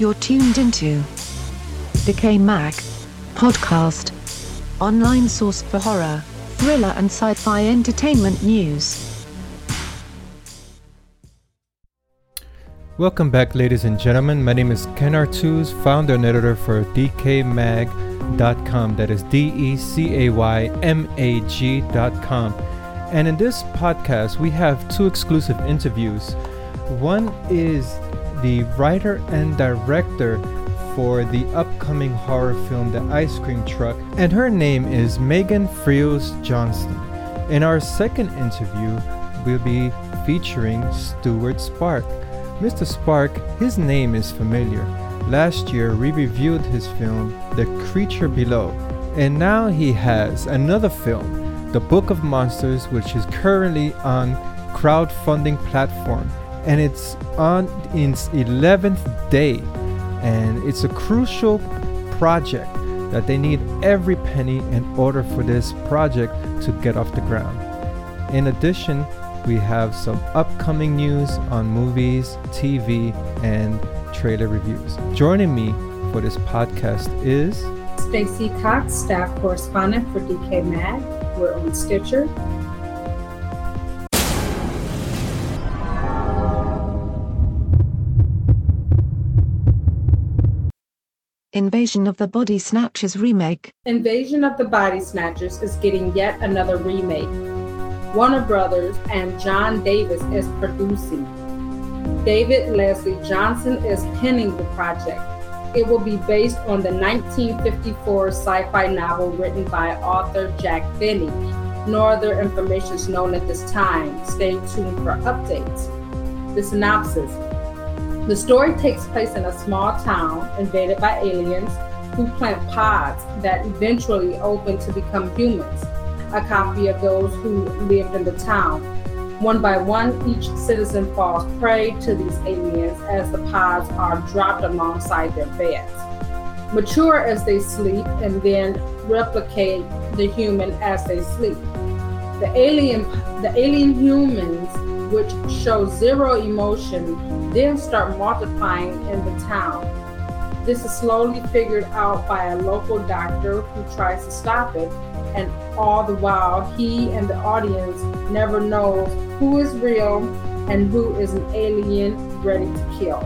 You're tuned into Decay Mag podcast, online source for horror, thriller, and sci fi entertainment news. Welcome back, ladies and gentlemen. My name is Ken Artuz, founder and editor for DecayMag.com. That is D E C A Y M A G.com. And in this podcast, we have two exclusive interviews. One is the writer and director for the upcoming horror film The Ice Cream Truck, and her name is Megan Freels Johnston. In our second interview, we'll be featuring Stewart Sparke. Mr. Sparke, his name is familiar. Last year, we reviewed his film, The Creature Below, and now he has another film, The Book of Monsters, which is currently on crowdfunding platform, and it's on its 11th day, and it's a crucial project that they need every penny in order for this project to get off the ground. In addition, we have some upcoming news on movies, TV, and trailer reviews. Joining me for this podcast is Stacy Cox, staff correspondent for Decay Mag. We're on Stitcher. Invasion of the Body Snatchers remake. Invasion of the Body Snatchers is getting yet another remake. Warner Brothers and John Davis is producing. David Leslie Johnson is penning the project. It will be based on the 1954 sci fi novel written by author Jack Finney. No other information is known at this time. Stay tuned for updates. The synopsis The story takes place in a small town invaded by aliens who plant pods that eventually open to become humans a copy of those who lived in the town. One by one, each citizen falls prey to these aliens as the pods are dropped alongside their beds. Mature as they sleep and then replicate the human as they sleep. The alien, the alien humans, which show zero emotion, then start multiplying in the town. This is slowly figured out by a local doctor who tries to stop it and all the while he and the audience never knows who is real and who is an alien ready to kill.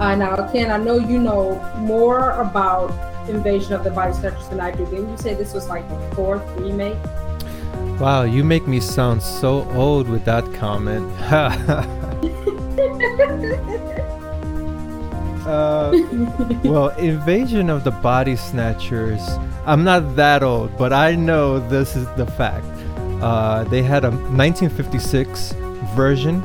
Uh, now, Ken, I know you know more about Invasion of the Body Snatchers than I do. Didn't you say this was like the fourth remake? Wow, you make me sound so old with that comment. uh, well, Invasion of the Body Snatchers. I'm not that old, but I know this is the fact. Uh, they had a 1956 version.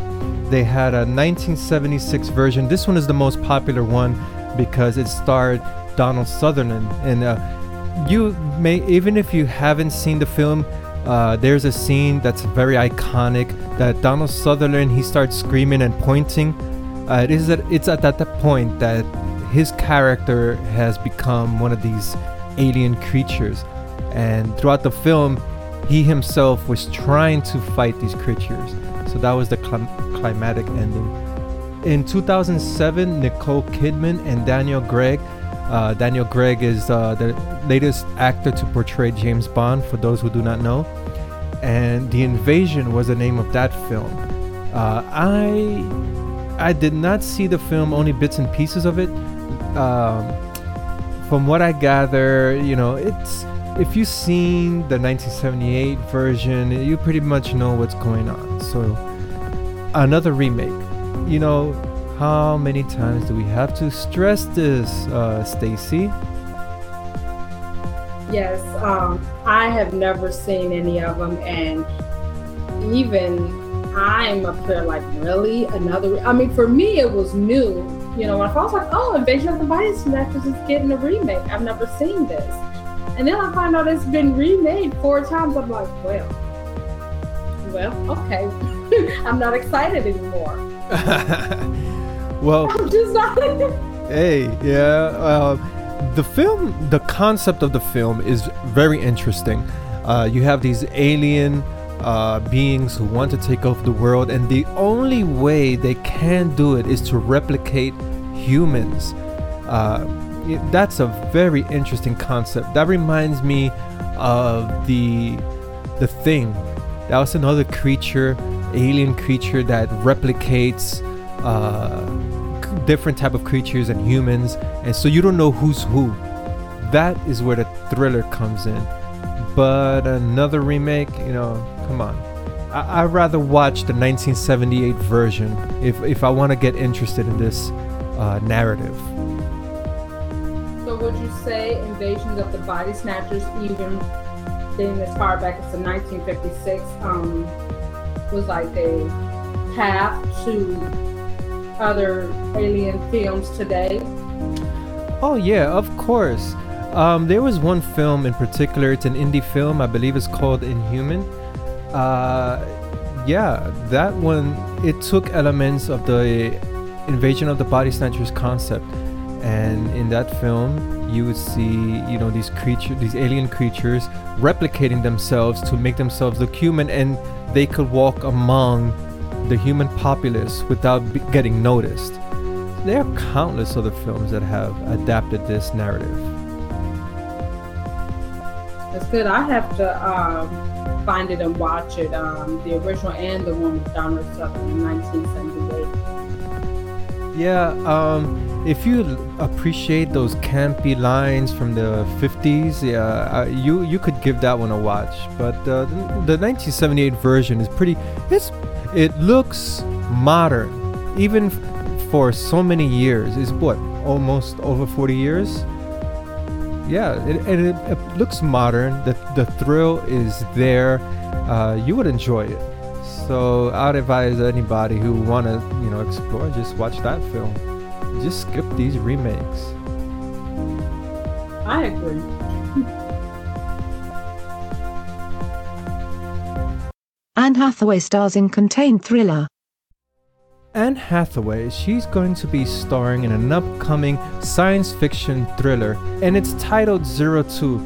They had a 1976 version. This one is the most popular one because it starred Donald Sutherland. And uh, you may, even if you haven't seen the film, uh, there's a scene that's very iconic that Donald Sutherland he starts screaming and pointing uh, it is at, it's at that, point that his character has become one of these alien creatures, and throughout the film, he himself was trying to fight these creatures. So that was the clim- climatic ending. In 2007, Nicole Kidman and Daniel Craig. Uh, Daniel Craig is uh, the latest actor to portray James Bond, for those who do not know. And The Invasion was the name of that film. Uh, I I did not see the film, only bits and pieces of it. Um, from what I gather, you know, it's if you've seen the 1978 version, you pretty much know what's going on. So, another remake. You know, how many times do we have to stress this, uh, Stacy? Yes, um, I have never seen any of them, and even I'm up here like, really? Another? I mean, for me, it was new. You know, when I was like, oh, Invasion of the Body Snatchers is getting a remake. I've never seen this. And then I find out it's been remade four times. I'm like, well, well, okay. I'm not excited anymore. well, I'm just not. hey, yeah. Uh, the film, the concept of the film is very interesting. Uh, you have these alien uh, beings who want to take over the world, and the only way they can do it is to replicate humans. Uh, that's a very interesting concept. That reminds me of the the thing. That was another creature, alien creature that replicates uh, different type of creatures and humans, and so you don't know who's who. That is where the thriller comes in. But another remake, you know, come on. I- I'd rather watch the 1978 version if, if I want to get interested in this uh, narrative. So would you say Invasions of the Body Snatchers, even being as far back as the 1956, um, was like a path to other alien films today? Oh yeah, of course. Um, there was one film in particular. It's an indie film. I believe it's called Inhuman. Uh, yeah, that one. It took elements of the invasion of the body snatchers concept, and in that film, you would see, you know, these creatures, these alien creatures, replicating themselves to make themselves look human, and they could walk among the human populace without be- getting noticed. There are countless other films that have adapted this narrative. That's good. I have to um, find it and watch it. Um, the original and the one with Donald Sutherland in 1978. Yeah, um, if you appreciate those campy lines from the 50s, yeah, you you could give that one a watch. But uh, the, the 1978 version is pretty. It's it looks modern, even for so many years. Is what almost over 40 years. Yeah, it, and it, it looks modern. The the thrill is there. Uh, you would enjoy it. So I'd advise anybody who wanna, you know, explore, just watch that film. Just skip these remakes. I agree. Anne Hathaway stars in contained thriller. Anne Hathaway, she's going to be starring in an upcoming science fiction thriller, and it's titled Zero Two.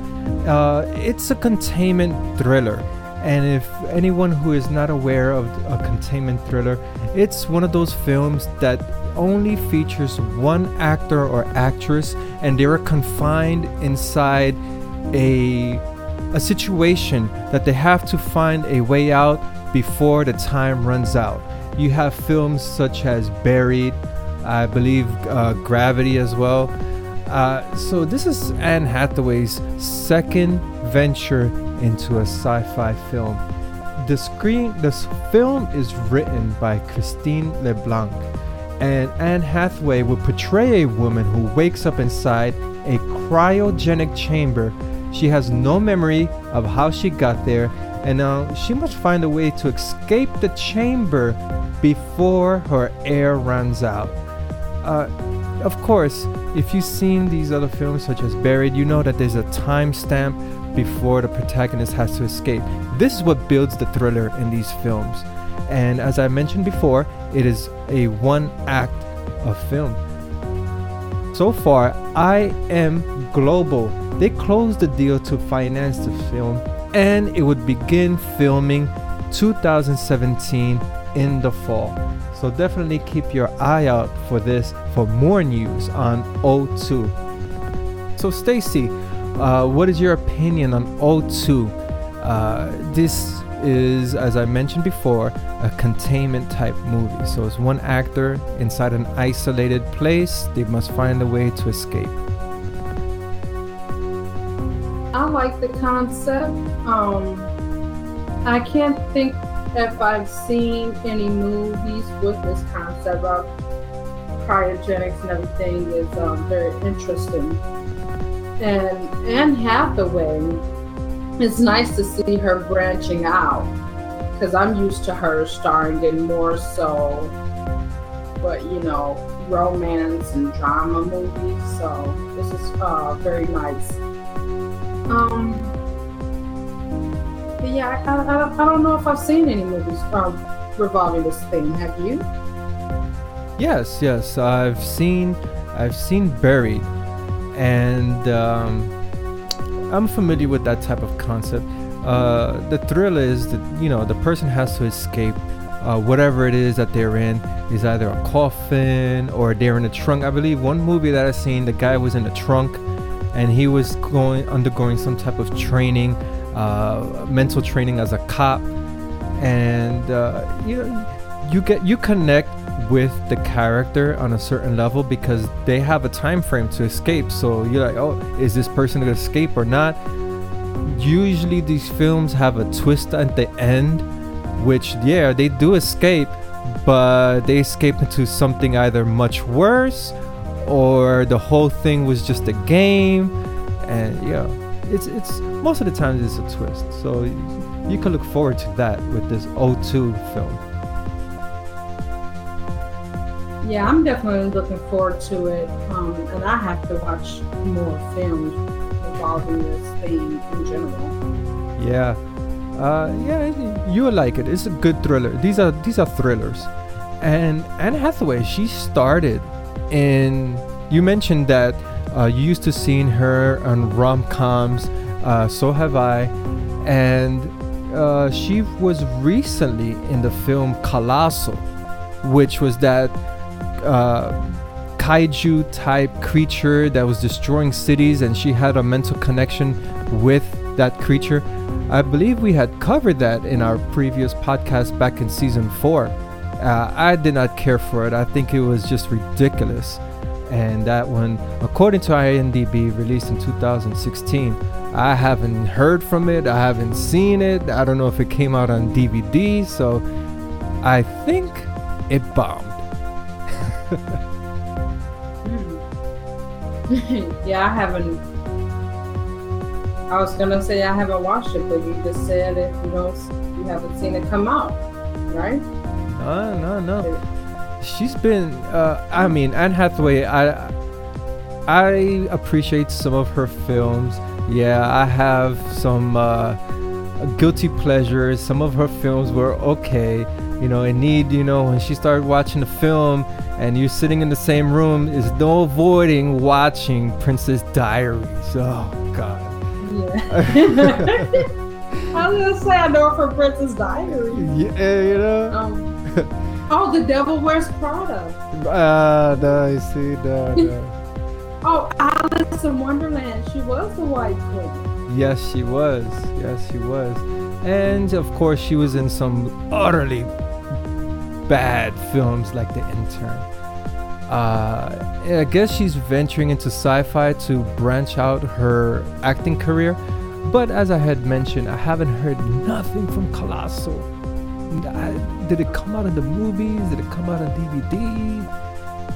Uh, it's a containment thriller, and if anyone who is not aware of a containment thriller, it's one of those films that only features one actor or actress, and they are confined inside a a situation that they have to find a way out before the time runs out. You have films such as Buried, I believe uh, Gravity as well. Uh, so this is Anne Hathaway's second venture into a sci-fi film. The screen, this film is written by Christine LeBlanc, and Anne Hathaway will portray a woman who wakes up inside a cryogenic chamber. She has no memory of how she got there, and now she must find a way to escape the chamber before her air runs out. Uh, of course, if you've seen these other films such as Buried, you know that there's a timestamp before the protagonist has to escape. This is what builds the thriller in these films. And as I mentioned before, it is a one act of film. So far, I Am Global. They closed the deal to finance the film, and it would begin filming 2017 in the fall. So definitely keep your eye out for this for more news on O2. So Stacy, uh, what is your opinion on O2? Uh, this is, as I mentioned before, a containment type movie. So it's one actor inside an isolated place. They must find a way to escape. I like the concept. Um, I can't think if I've seen any movies with this concept of cryogenics and everything is um, very interesting. And Anne Hathaway, it's nice to see her branching out because I'm used to her starring in more so, but you know, romance and drama movies. So this is uh, very nice. Um, yeah, I, I, I don't- know if I've seen any movies um, revolving this thing. Have you? Yes, yes, I've seen, I've seen Buried, and um, I'm familiar with that type of concept. Uh, the thrill is that you know the person has to escape uh, whatever it is that they're in is either a coffin or they're in a trunk. I believe one movie that I've seen, the guy was in a trunk and he was going undergoing some type of training, uh, mental training as a cop, and uh, you know, you get you connect with the character on a certain level because they have a time frame to escape. So you're like, oh, is this person gonna escape or not? Usually these films have a twist at the end, which yeah, they do escape, but they escape into something either much worse or the whole thing was just a game and yeah it's it's most of the times it's a twist so you can look forward to that with this o2 film yeah i'm definitely looking forward to it um, and i have to watch more films involving this theme in general. Yeah. Uh, yeah you will like it. It's a good thriller. These are these are thrillers. And anne hathaway she started and you mentioned that uh, you used to seeing her on rom-coms uh, so have i. And uh, she was recently in the film colossal which was that uh, kaiju type creature that was destroying cities and she had a mental connection with that creature i believe we had covered that in our previous podcast back in season four uh, I did not care for it. I think it was just ridiculous. And that one, according to IMDb, released in 2016. I haven't heard from it. I haven't seen it. I don't know if it came out on DVD. So I think it bombed. yeah, I haven't. I was gonna say I haven't watched it, but you just said if you don't, you haven't seen it come out, right? No, no, no. She's been. Uh, I mean, Anne Hathaway. I I appreciate some of her films. Yeah, I have some uh, guilty pleasures. Some of her films were okay. You know, and need. You know, when she started watching the film, and you're sitting in the same room, is no avoiding watching Princess Diaries. Oh God. Yeah. I was gonna say I know from Princess Diaries. Yeah, you know. Um, oh, the Devil Wears Prada. Ah, no, I see, no, no. Oh, Alice in Wonderland. She was the White Queen. Yes, she was. Yes, she was. And of course, she was in some utterly bad films like The Intern. Uh, I guess she's venturing into sci fi to branch out her acting career. But as I had mentioned, I haven't heard nothing from Colossal. I, did it come out in the movies? Did it come out on DVD?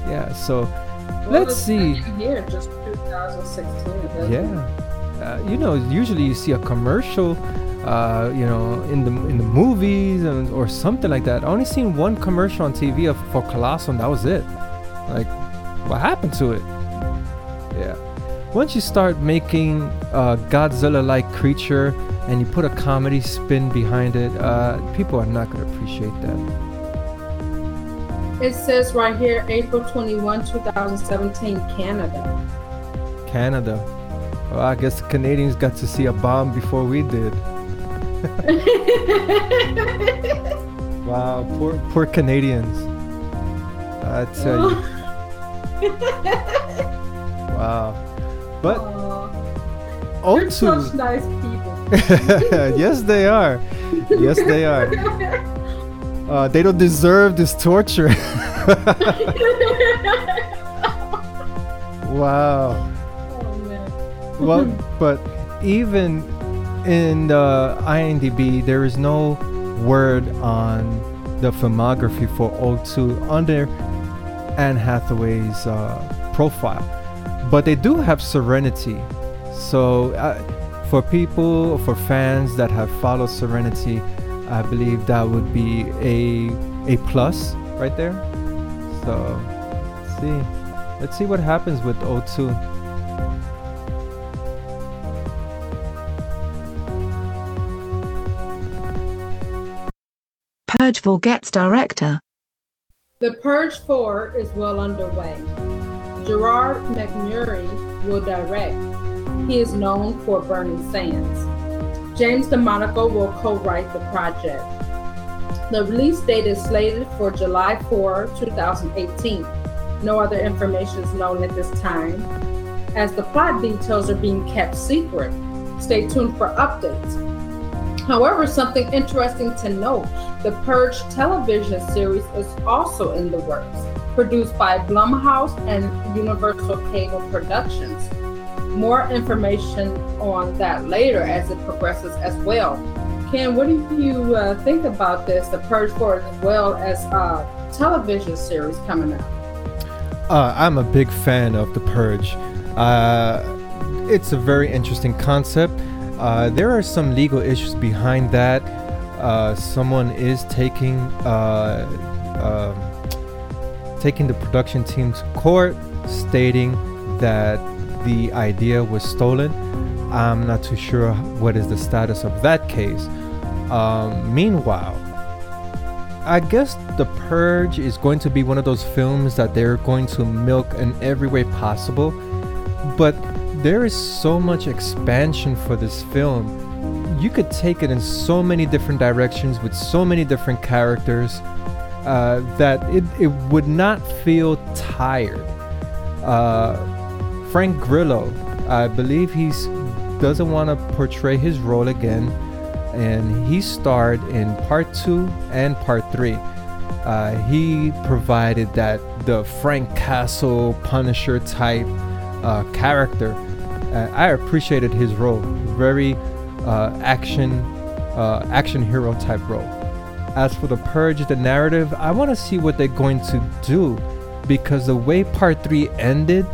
Yeah, so Well, let's see. Here, just 2016. Yeah, uh, you know, usually you see a commercial, uh, you know, in the in the movies and, or something like that. I only seen one commercial on TV of, for Colossal, and that was it. Like, what happened to it? Yeah. Once you start making a Godzilla-like creature and you put a comedy spin behind it, uh, people are not going to appreciate that. It says right here, April 21, 2017, Canada. Canada. Well, I guess the Canadians got to see a bomb before we did. Wow, poor poor Canadians. I tell you. Wow. But Aw, they're such nice people. yes, they are. Yes, they are. Uh, they don't deserve this torture. wow. oh man. Well, but even in the IMDb, there is no word on the filmography for O2 under Anne Hathaway's uh, profile. But they do have Serenity. So, uh, for people, for fans that have followed Serenity, I believe that would be a a plus right there. So, let's see. Let's see what happens with O2. Purge forgets director. The Purge 4 is well underway. Gerard McMurray will direct. He is known for Burning Sands. James DeMonaco will co-write the project. The release date is slated for July 4, 2018. No other information is known at this time, as the plot details are being kept secret. Stay tuned for updates. However, something interesting to note the Purge television series is also in the works, produced by Blumhouse and Universal Cable Productions. More information on that later as it progresses as well. Ken, what do you uh, think about this, the Purge 4, as well as a television series coming up? Uh, I'm a big fan of The Purge. Uh, it's a very interesting concept. Uh, there are some legal issues behind that. Uh, someone is taking uh, um, taking the production team to court, stating that the idea was stolen. I'm not too sure what is the status of that case. Um, meanwhile, I guess The Purge is going to be one of those films that they're going to milk in every way possible, but there is so much expansion for this film. You could take it in so many different directions with so many different characters uh, that it, it would not feel tired. Uh, Frank Grillo, I believe he's doesn't want to portray his role again, and he starred in part two and part three. Uh, he provided that the Frank Castle Punisher type uh, character uh, I appreciated his role, very uh, action, uh, action hero type role. As for the purge, the narrative, I want to see what they're going to do, because the way part three ended,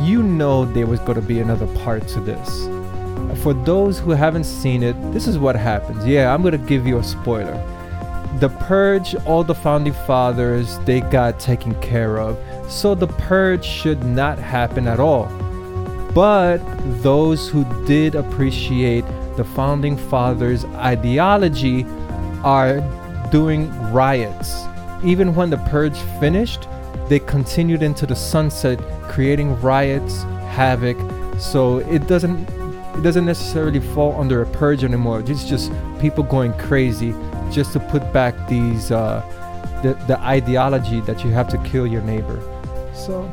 you know there was going to be another part to this. For those who haven't seen it, this is what happens. Yeah, I'm going to give you a spoiler. The Purge, all the founding fathers, they got taken care of. So the Purge should not happen at all. But those who did appreciate the founding fathers' ideology are doing riots. Even when the purge finished, they continued into the sunset, creating riots, havoc. So it doesn't it doesn't necessarily fall under a purge anymore. It's just people going crazy just to put back these uh, the the ideology that you have to kill your neighbor. So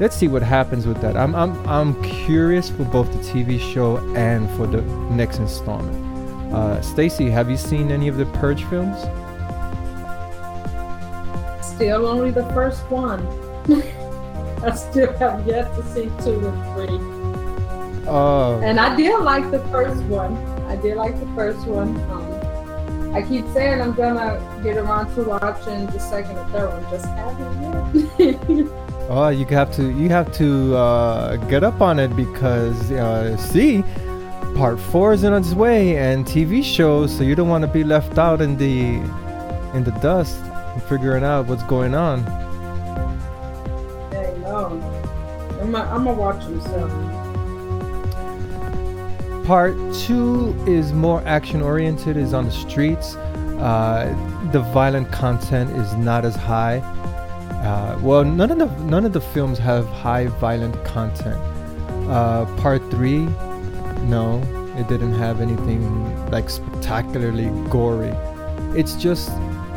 let's see what happens with that. I'm I'm I'm curious for both the TV show and for the next installment. Uh, Stacy, have you seen any of the Purge films? Still only the first one. I still have yet to see two and three. Uh, and I did like the first one. I did like the first one. Um, I keep saying I'm gonna get around to watching the second and third one, just haven't yet. Oh, you have to you have to uh, get up on it because uh, see, part four is on its way and TV shows, so you don't want to be left out in the in the dust and figuring out what's going on. Hey, no, I'm gonna, watch soon. Part two is more action oriented, is on the streets. Uh, the violent content is not as high. Uh, well, none of the none of the films have high violent content. Uh, part three, no, it didn't have anything like spectacularly gory. It's just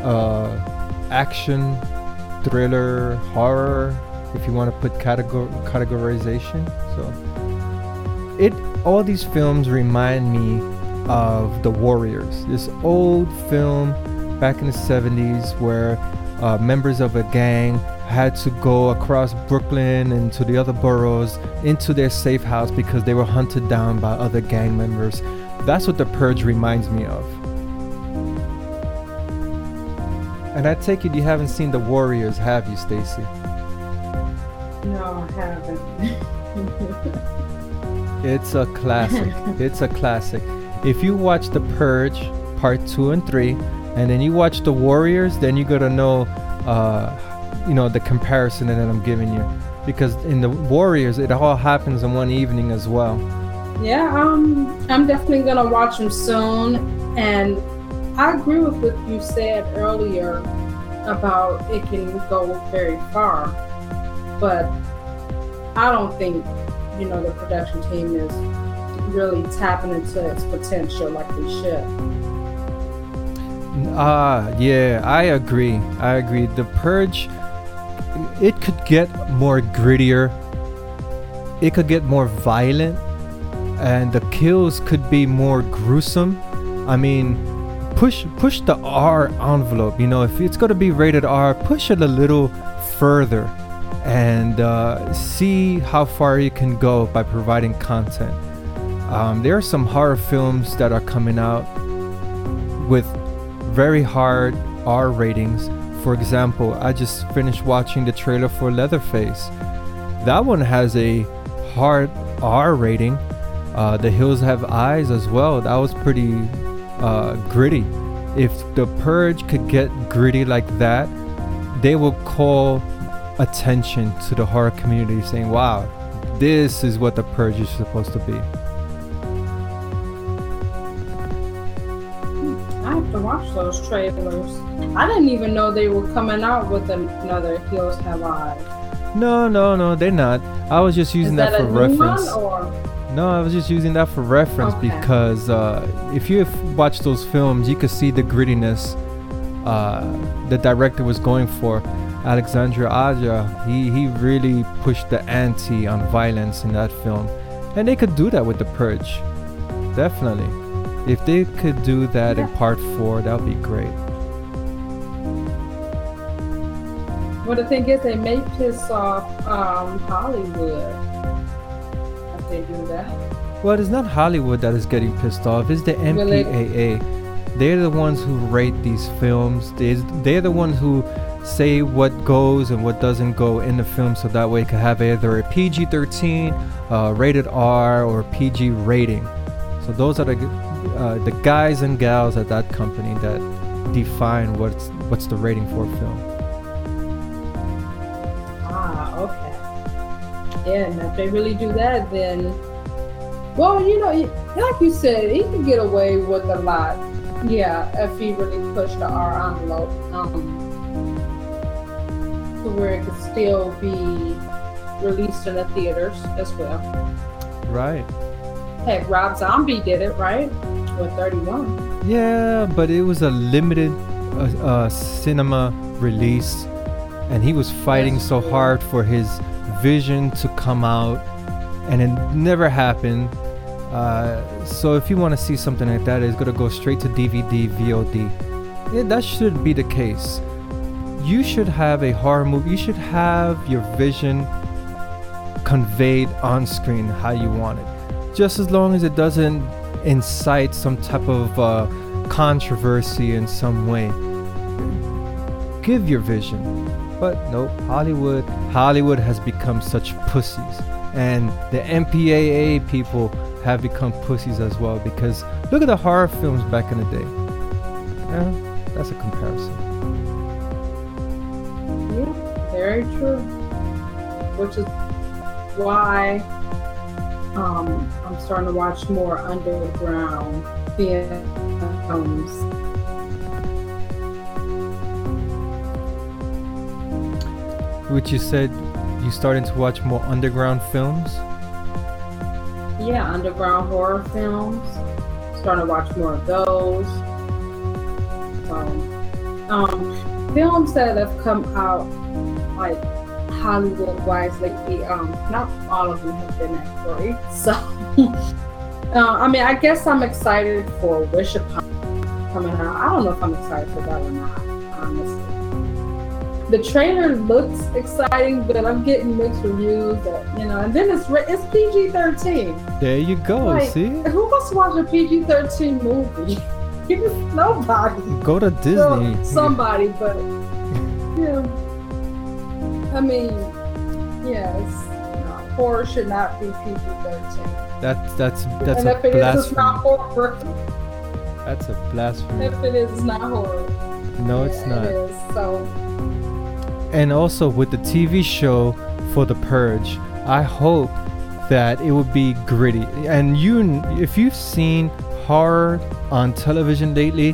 uh, action, thriller, horror, if you want to put categor- categorization. So, it all these films remind me of The Warriors, this old film back in the 70s where uh, members of a gang had to go across Brooklyn and to the other boroughs into their safe house because they were hunted down by other gang members. That's what The Purge reminds me of. And I take it you haven't seen The Warriors, have you, Stacy? No, I haven't. it's a classic. it's a classic. If you watch The Purge, part two and three, and then you watch The Warriors, then you gotta know, uh, you know, the comparison that I'm giving you, because in The Warriors, it all happens in one evening as well. Yeah, um, I'm definitely gonna watch them soon, and I agree with what you said earlier about it can go very far, but I don't think you know the production team is really tapping into its potential like they should. Ah, yeah, I agree. I agree. The Purge, it could get more grittier. It could get more violent, and the kills could be more gruesome. I mean, push push the R envelope. You know, if it's gonna be rated R, push it a little further, and uh, see how far you can go by providing content. Um, there are some horror films that are coming out with very hard R ratings. For example, I just finished watching the trailer for Leatherface. That one has a hard R rating. Uh, the Hills Have Eyes as well. That was pretty uh, gritty. If The Purge could get gritty like that, they will call attention to the horror community saying, wow, this is what The Purge is supposed to be. To watch those trailers. I didn't even know they were coming out with another Hills Have Eyes. No, no, no, they're not. I was just using that, that, for reference. No, I was just using that for reference Okay. because uh, if you have watched those films, you could see the grittiness uh, the director was going for. Alexandre Aja, he, he really pushed the ante on violence in that film. And they could do that with The Purge. Definitely. If they could do that in part four, that would be great. Well, the thing is, they may piss off um, Hollywood if they do that. Well, it's not Hollywood that is getting pissed off. It's the it- MPAA. They're the ones who rate these films. They, they're the ones who say what goes and what doesn't go in the film, so that way it can have either a PG-13, uh, rated R, or PG rating. So those are the uh, the guys and gals at that company that define what's what's the rating for a film. Ah, okay. Yeah, and if they really do that, then, well, you know, like you said, he could get away with a lot. Yeah, if he really pushed the R envelope, um, to where it could still be released in the theaters as well. Right. Heck, Rob Zombie did it, right? With 31. Yeah, but it was a limited uh, uh, cinema release, and he was fighting so hard for his vision to come out, and it never happened. Uh, so if you want to see something like that, it's gonna go straight to DVD, VOD. Yeah, that should be the case. You should have a horror movie. You should have your vision conveyed on screen how you want it. Just as long as it doesn't incite some type of uh, controversy in some way. Give your vision. But nope, Hollywood, Hollywood has become such pussies. And the MPAA people have become pussies as well because look at the horror films back in the day. Yeah, that's a comparison. Yeah, very true. Which is why um, I'm starting to watch more underground films. Which you said you starting to watch more underground films? Yeah, underground horror films. Starting to watch more of those. So, um, films that have come out like Hollywood wise lately, um, not all of them have been that great. So, uh, I mean, I guess I'm excited for Wish Upon coming out. I don't know if I'm excited for that or not, honestly. The trailer looks exciting, but I'm getting mixed reviews. That you know, and then it's it's PG-13. There you go, Like, see? Who wants to watch a PG-13 movie? Nobody. Go to Disney. somebody, but yeah. I mean, yes, no, horror should not be PG-13. That's that's that's and a if it is, it's not horror. That's a blasphemy. If it is, it's not horror. No, Yeah, it's not. It is. So And also with the TV show for The Purge, I hope that it would be gritty. And you, if you've seen horror on television lately,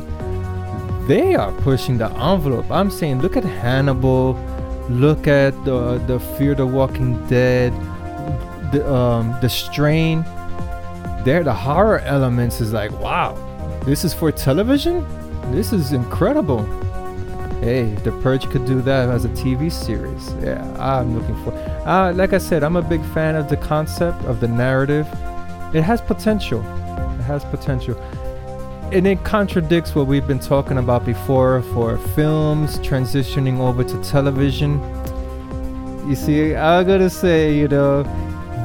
they are pushing the envelope. I'm saying, look at Hannibal, look at the the Fear the Walking Dead, the um the Strain. There, the horror elements is like, wow, this is for television. this is incredible. Hey, The Purge could do that as a TV series, yeah, I'm looking for. Uh, like I said, I'm a big fan of the concept of the narrative. It has potential. It has potential and it contradicts what we've been talking about before for films transitioning over to television. You see, I gotta say, you know,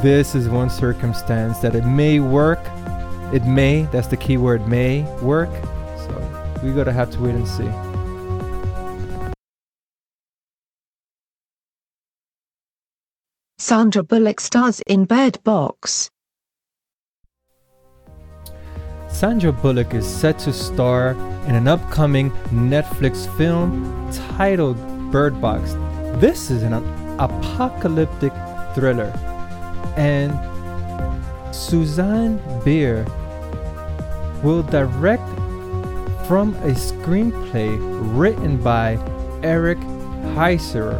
this is one circumstance that it may work. It may, that's the key word, may work. So we gotta have to wait and see. Sandra Bullock stars in Bird Box. Sandra Bullock is set to star in an upcoming Netflix film titled Bird Box. This is an apocalyptic thriller, and Susanne Bier will direct from a screenplay written by Eric Heiser.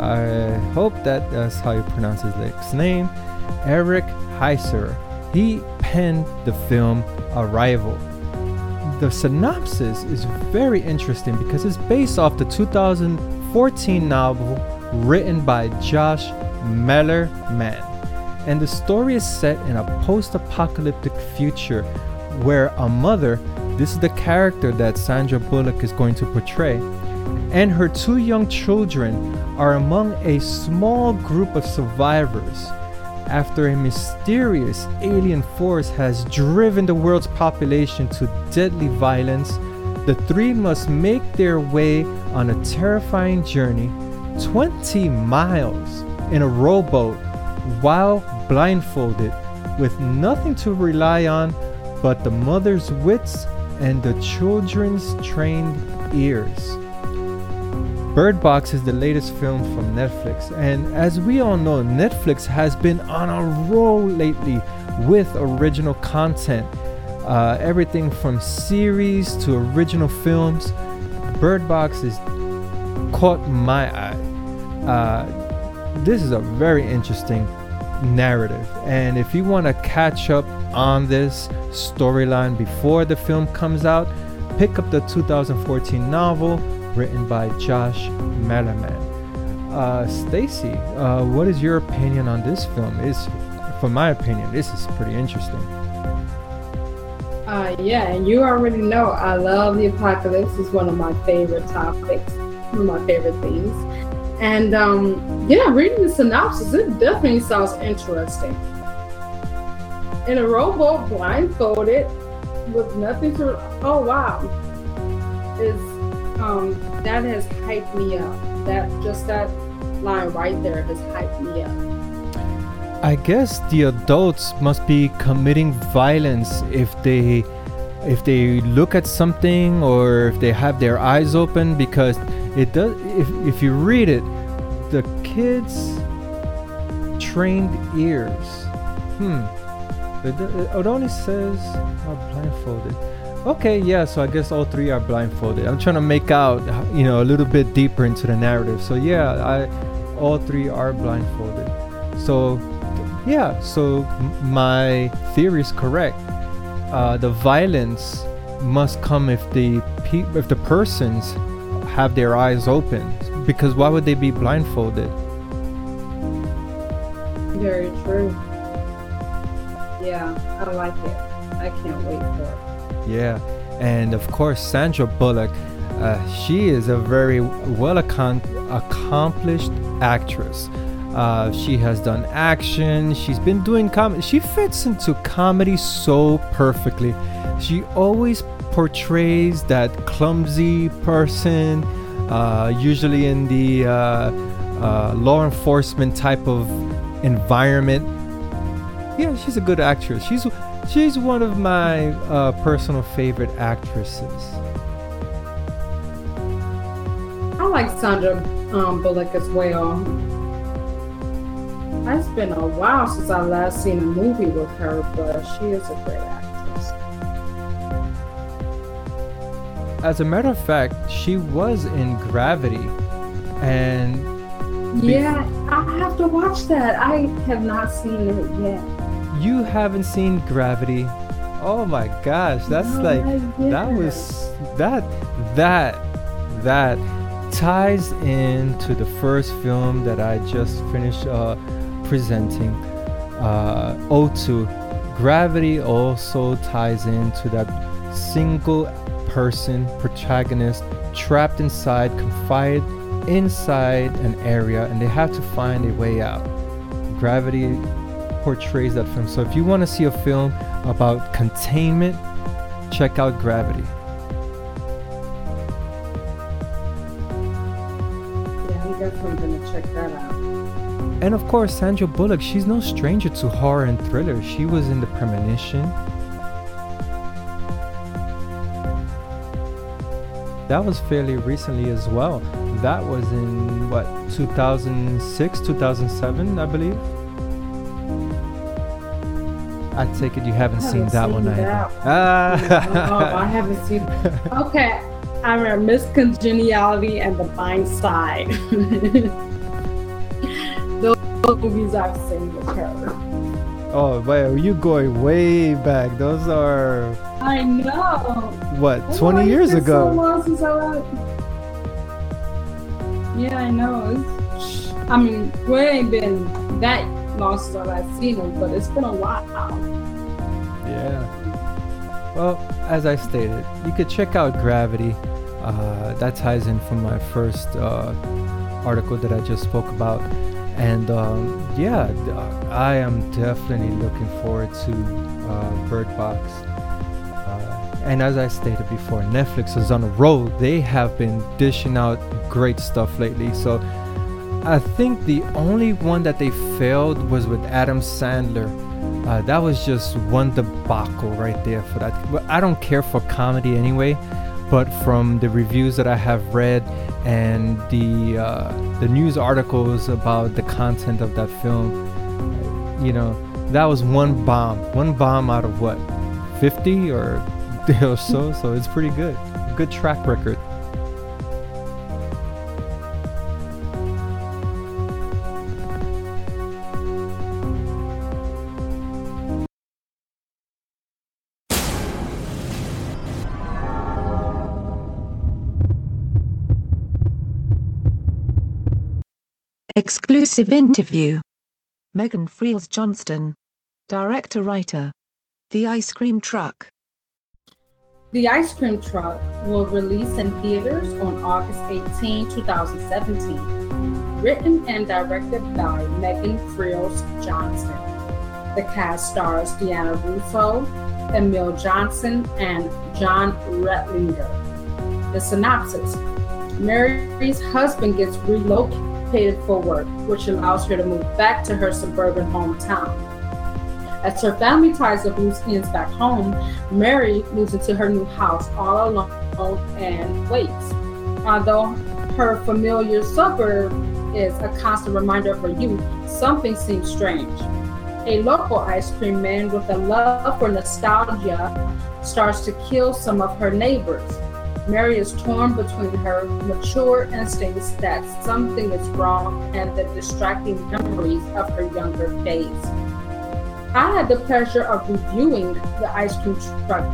I hope that that's how you pronounce his name. Eric Heiser. He penned the film Arrival. The synopsis is very interesting because it's based off the 2014 novel written by Josh Malerman. And the story is set in a post apocalyptic future where a mother, this is the character that Sandra Bullock is going to portray, and her two young children are among a small group of survivors after a mysterious alien force has driven the world's population to deadly violence, the three must make their way on a terrifying journey 20 miles in a rowboat while blindfolded with nothing to rely on but the mother's wits and the children's trained ears. Bird Box is the latest film from Netflix, and as we all know, Netflix has been on a roll lately with original content. Uh, everything from series to original films. Bird Box has caught my eye. Uh, this is a very interesting narrative, and if you want to catch up on this storyline before the film comes out, pick up the 2014 novel written by Josh Malerman. Uh, Stacy, uh, what is your opinion on this film? Is, from my opinion, this is pretty interesting. Uh, yeah, and you already know I love the apocalypse. It's one of my favorite topics, one of my favorite themes. And um, yeah, reading the synopsis, it definitely sounds interesting. In a rowboat, blindfolded, with nothing to. Oh wow, is um, that has hyped me up. That just that line right there has hyped me up. I guess the adults must be committing violence if they if they look at something or if they have their eyes open because it does if, if you read it the kids trained ears hmm it, it only says are blindfolded Okay, yeah, so I guess all three are blindfolded. I'm trying to make out, you know, a little bit deeper into the narrative. So yeah, I all three are blindfolded. So yeah, so my theory is correct. Uh, the violence must come if the pe- if the persons have their eyes open, because why would they be blindfolded? Very true. Yeah, I like it. I can't wait for it. Yeah, and of course Sandra Bullock. Uh, she is a very well accomplished actress. Uh, she has done action. She's been doing comedy. She fits into comedy so perfectly. She always portrays that clumsy person, uh, usually in the uh, uh, law enforcement type of environment. Yeah, she's a good actress. She's She's one of my uh, personal favorite actresses. I like Sandra um, Bullock as well. It's been a while since I last seen a movie with her, but she is a great actress. As a matter of fact, she was in Gravity, and yeah, I have to watch that. I have not seen it yet you haven't seen Gravity, Oh my gosh, that's Oh like that was that that that ties into the first film that I just finished uh, presenting. Uh, O2. Gravity also ties into that single person protagonist trapped inside, confined inside an area, and they have to find a way out. Gravity portrays that film. So if you want to see a film about containment, check out Gravity. Yeah, I'm definitely gonna check that out. And of course, Sandra Bullock, she's no stranger to horror and thriller. She was in The Premonition. That was fairly recently as well. That was in what, 2006, 2007, I believe. I take it you haven't I seen haven't that seen one either. that Ah. oh, I haven't seen. Okay, I remember Miss Congeniality and The Blind Side. Those movies I've seen with her. oh, wow, you going way back. Those are I know. what, Oh, 20 it's years ago? So long since I was... Yeah, I know. It's, I mean, we ain't been that long since I've seen them, but it's been a while. Yeah. Well, as I stated, you could check out Gravity. Uh, that ties in from my first uh, article that I just spoke about. And um, yeah, uh, I am definitely looking forward to uh, Bird Box. Uh, and as I stated before, Netflix is on a roll. They have been dishing out great stuff lately. So I think the only one that they failed was with Adam Sandler. Uh, that was just one debacle right there for that. But I don't care for comedy anyway, but from the reviews that I have read and the uh, the news articles about the content of that film, you know, that was one bomb, one bomb out of what, 50 or or so. So it's pretty good, good track record. Exclusive interview. Megan Freels Johnston. Director writer. The Ice Cream Truck. The Ice Cream Truck will release in theaters on August 18, 2017. Written and directed by Megan Freels Johnston. The cast stars Deanna Russo, Emil Johnsen, and John Redlinger. The synopsis Mary's husband gets relocated for work, which allows her to move back to her suburban hometown. As her family ties up loose ends back home, Mary moves into her new house all alone and waits. Although her familiar suburb is a constant reminder of her youth, something seems strange. A local ice cream man with a love for nostalgia starts to kill some of her neighbors. Mary is torn between her mature instincts that something is wrong and the distracting memories of her younger days. I had the pleasure of reviewing the ice cream truck,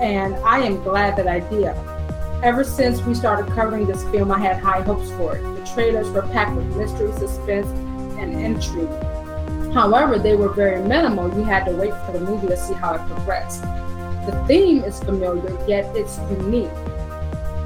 and I am glad that I did. Ever since we started covering this film, I had high hopes for it. The trailers were packed with mystery, suspense, and intrigue. However, they were very minimal. You had to wait for the movie to see how it progressed. The theme is familiar, yet it's unique.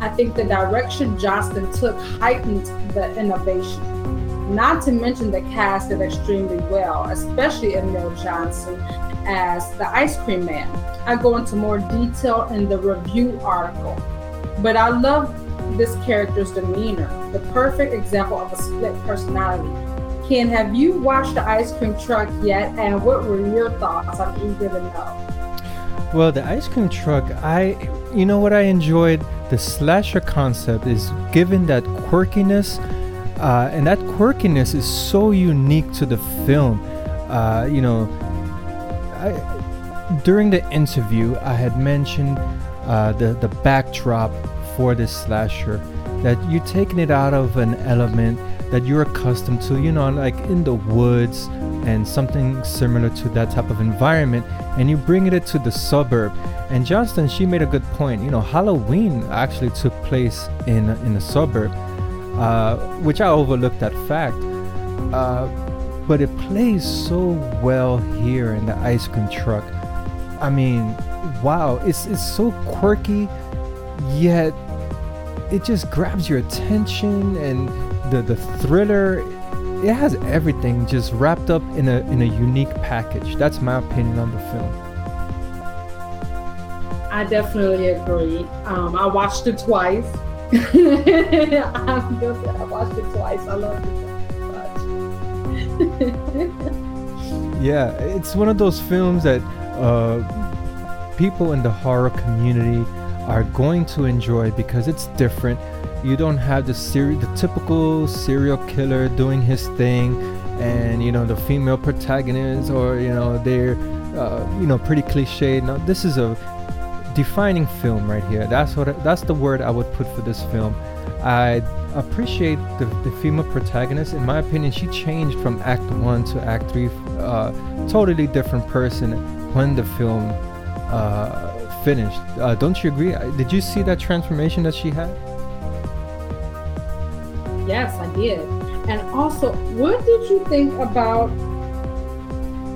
I think the direction Johnston took heightened the innovation. Not to mention the cast did extremely well, especially Emil Johnsen as the ice cream man. I go into more detail in the review article, but I love this character's demeanor, the perfect example of a split personality. Ken, have you watched the ice cream truck yet? And what were your thoughts? I'm eager to know. Well, the ice cream truck, I, you know what I enjoyed? The slasher concept is given that quirkiness, uh, and that quirkiness is so unique to the film. Uh, you know, I, during the interview, I had mentioned uh, the the backdrop for this slasher that you're taking it out of an element that you're accustomed to, you know, like in the woods and something similar to that type of environment and you bring it to the suburb. And johnston she made a good point. You know halloween actually took place in in a suburb uh, which i overlooked that fact uh, but it plays so well here in the ice cream truck. I mean wow it's it's so quirky yet it just grabs your attention and the the thriller it has everything just wrapped up in a in a unique package. That's my opinion on the film. I definitely agree. Um, I watched it twice. I'm guilty. I watched it twice. I love it so much. yeah, it's one of those films that uh, people in the horror community are going to enjoy because it's different you don't have the the typical serial killer doing his thing and you know the female protagonist or you know they're uh, you know pretty cliche now this is a defining film right here. That's what I, that's the word i would put for this film. I appreciate the, the female protagonist. In my opinion she changed from act one to act three uh, totally different person when the film uh, finished. Uh, don't you agree? Did you see that transformation that she had Yes, I did. And also, what did you think about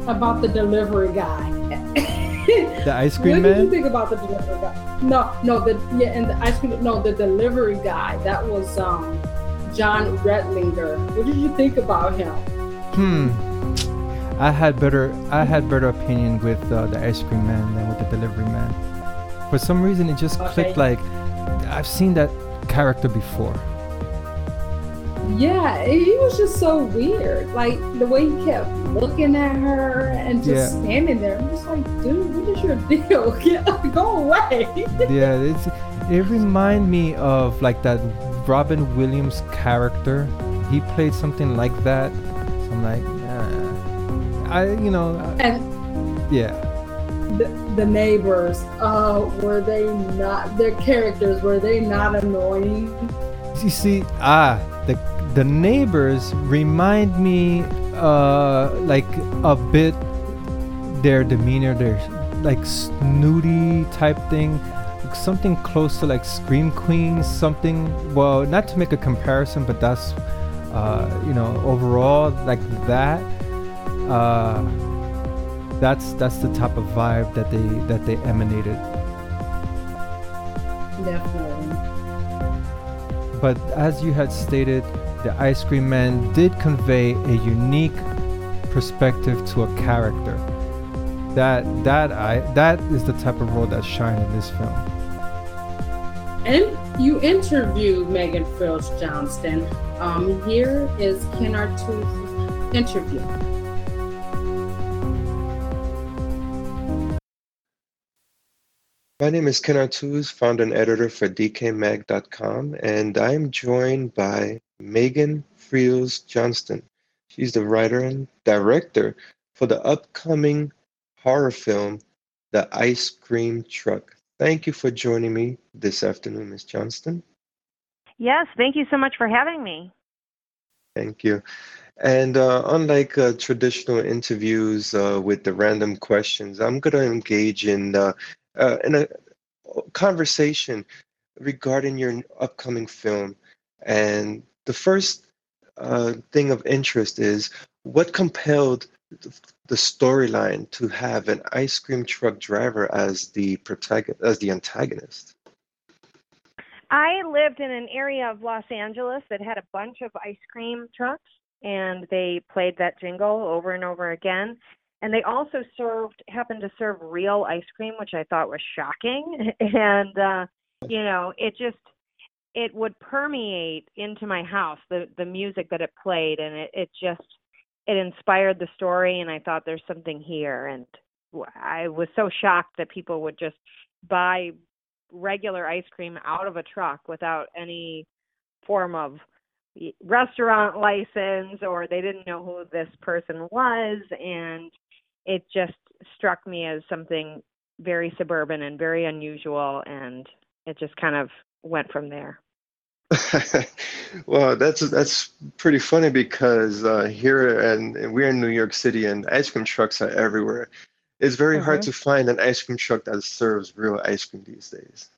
about the delivery guy? the ice cream what man. What did you think about the delivery guy? No, no, the yeah, and the ice cream. No, the delivery guy. That was um, John Redlinger. What did you think about him? Hmm. I had better I had better opinion with uh, the ice cream man than with the delivery man. For some reason, it just okay. clicked. Like I've seen that character before. Yeah, he was just so weird. Like the way he kept looking at her and just yeah. standing there. I'm just like, dude, what is your deal? Get, go away. yeah, it's it reminded me of like that Robin Williams character. He played something like that. So I'm like, nah. I you know. And yeah. The, the neighbors, uh, were they not their characters? Were they not annoying? You see, ah, the the neighbors remind me uh, like a bit their demeanor, their like snooty type thing, something close to like Scream Queens, something. Well, not to make a comparison, but that's uh, you know overall like that. Uh, that's that's the type of vibe that they that they emanated. Definitely. But as you had stated, the ice cream man did convey a unique perspective to a character. That that I that is the type of role that shined in this film. And you interviewed Megan Freels Johnston. Um, here is Ken Artuz interview. My name is Ken Artuz, founder and editor for DecayMag.com, and I am joined by Megan Freels Johnston. She's the writer and director for the upcoming horror film, The Ice Cream Truck. Thank you for joining me this afternoon, Ms. Johnston. Yes, thank you so much for having me. Thank you. And uh, unlike uh, traditional interviews uh, with the random questions, I'm going to engage in uh, uh, in a conversation regarding your upcoming film and the first uh, thing of interest is what compelled the storyline to have an ice cream truck driver as the protagonist, as the antagonist. I lived in an area of Los Angeles that had a bunch of ice cream trucks, and they played that jingle over and over again. And they also served, happened to serve real ice cream, which I thought was shocking. And, uh, you know, it just, it would permeate into my house the the music that it played and it it just it inspired the story and I thought there's something here and I was so shocked that people would just buy regular ice cream out of a truck without any form of restaurant license or they didn't know who this person was and it just struck me as something very suburban and very unusual and it just kind of went from there. well, that's that's pretty funny because uh, here and we're in New York City and ice cream trucks are everywhere. It's very mm-hmm. hard to find an ice cream truck that serves real ice cream these days.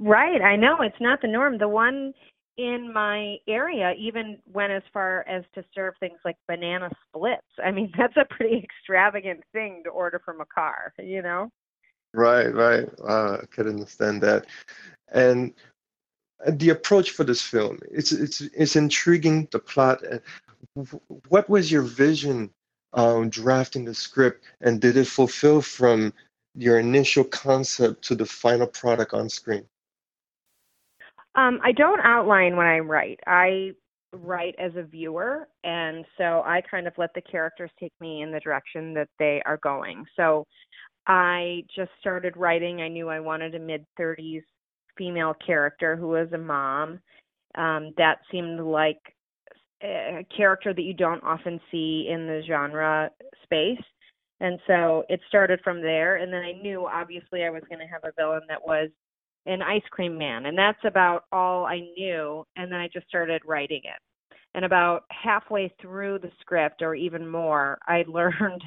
Right, I know it's not the norm. The one in my area even went as far as to serve things like banana splits. I mean, that's a pretty extravagant thing to order from a car, you know? Right, right. Uh, I could understand that. And the approach for this film, it's it's it's intriguing. The plot. What was your vision um, drafting the script, and did it fulfill from your initial concept to the final product on screen? Um, I don't outline when I write. I write as a viewer, and so I kind of let the characters take me in the direction that they are going. So I just started writing. I knew I wanted a mid 30s female character who was a mom. Um, that seemed like a character that you don't often see in the genre space. And so it started from there. And then I knew obviously I was going to have a villain that was an ice cream man. And that's about all I knew. And then I just started writing it. And about halfway through the script, or even more, I learned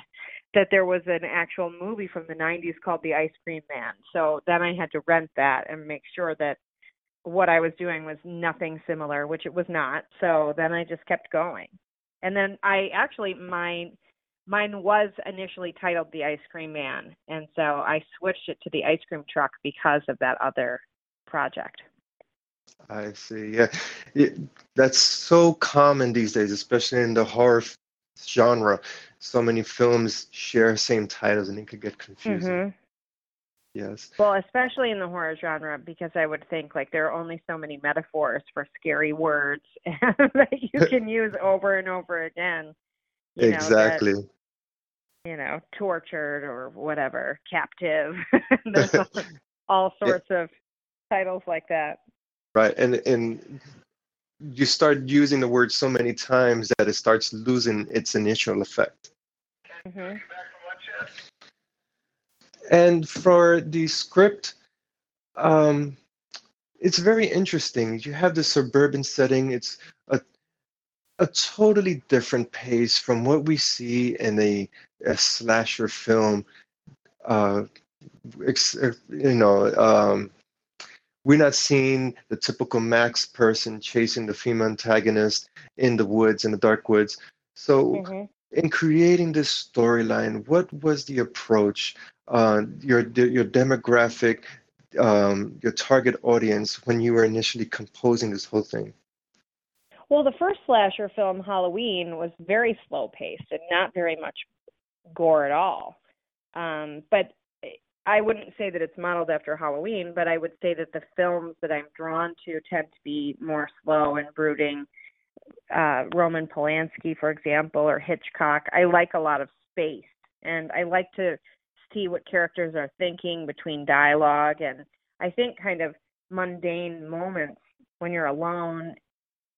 that there was an actual movie from the 90s called The Ice Cream Man. So then I had to rent that and make sure that what I was doing was nothing similar, which it was not. So then I just kept going. And then I actually mine mine was initially titled The Ice Cream Man, and so I switched it to the ice cream truck because of that other project. I see. Yeah, it, that's so common these days, especially in the horror genre. So many films share same titles, and it could get confusing. Mm-hmm. Yes. Well, especially in the horror genre, because I would think like there are only so many metaphors for scary words that you can use over and over again. You exactly. Know, that, you know, tortured or whatever, captive. There's all sorts yeah. of titles like that. Right, and and you start using the word so many times that it starts losing its initial effect. Mm-hmm. And for the script, um, it's very interesting. You have the suburban setting. It's a a totally different pace from what we see in a, a slasher film. Uh, you know, um, we're not seeing the typical Max person chasing the female antagonist in the woods, in the dark woods. So, mm-hmm. in creating this storyline, what was the approach? Uh, your your demographic, um, your target audience when you were initially composing this whole thing? Well, the first slasher film, Halloween, was very slow paced and not very much gore at all. Um, but I wouldn't say that it's modeled after Halloween, but I would say that the films that I'm drawn to tend to be more slow and brooding. Uh, Roman Polanski, for example, or Hitchcock. I like a lot of space, and I like to see what characters are thinking between dialogue. And I think kind of mundane moments when you're alone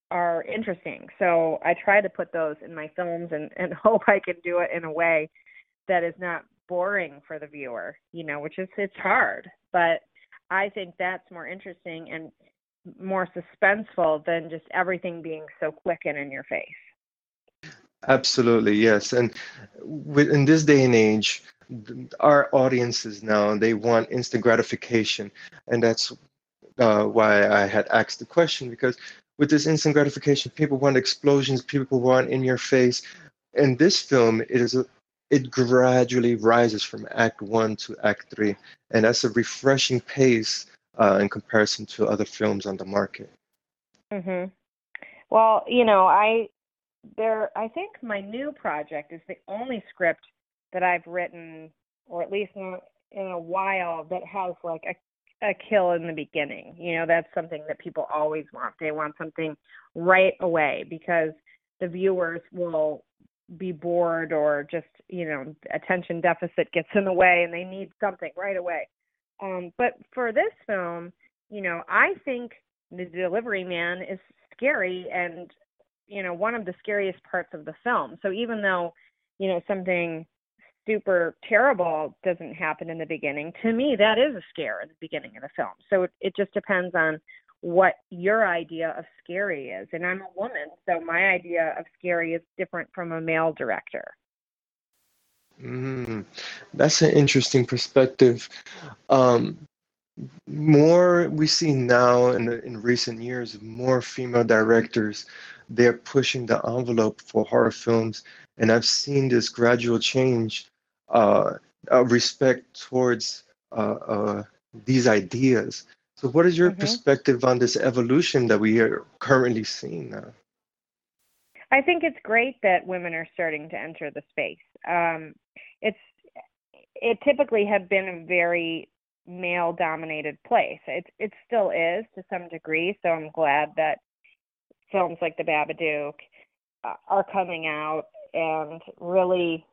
are interesting. So I try to put those in my films and, and hope I can do it in a way that is not boring for the viewer, you know, which is it's hard. But I think that's more interesting and more suspenseful than just everything being so quick and in your face. Absolutely, yes. And in this day and age, our audiences now they want instant gratification, and that's uh, why I had asked the question because with this instant gratification. People want explosions. People want in your face. In this film, it is a, it gradually rises from Act One to Act Three, and that's a refreshing pace uh, in comparison to other films on the market. Mhm. Well, you know, I there. I think my new project is the only script that I've written, or at least in, in a while, that has like a a kill in the beginning. You know, that's something that people always want. They want something right away because the viewers will be bored or just, you know, attention deficit gets in the way and they need something right away. Um, but for this film, you know, I think the delivery man is scary and, you know, one of the scariest parts of the film. So even though, you know, something super terrible doesn't happen in the beginning, to me that is a scare in the beginning of the film. So it, it just depends on what your idea of scary is. And I'm a woman, so my idea of scary is different from a male director. Mm, that's an interesting perspective. Um, more we see now in, in recent years, more female directors, they're pushing the envelope for horror films. And I've seen this gradual change, uh, of respect towards uh, uh, these ideas. So, what is your mm-hmm. perspective on this evolution that we are currently seeing now? I think it's great that women are starting to enter the space. Um, it's it typically had been a very male dominated place. It it still is to some degree. So I'm glad that films like The Babadook uh, are coming out and really,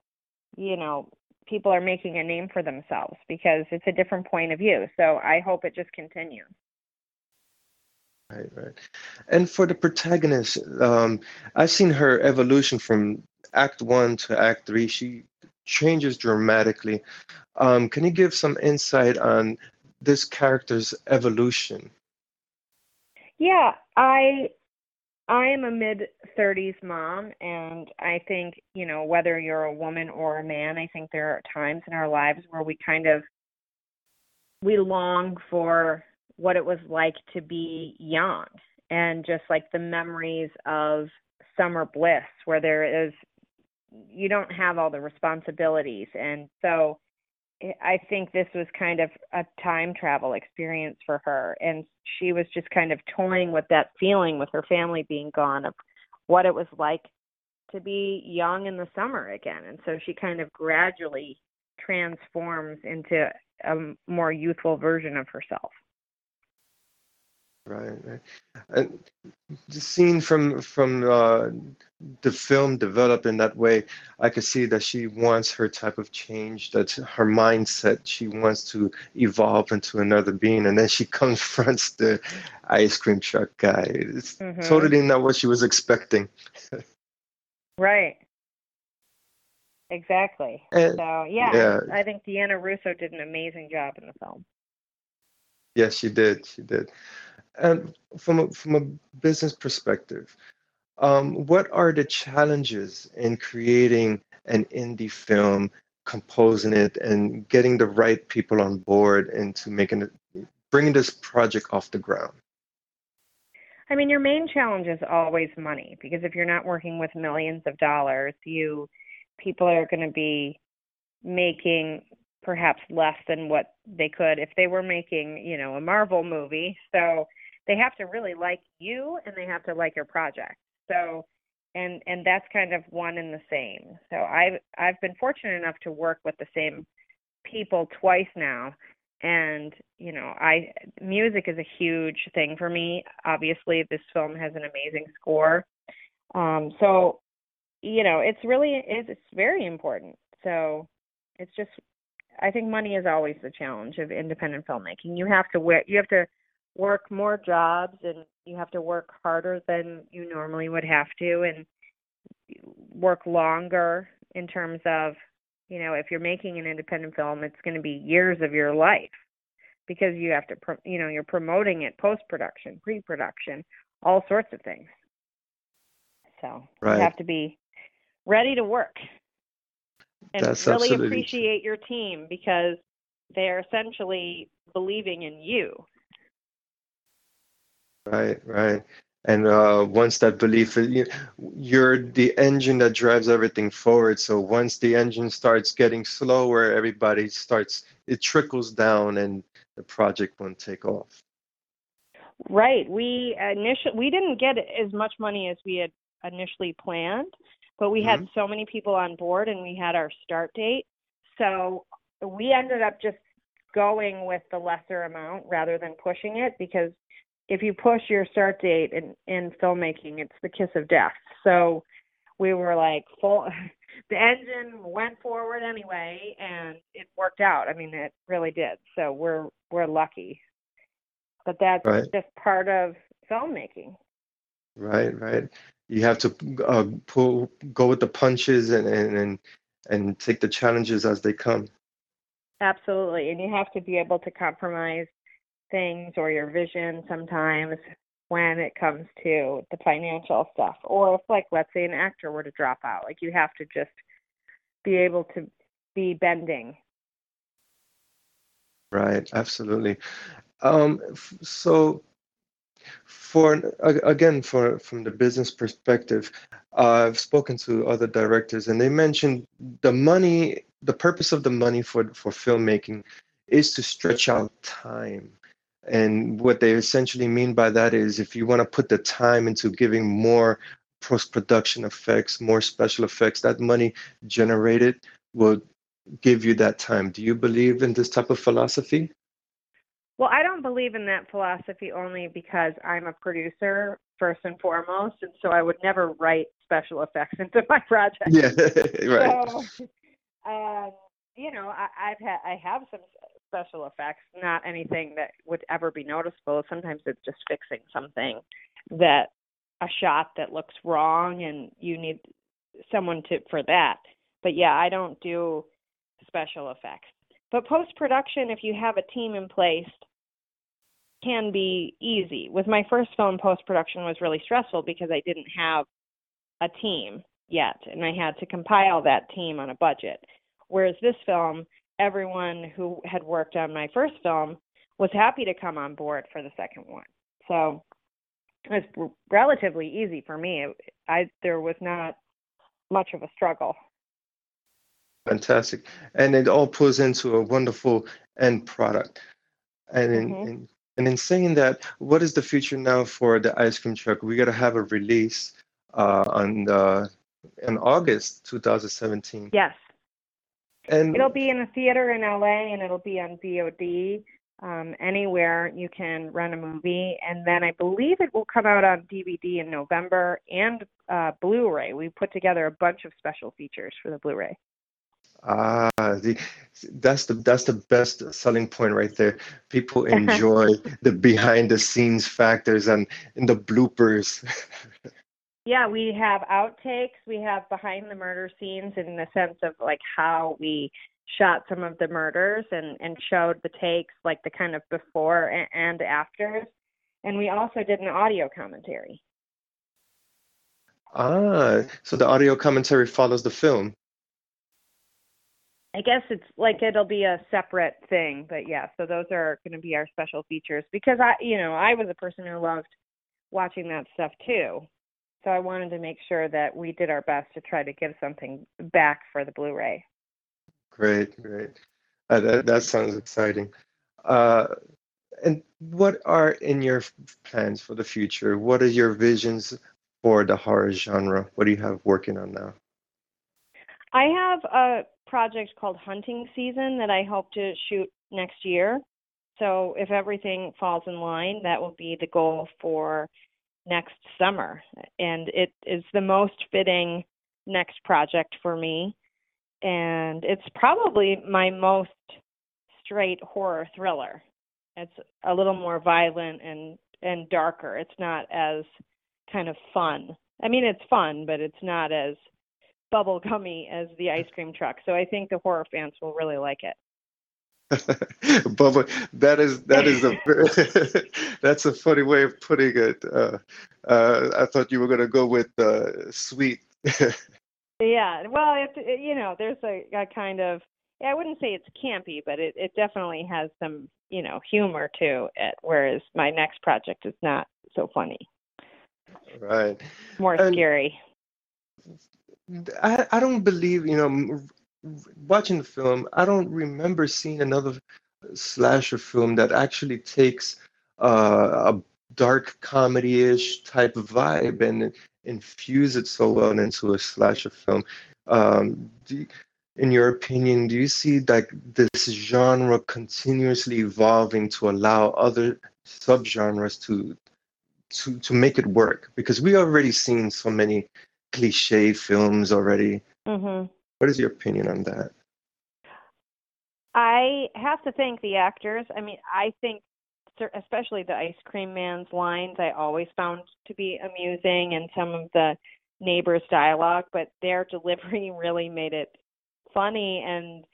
you know, people are making a name for themselves because it's a different point of view. So I hope it just continues. Right, right. And for the protagonist, um, I've seen her evolution from Act One to Act Three. She changes dramatically. Um, can you give some insight on this character's evolution? Yeah, I I am a mid 30s mom, and I think, you know, whether you're a woman or a man, I think there are times in our lives where we kind of we long for what it was like to be young and just like the memories of summer bliss where there is you don't have all the responsibilities. And so I think this was kind of a time travel experience for her. And she was just kind of toying with that feeling with her family being gone of what it was like to be young in the summer again. And so she kind of gradually transforms into a more youthful version of herself. Right, right. And the scene from from uh, the film developed in that way, I could see that she wants her type of change, that her mindset, she wants to evolve into another being, and then she confronts the ice cream truck guy. It's mm-hmm. totally not what she was expecting. right. Exactly. And, so yeah, yeah, I think Deanna Russo did an amazing job in the film. Yes, she did. She did. And from a, from a business perspective, um, what are the challenges in creating an indie film, composing it, and getting the right people on board into making it, bringing this project off the ground? I mean, your main challenge is always money because if you're not working with millions of dollars, you people are going to be making perhaps less than what they could if they were making, you know, a Marvel movie. So they have to really like you and they have to like your project. So and and that's kind of one and the same. So I've I've been fortunate enough to work with the same people twice now. And you know i music is a huge thing for me. Obviously this film has an amazing score. Um so you know it's really it's, it's very important. So it's just i think money is always the challenge of independent filmmaking. You have to you have to work more jobs and you have to work harder than you normally would have to and work longer in terms of you know if you're making an independent film it's going to be years of your life because you have to you know you're promoting it post production pre production all sorts of things. So right. you have to be ready to work. And That's really appreciate your team because they're essentially believing in you Right, right. And uh, once that belief, you're the engine that drives everything forward. So once the engine starts getting slower, everybody starts, it trickles down and the project won't take off. Right. We initially we didn't get as much money as we had initially planned, but we mm-hmm. had so many people on board and we had our start date. So we ended up just going with the lesser amount rather than pushing it because if you push your start date in in filmmaking, it's the kiss of death. So we were like full. the engine went forward anyway, and it worked out. I mean, it really did. So we're we're lucky. But that's right. just part of filmmaking. Right, right. You have to uh, pull, go with the punches, and and and and take the challenges as they come. Absolutely, and you have to be able to compromise things or your vision sometimes when it comes to the financial stuff. Or if, like, let's say an actor were to drop out, like, you have to just be able to be bending. Right, absolutely. Um, so, for again, for from the business perspective, uh, I've spoken to other directors, and they mentioned the money. The purpose of the money for for filmmaking is to stretch out time. And what they essentially mean by that is if you want to put the time into giving more post production effects, more special effects, that money generated will give you that time. Do you believe in this type of philosophy? Well, I don't believe in that philosophy only because I'm a producer first and foremost, and so I would never write special effects into my project. Yeah, right. So, um, you know, I, I've had I have some special effects, not anything that would ever be noticeable. Sometimes it's just fixing something that a shot that looks wrong and you need someone to for that. But yeah, I don't do special effects. But post production if you have a team in place can be easy. With my first film post production was really stressful because I didn't have a team yet and I had to compile that team on a budget. Whereas this film everyone who had worked on my first film was happy to come on board for the second one. So it was relatively easy for me. I there was not much of a struggle. Fantastic, and it all pulls into a wonderful end product. And in, mm-hmm. in and in saying that, what is the future now for the ice cream truck? We got to have a release uh, on the, in August 2017. Yes. And it'll be in a theater in LA and it'll be on VOD. Um, anywhere you can rent a movie, and then I believe it will come out on DVD in November and uh, Blu-ray. We put together a bunch of special features for the Blu-ray. Ah, the, that's the that's the best selling point right there. People enjoy the behind the scenes factors and, and the bloopers. yeah, we have outtakes, we have behind the murder scenes in the sense of like how we shot some of the murders and and showed the takes like the kind of before and, and afters. And we also did an audio commentary. Ah, so the audio commentary follows the film. I guess it's like it'll be a separate thing, but yeah, so those are going to be our special features because I, you know, I was a person who loved watching that stuff too. So I wanted to make sure that we did our best to try to give something back for the Blu-ray. Great, great. Uh, that, that sounds exciting. Uh, and what are in your plans for the future? What are your visions for the horror genre? What do you have working on now? I have a project called Hunting Season that I hope to shoot next year. So if everything falls in line, that will be the goal for next summer. And it is the most fitting next project for me. And it's probably my most straight horror thriller. It's a little more violent and and darker. It's not as kind of fun. I mean, it's fun, but it's not as bubblegummy as the ice cream truck. So I think the horror fans will really like it. Bubble, that is that is a that's a funny way of putting it. Uh, uh, I thought you were going to go with uh, sweet. yeah, well, it, you know, there's a, a kind of I wouldn't say it's campy, but it, it definitely has some you know humor to it. Whereas my next project is not so funny. Right. More and, scary. I, I don't believe, you know, watching the film, I don't remember seeing another slasher film that actually takes uh, a dark comedy-ish type of vibe and infuse it so well into a slasher film. Um, you, in your opinion, do you see like this genre continuously evolving to allow other subgenres to to to make it work? Because we already seen so many cliche films already. Mm-hmm. What is your opinion on that? I have to thank the actors. I mean, I think especially the ice cream man's lines I always found to be amusing and some of the neighbors dialogue, but their delivery really made it funny and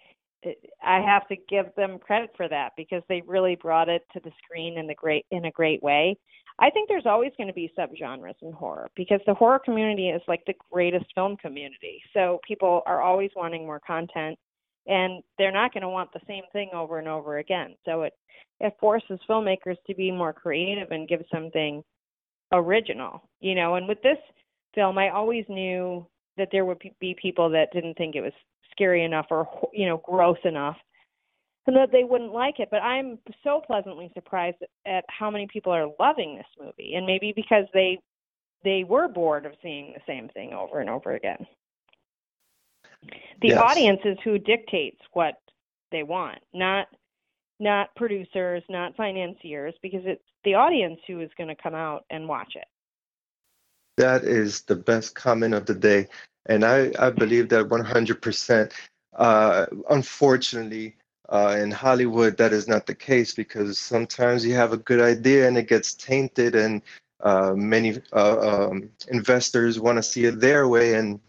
I have to give them credit for that because they really brought it to the screen in the great in a great way. I think there's always going to be subgenres in horror because the horror community is like the greatest film community. So people are always wanting more content and they're not going to want the same thing over and over again. So it it forces filmmakers to be more creative and give something original, you know. And with this film, I always knew that there would be people that didn't think it was scary enough or you know gross enough and that they wouldn't like it. But i'm so pleasantly surprised at how many people are loving this movie. And maybe because they they were bored of seeing the same thing over and over again. The yes. audience is who dictates what they want not not producers not financiers because it's the audience who is going to come out and watch it. That is the best comment of the day and I, I believe that 100%. Uh, unfortunately, uh, in Hollywood, that is not the case because sometimes you have a good idea and it gets tainted, and uh, many uh, um, investors want to see it their way, and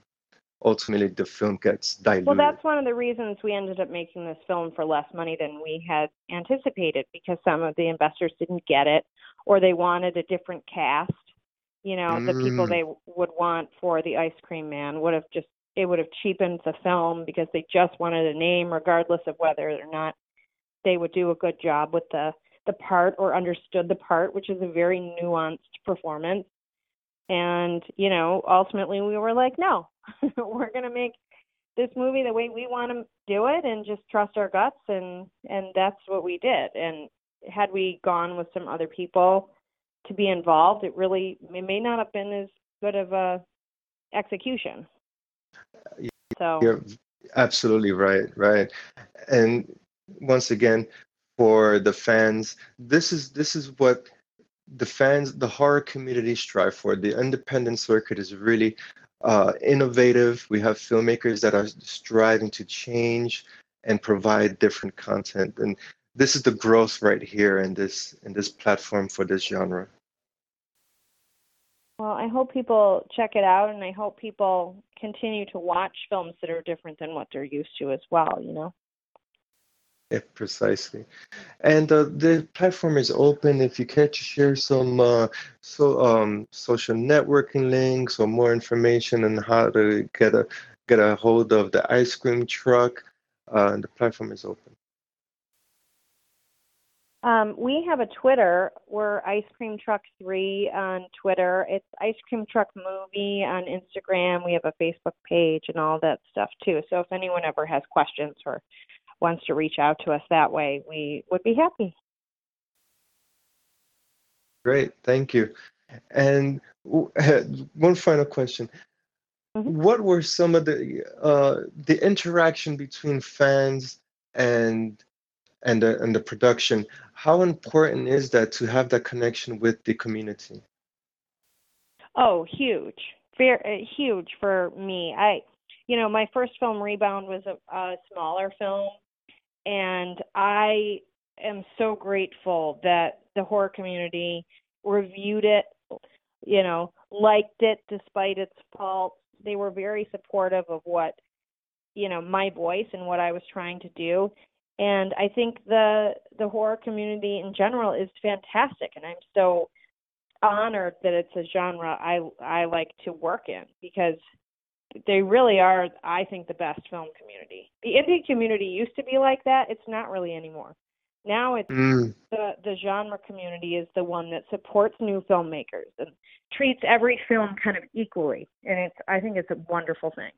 ultimately the film gets diluted. Well, that's one of the reasons we ended up making this film for less money than we had anticipated because some of the investors didn't get it or they wanted a different cast you know mm. the people mm. they would want for the ice cream man would have just it would have cheapened the film because they just wanted a name regardless of whether or not they would do a good job with the the part or understood the part which is a very nuanced performance and you know ultimately we were like no we're going to make this movie the way we want to do it and just trust our guts and and that's what we did and had we gone with some other people to be involved, it really it may not have been as good of a execution. So you're absolutely right, right. And once again, for the fans, this is this is what the fans, the horror community strive for. The independent circuit is really uh, innovative. We have filmmakers that are striving to change and provide different content. And this is the growth right here in this in this platform for this genre. Well, I hope people check it out, and I hope people continue to watch films that are different than what they're used to as well. You know. Yeah, precisely. And uh, the platform is open. If you care to share some uh, so um, social networking links or more information on how to get a get a hold of the ice cream truck, uh, the platform is open. Um, we have a Twitter. We're Ice Cream Truck Three on Twitter. It's Ice Cream Truck Movie on Instagram. We have a Facebook page and all that stuff too. So if anyone ever has questions or wants to reach out to us that way, we would be happy. Great, thank you. And one final question: mm-hmm. What were some of the uh, the interaction between fans and and the, and the production how important is that to have that connection with the community? Oh huge. Very uh, huge for me. I you know my first film rebound was a, a smaller film and i am so grateful that the horror community reviewed it you know liked it despite its faults. They were very supportive of what you know my voice and what i was trying to do and I think the the horror community in general is fantastic, and I'm so honored that it's a genre I I like to work in because they really are I think the best film community. The indie community used to be like that. It's not really anymore. Now it's mm. the the genre community is the one that supports new filmmakers and treats every film kind of equally, and it's I think it's a wonderful thing.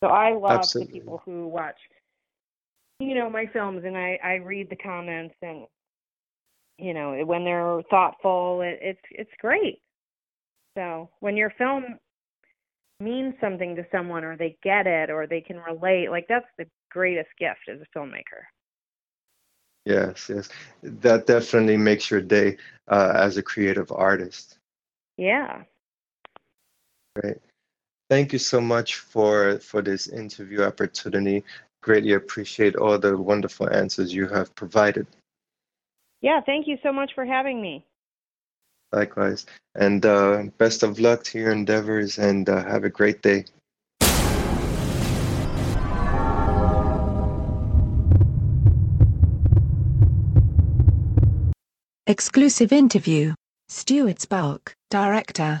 So I love Absolutely. the people who watch you know my films and I I read the comments and you know when they're thoughtful it, it's it's great. So when your film means something to someone or they get it or they can relate like that's the greatest gift as a filmmaker. Yes, yes, that definitely makes your day uh, as a creative artist. Yeah. Great. Thank you so much for for this interview opportunity greatly appreciate all the wonderful answers you have provided. Yeah, thank you so much for having me. Likewise. And uh, best of luck to your endeavors and uh, have a great day. Exclusive interview Stewart Sparke, director.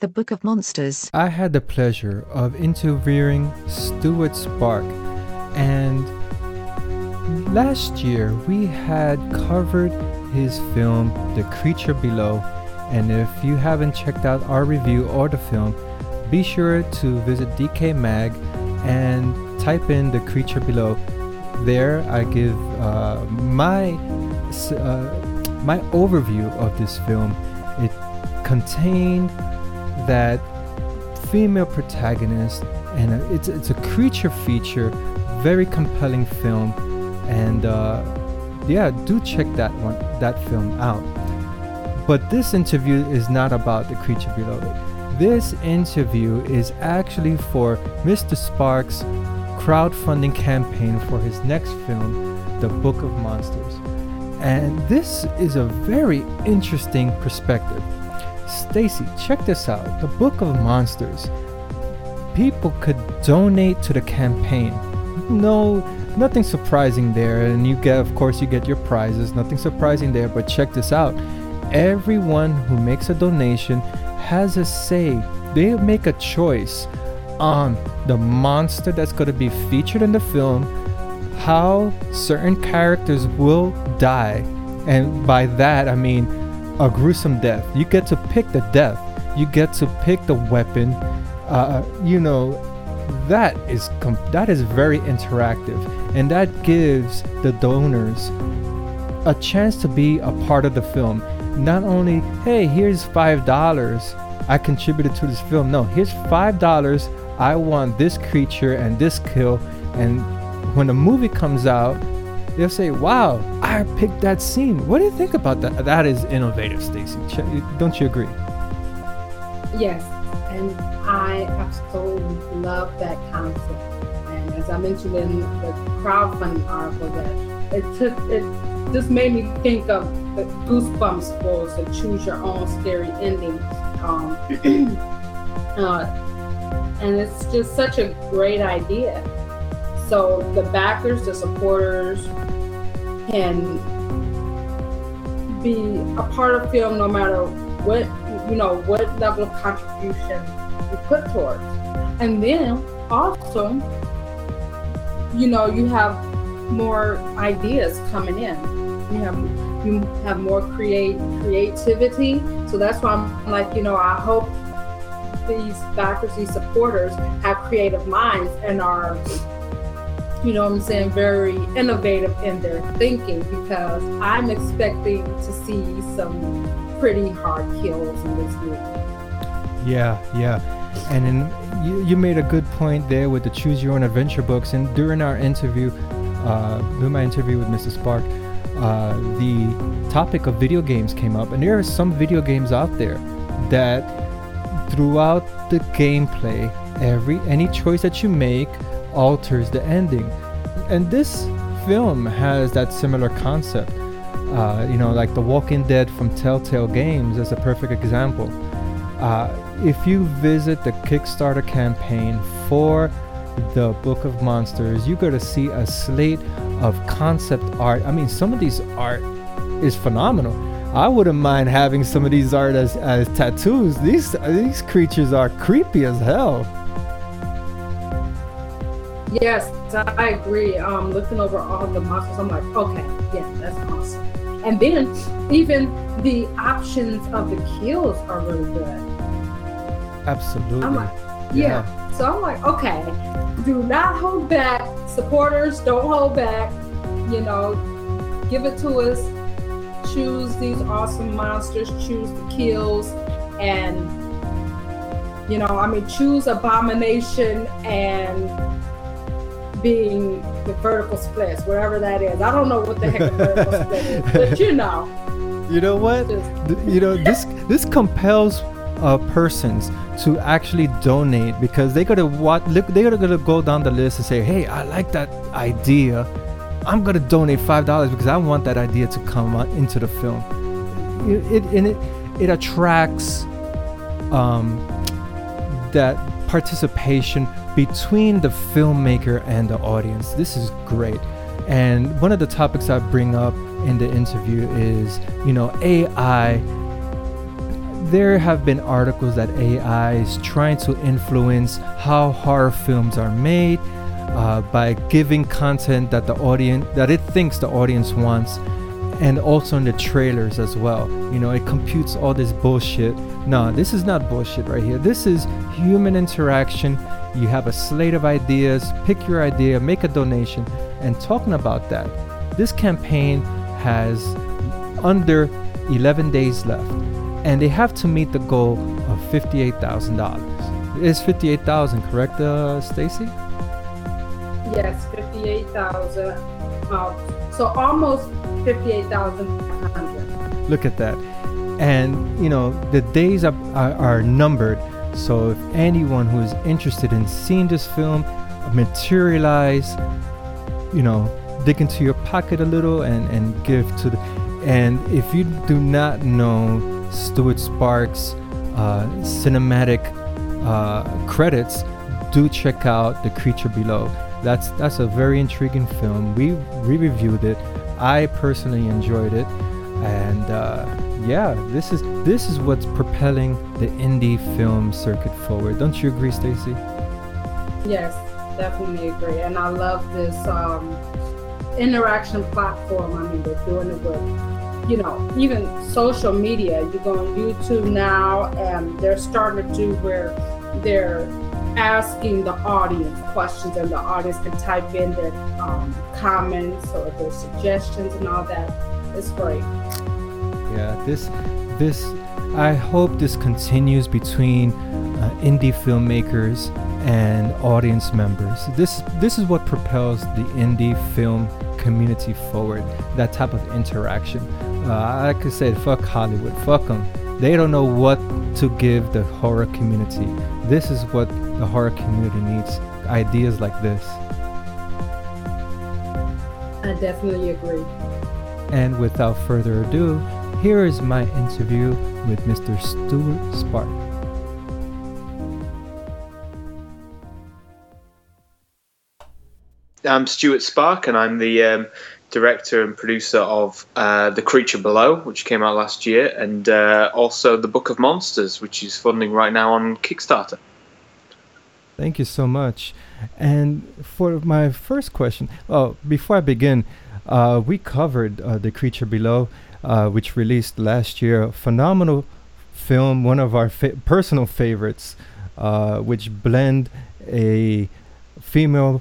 The Book of Monsters. I had the pleasure of interviewing Stewart Sparke and last year we had covered his film The Creature Below. And if you haven't checked out our review or the film, be sure to visit Decay Mag and type in The Creature Below. There, I give uh, my uh, my overview of this film. It contained that female protagonist, and it's it's a creature feature, very compelling film, and uh, yeah, do check that one that film out. But this interview is not about the creature below it. This interview is actually for Mr. Sparke's crowdfunding campaign for his next film, The Book of Monsters. And this is a very interesting perspective. Stacy, check this out. The Book of Monsters. People could donate to the campaign. No, nothing surprising there. And you get, of course, you get your prizes. Nothing surprising there. But check this out. Everyone who makes a donation has a say. They make a choice on the monster that's going to be featured in the film how certain characters will die. And by that, I mean a gruesome death. You get to pick the death, you get to pick the weapon. Uh, you know, that is com- that is very interactive, and that gives the donors a chance to be a part of the film. Not only, hey, here's five dollars, I contributed to this film. No, here's five dollars. I want this creature and this kill, and when the movie comes out, they'll say, "Wow, I picked that scene." What do you think about that? That is innovative, Stacy. Don't you agree? Yes, and I absolutely love that concept. And as I mentioned in the crowdfunding article, that it took it just made me think of the Goosebumps books, the choose your own scary ending. Um, uh, and it's just such a great idea so the backers, the supporters can be a part of film no matter what you know what level of contribution you put towards. And then also, you know, you have more ideas coming in. You have you have more create creativity. So that's why I'm like, you know, I hope these backers, these supporters have creative minds and are you know I'm saying, very innovative in their thinking because I'm expecting to see some pretty hard kills in this movie. Yeah, yeah. And then you, you made a good point there with the Choose Your Own Adventure books. And during our interview, uh, during my interview with Mrs. Sparke, uh, the topic of video games came up. And there are some video games out there that throughout the gameplay, every any choice that you make alters the ending. And this film has that similar concept. Uh, you know, like The Walking Dead from Telltale Games is a perfect example. Uh, if you visit the Kickstarter campaign for the Book of Monsters, you're going to see a slate of concept art. I mean, some of these art is phenomenal. I wouldn't mind having some of these art as, as tattoos. These these creatures are creepy as hell. Yes, I agree. Um, looking over all the monsters, I'm like, okay, yeah, that's awesome. And then even the options of the kills are really good. Absolutely. I'm like, yeah. yeah. So I'm like, okay, do not hold back. Supporters, don't hold back. You know, give it to us. Choose these awesome monsters. Choose the kills, and you know, I mean, choose abomination and being the vertical splits, wherever that is. I don't know what the heck a vertical split is, but you know. You know what? you know this this compels uh, persons to actually donate because they gotta what they gotta, gotta go down the list and say, hey, I like that idea. I'm gonna donate five dollars because I want that idea to come into the film. It, it and it it attracts um, that participation between the filmmaker and the audience. This is great. And one of the topics I bring up in the interview is, you know, AI. There have been articles that AI is trying to influence how horror films are made uh, by giving content that the audience that it thinks the audience wants and also in the trailers as well. You know, it computes all this bullshit. No, this is not bullshit right here. This is human interaction. You have a slate of ideas, pick your idea, make a donation, and talking about that. This campaign has under 11 days left, and they have to meet the goal of $58,000. It's 58,000, correct, uh, Stacy? Yes, 58,000. Um, so almost 58,500. Look at that. And, you know, the days are, are, are numbered. So if anyone who is interested in seeing this film materialize, you know, dig into your pocket a little and, and give to the. And if you do not know Stewart Sparke's uh, cinematic uh, credits, do check out The Creature Below. That's that's a very intriguing film. We we reviewed it. I personally enjoyed it, and uh, yeah, this is this is what's propelling the indie film circuit forward. Don't you agree, Stacy? Yes, definitely agree. And I love this um, interaction platform. I mean, they're doing it with, you know, even social media. You go on YouTube now, and they're starting to do where they're asking the audience questions, and the audience can type in their um, comments or their suggestions and all that. It's great. Yeah, this this I hope this continues between uh, indie filmmakers and audience members. This this is what propels the indie film community forward. That type of interaction. Uh, like I said, fuck Hollywood, fuck them. They don't know what to give the horror community. This is what the horror community needs. Ideas like this. I definitely agree. And without further ado, here is my interview with Mr. Stewart Sparke. I'm Stewart Sparke, and I'm the um, director and producer of uh, The Creature Below, which came out last year, and uh, also The Book of Monsters, which is funding right now on Kickstarter. Thank you so much. And for my first question, oh, before I begin, uh, we covered uh, The Creature Below, uh, which released last year. Phenomenal film, one of our fa- personal favorites, uh, which blend a female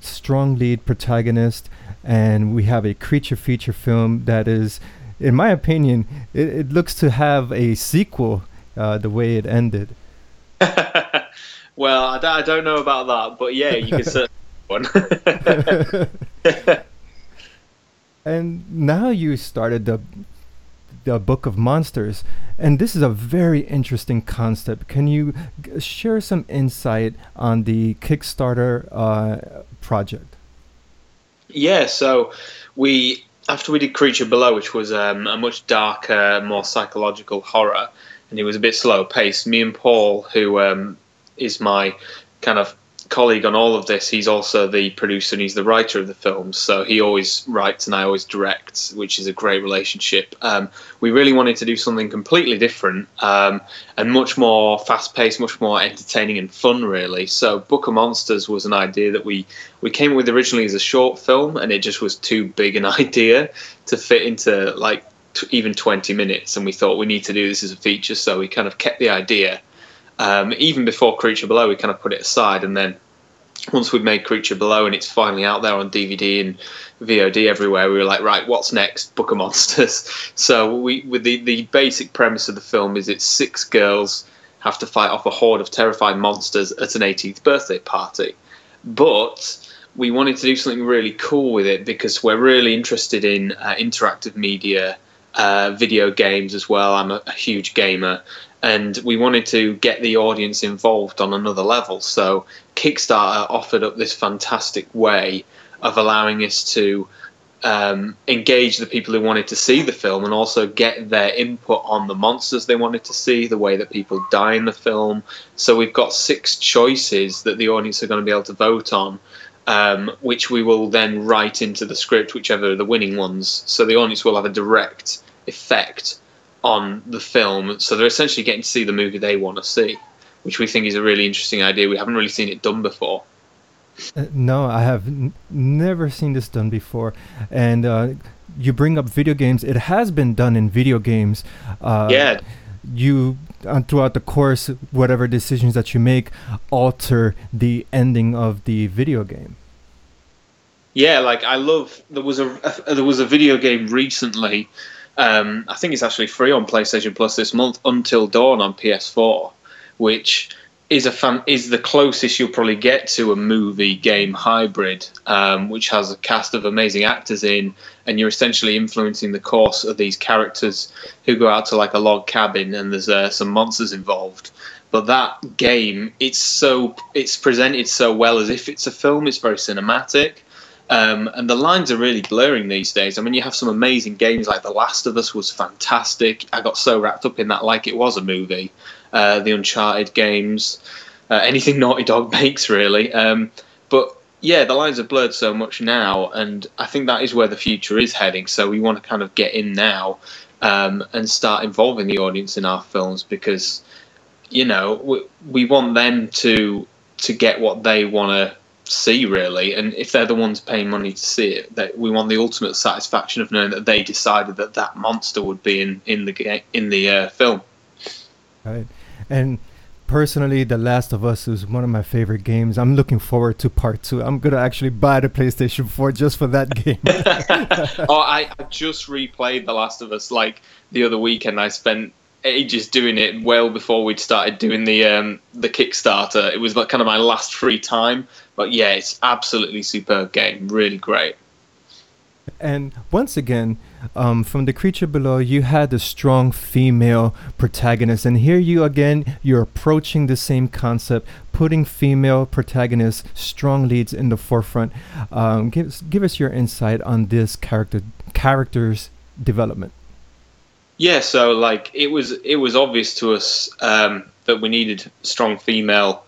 strong lead protagonist, and we have a creature feature film that is, in my opinion, it, it looks to have a sequel. Uh, the way it ended. well, I don't, I don't know about that, but yeah, you can certainly one. and now you started the the book of monsters and this is a very interesting concept can you g- share some insight on the kickstarter uh, project yeah so we after we did creature below which was um, a much darker more psychological horror and it was a bit slow paced me and paul who um, is my kind of colleague on all of this. He's also the producer and he's the writer of the films. So he always writes and I always direct, which is a great relationship. Um, we really wanted to do something completely different um, and much more fast paced, much more entertaining and fun, really. So Book of Monsters was an idea that we, we came with originally as a short film and it just was too big an idea to fit into like t- even 20 minutes. And we thought we need to do this as a feature. So we kind of kept the idea um, even before Creature Below, we kind of put it aside, and then once we'd made Creature Below and it's finally out there on DVD and VOD everywhere, we were like, right, what's next? Book of Monsters. So we, with the the basic premise of the film is it's six girls have to fight off a horde of terrifying monsters at an 18th birthday party, but we wanted to do something really cool with it because we're really interested in uh, interactive media, uh, video games as well. I'm a, a huge gamer, and we wanted to get the audience involved on another level. So Kickstarter offered up this fantastic way of allowing us to um, engage the people who wanted to see the film and also get their input on the monsters they wanted to see, the way that people die in the film. So we've got six choices that the audience are going to be able to vote on. um, which we will then write into the script, whichever are the winning ones. So the audience will have a direct effect on the film. So they're essentially getting to see the movie they want to see, which we think is a really interesting idea. We haven't really seen it done before. Uh, no, I have n- never seen this done before. And uh, you bring up video games. It has been done in video games. Uh, yeah. You uh, throughout the course, whatever decisions that you make alter the ending of the video game. Yeah, like I love. There was a, a there was a video game recently. Um, I think it's actually free on PlayStation Plus this month. Until Dawn on PS4, which is a fan, is the closest you'll probably get to a movie game hybrid, um, which has a cast of amazing actors in, and you're essentially influencing the course of these characters who go out to like a log cabin, and there's uh, some monsters involved. But that game, it's so it's presented so well as if it's a film. It's very cinematic. Um, and the lines are really blurring these days. I mean, you have some amazing games like The Last of Us was fantastic. I got so wrapped up in that like it was a movie. Uh, the Uncharted games, uh, anything Naughty Dog makes, really. Um, but yeah, the lines are blurred so much now, and I think that is where the future is heading. So we want to kind of get in now um, and start involving the audience in our films because, you know, we, we want them to to get what they want to see really and if they're the ones paying money to see it that we want the ultimate satisfaction of knowing that they decided that that monster would be in in the game in the uh, film. Right. And personally the last of us is one of my favorite games. I'm looking forward to part two. I'm gonna actually buy the playstation 4 just for that game. Oh I, I just replayed the last of us like the other weekend. I spent ages doing it well before we'd started doing the um, the Kickstarter. It was like kind of my last free time. But yeah, it's absolutely superb game. Really great. And once again, um, from the creature below, you had a strong female protagonist, and here you again, you're approaching the same concept, putting female protagonists, strong leads in the forefront. Um, give give us your insight on this character character's development. Yeah, so like it was it was obvious to us um, that we needed strong female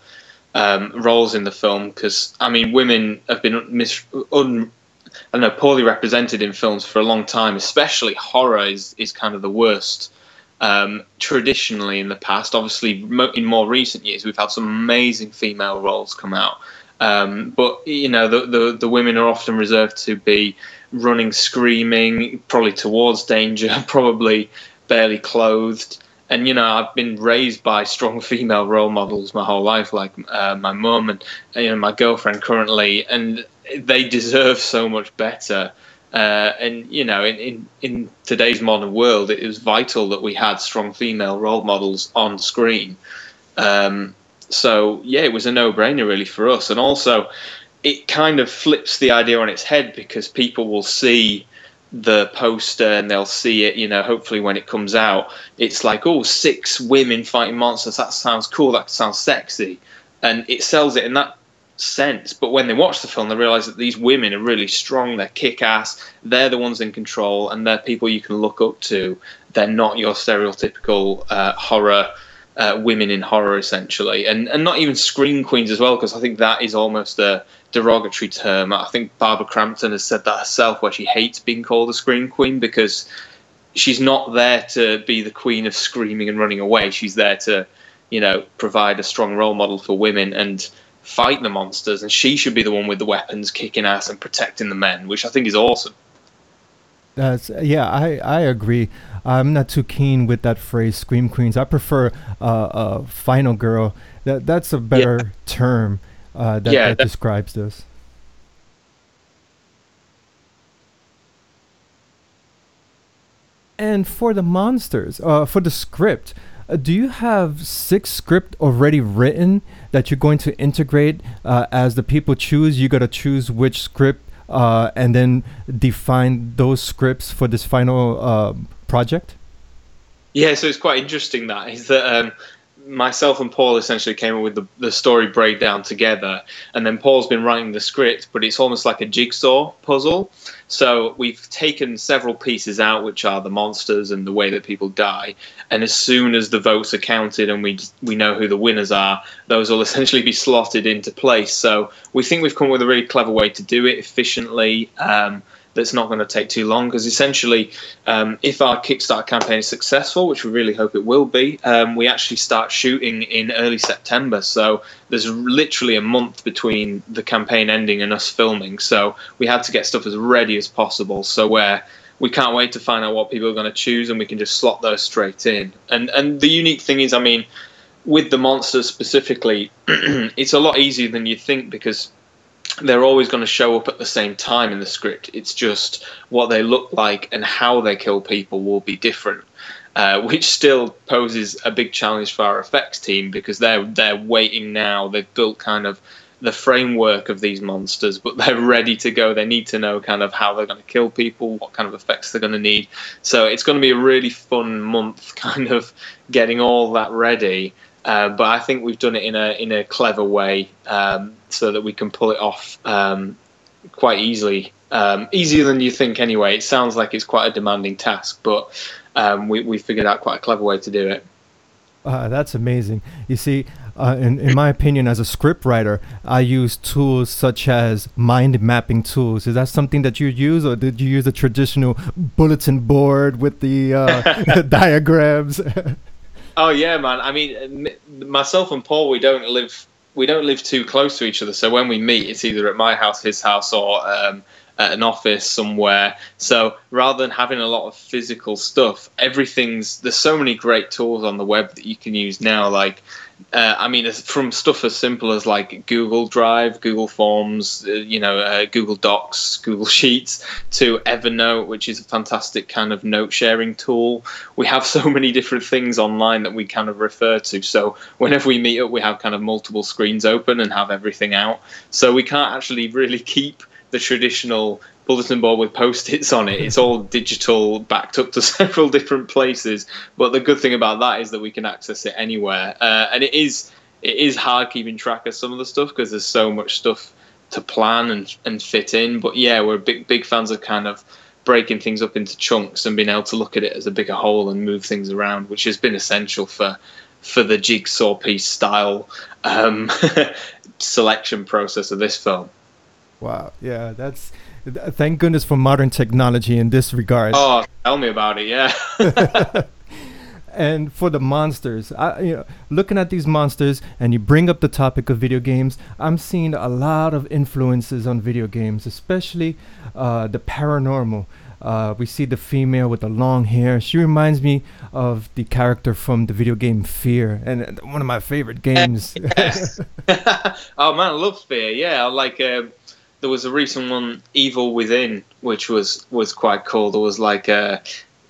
um, roles in the film because I mean women have been mis- un- I don't know poorly represented in films for a long time. Especially horror is is kind of the worst. Um, traditionally, in the past, obviously, mo- in more recent years, we've had some amazing female roles come out. Um, but you know, the, the the women are often reserved to be running, screaming, probably towards danger, probably barely clothed. And you know, I've been raised by strong female role models my whole life, like uh, my mum and you know my girlfriend currently, and they deserve so much better. Uh, and you know, in, in, in today's modern world, it is vital that we had strong female role models on screen. Um, so yeah, it was a no-brainer really for us, and also it kind of flips the idea on its head because people will see the poster and they'll see it, you know, hopefully when it comes out, it's like, oh, six women fighting monsters. That sounds cool. That sounds sexy. And it sells it in that sense. But when they watch the film, they realize that these women are really strong. They're kick ass. They're the ones in control and they're people you can look up to. They're not your stereotypical uh, horror. Uh, women in horror, essentially, and and not even scream queens as well, because I think that is almost a derogatory term. I think Barbara Crampton has said that herself, where she hates being called a scream queen because she's not there to be the queen of screaming and running away. She's there to, you know, provide a strong role model for women and fight the monsters. And she should be the one with the weapons, kicking ass and protecting the men, which I think is awesome. That's yeah, I I agree. I'm not too keen with that phrase "scream queens." I prefer uh, uh, "final girl." That that's a better yeah. term uh, that, yeah, that describes this. And for the monsters, uh, for the script, uh, do you have six script already written that you're going to integrate uh, as the people choose? You got to choose which script uh, and then define those scripts for this final uh, project. Yeah, so it's quite interesting that is that um, myself and Paul essentially came up with the, the story breakdown together, and then Paul's been writing the script, but it's almost like a jigsaw puzzle. So we've taken several pieces out, which are the monsters and the way that people die, and as soon as the votes are counted and we we know who the winners are, those will essentially be slotted into place. So we think we've come up with a really clever way to do it efficiently. Um, that's not going to take too long because essentially, um, if our Kickstarter campaign is successful, which we really hope it will be, um, we actually start shooting in early September. So there's literally a month between the campaign ending and us filming. So we had to get stuff as ready as possible. So where we can't wait to find out what people are going to choose and we can just slot those straight in. And and the unique thing is, I mean, with the monsters specifically, it's a lot easier than you think because they're always going to show up at the same time in the script. It's just what they look like and how they kill people will be different, uh, which still poses a big challenge for our effects team because they're they're waiting now. They've built kind of the framework of these monsters, but they're ready to go. They need to know kind of how they're going to kill people, what kind of effects they're going to need. So it's going to be a really fun month, kind of getting all that ready. Uh, but I think we've done it in a in a clever way um, so that we can pull it off um, quite easily, um, easier than you think. Anyway, it sounds like it's quite a demanding task, but um, we we figured out quite a clever way to do it. Uh, that's amazing. You see, uh, in, in my opinion, as a script writer, I use tools such as mind mapping tools. Is that something that you use, or did you use a traditional bulletin board with the uh, diagrams? Oh yeah, man. I mean, myself and Paul, we don't live we don't live too close to each other. So when we meet, it's either at my house, his house, or um, at an office somewhere. So rather than having a lot of physical stuff, everything's there's so many great tools on the web that you can use now. Like uh, I mean, from stuff as simple as like Google Drive, Google Forms, uh, you know, uh, Google Docs, Google Sheets, to Evernote, which is a fantastic kind of note sharing tool. We have so many different things online that we kind of refer to. So whenever we meet up, we have kind of multiple screens open and have everything out. So we can't actually really keep the traditional bulletin board with post-its on it. It's all digital, backed up to several different places. But the good thing about that is that we can access it anywhere, uh, and it is it is hard keeping track of some of the stuff because there's so much stuff to plan and and fit in. But yeah, we're big big fans of kind of breaking things up into chunks and being able to look at it as a bigger whole and move things around, which has been essential for for the jigsaw piece style um, selection process of this film. Wow, yeah, that's thank goodness for modern technology in this regard. Oh, tell me about it. Yeah. and for the monsters, I, you know, looking at these monsters, and you bring up the topic of video games, I'm seeing a lot of influences on video games, especially uh, the paranormal. Uh, we see the female with the long hair. She reminds me of the character from the video game Fear, and one of my favorite games. oh man, I love Fear. Yeah, like. Uh, there was a recent one, Evil Within, which was was quite cool. There was like a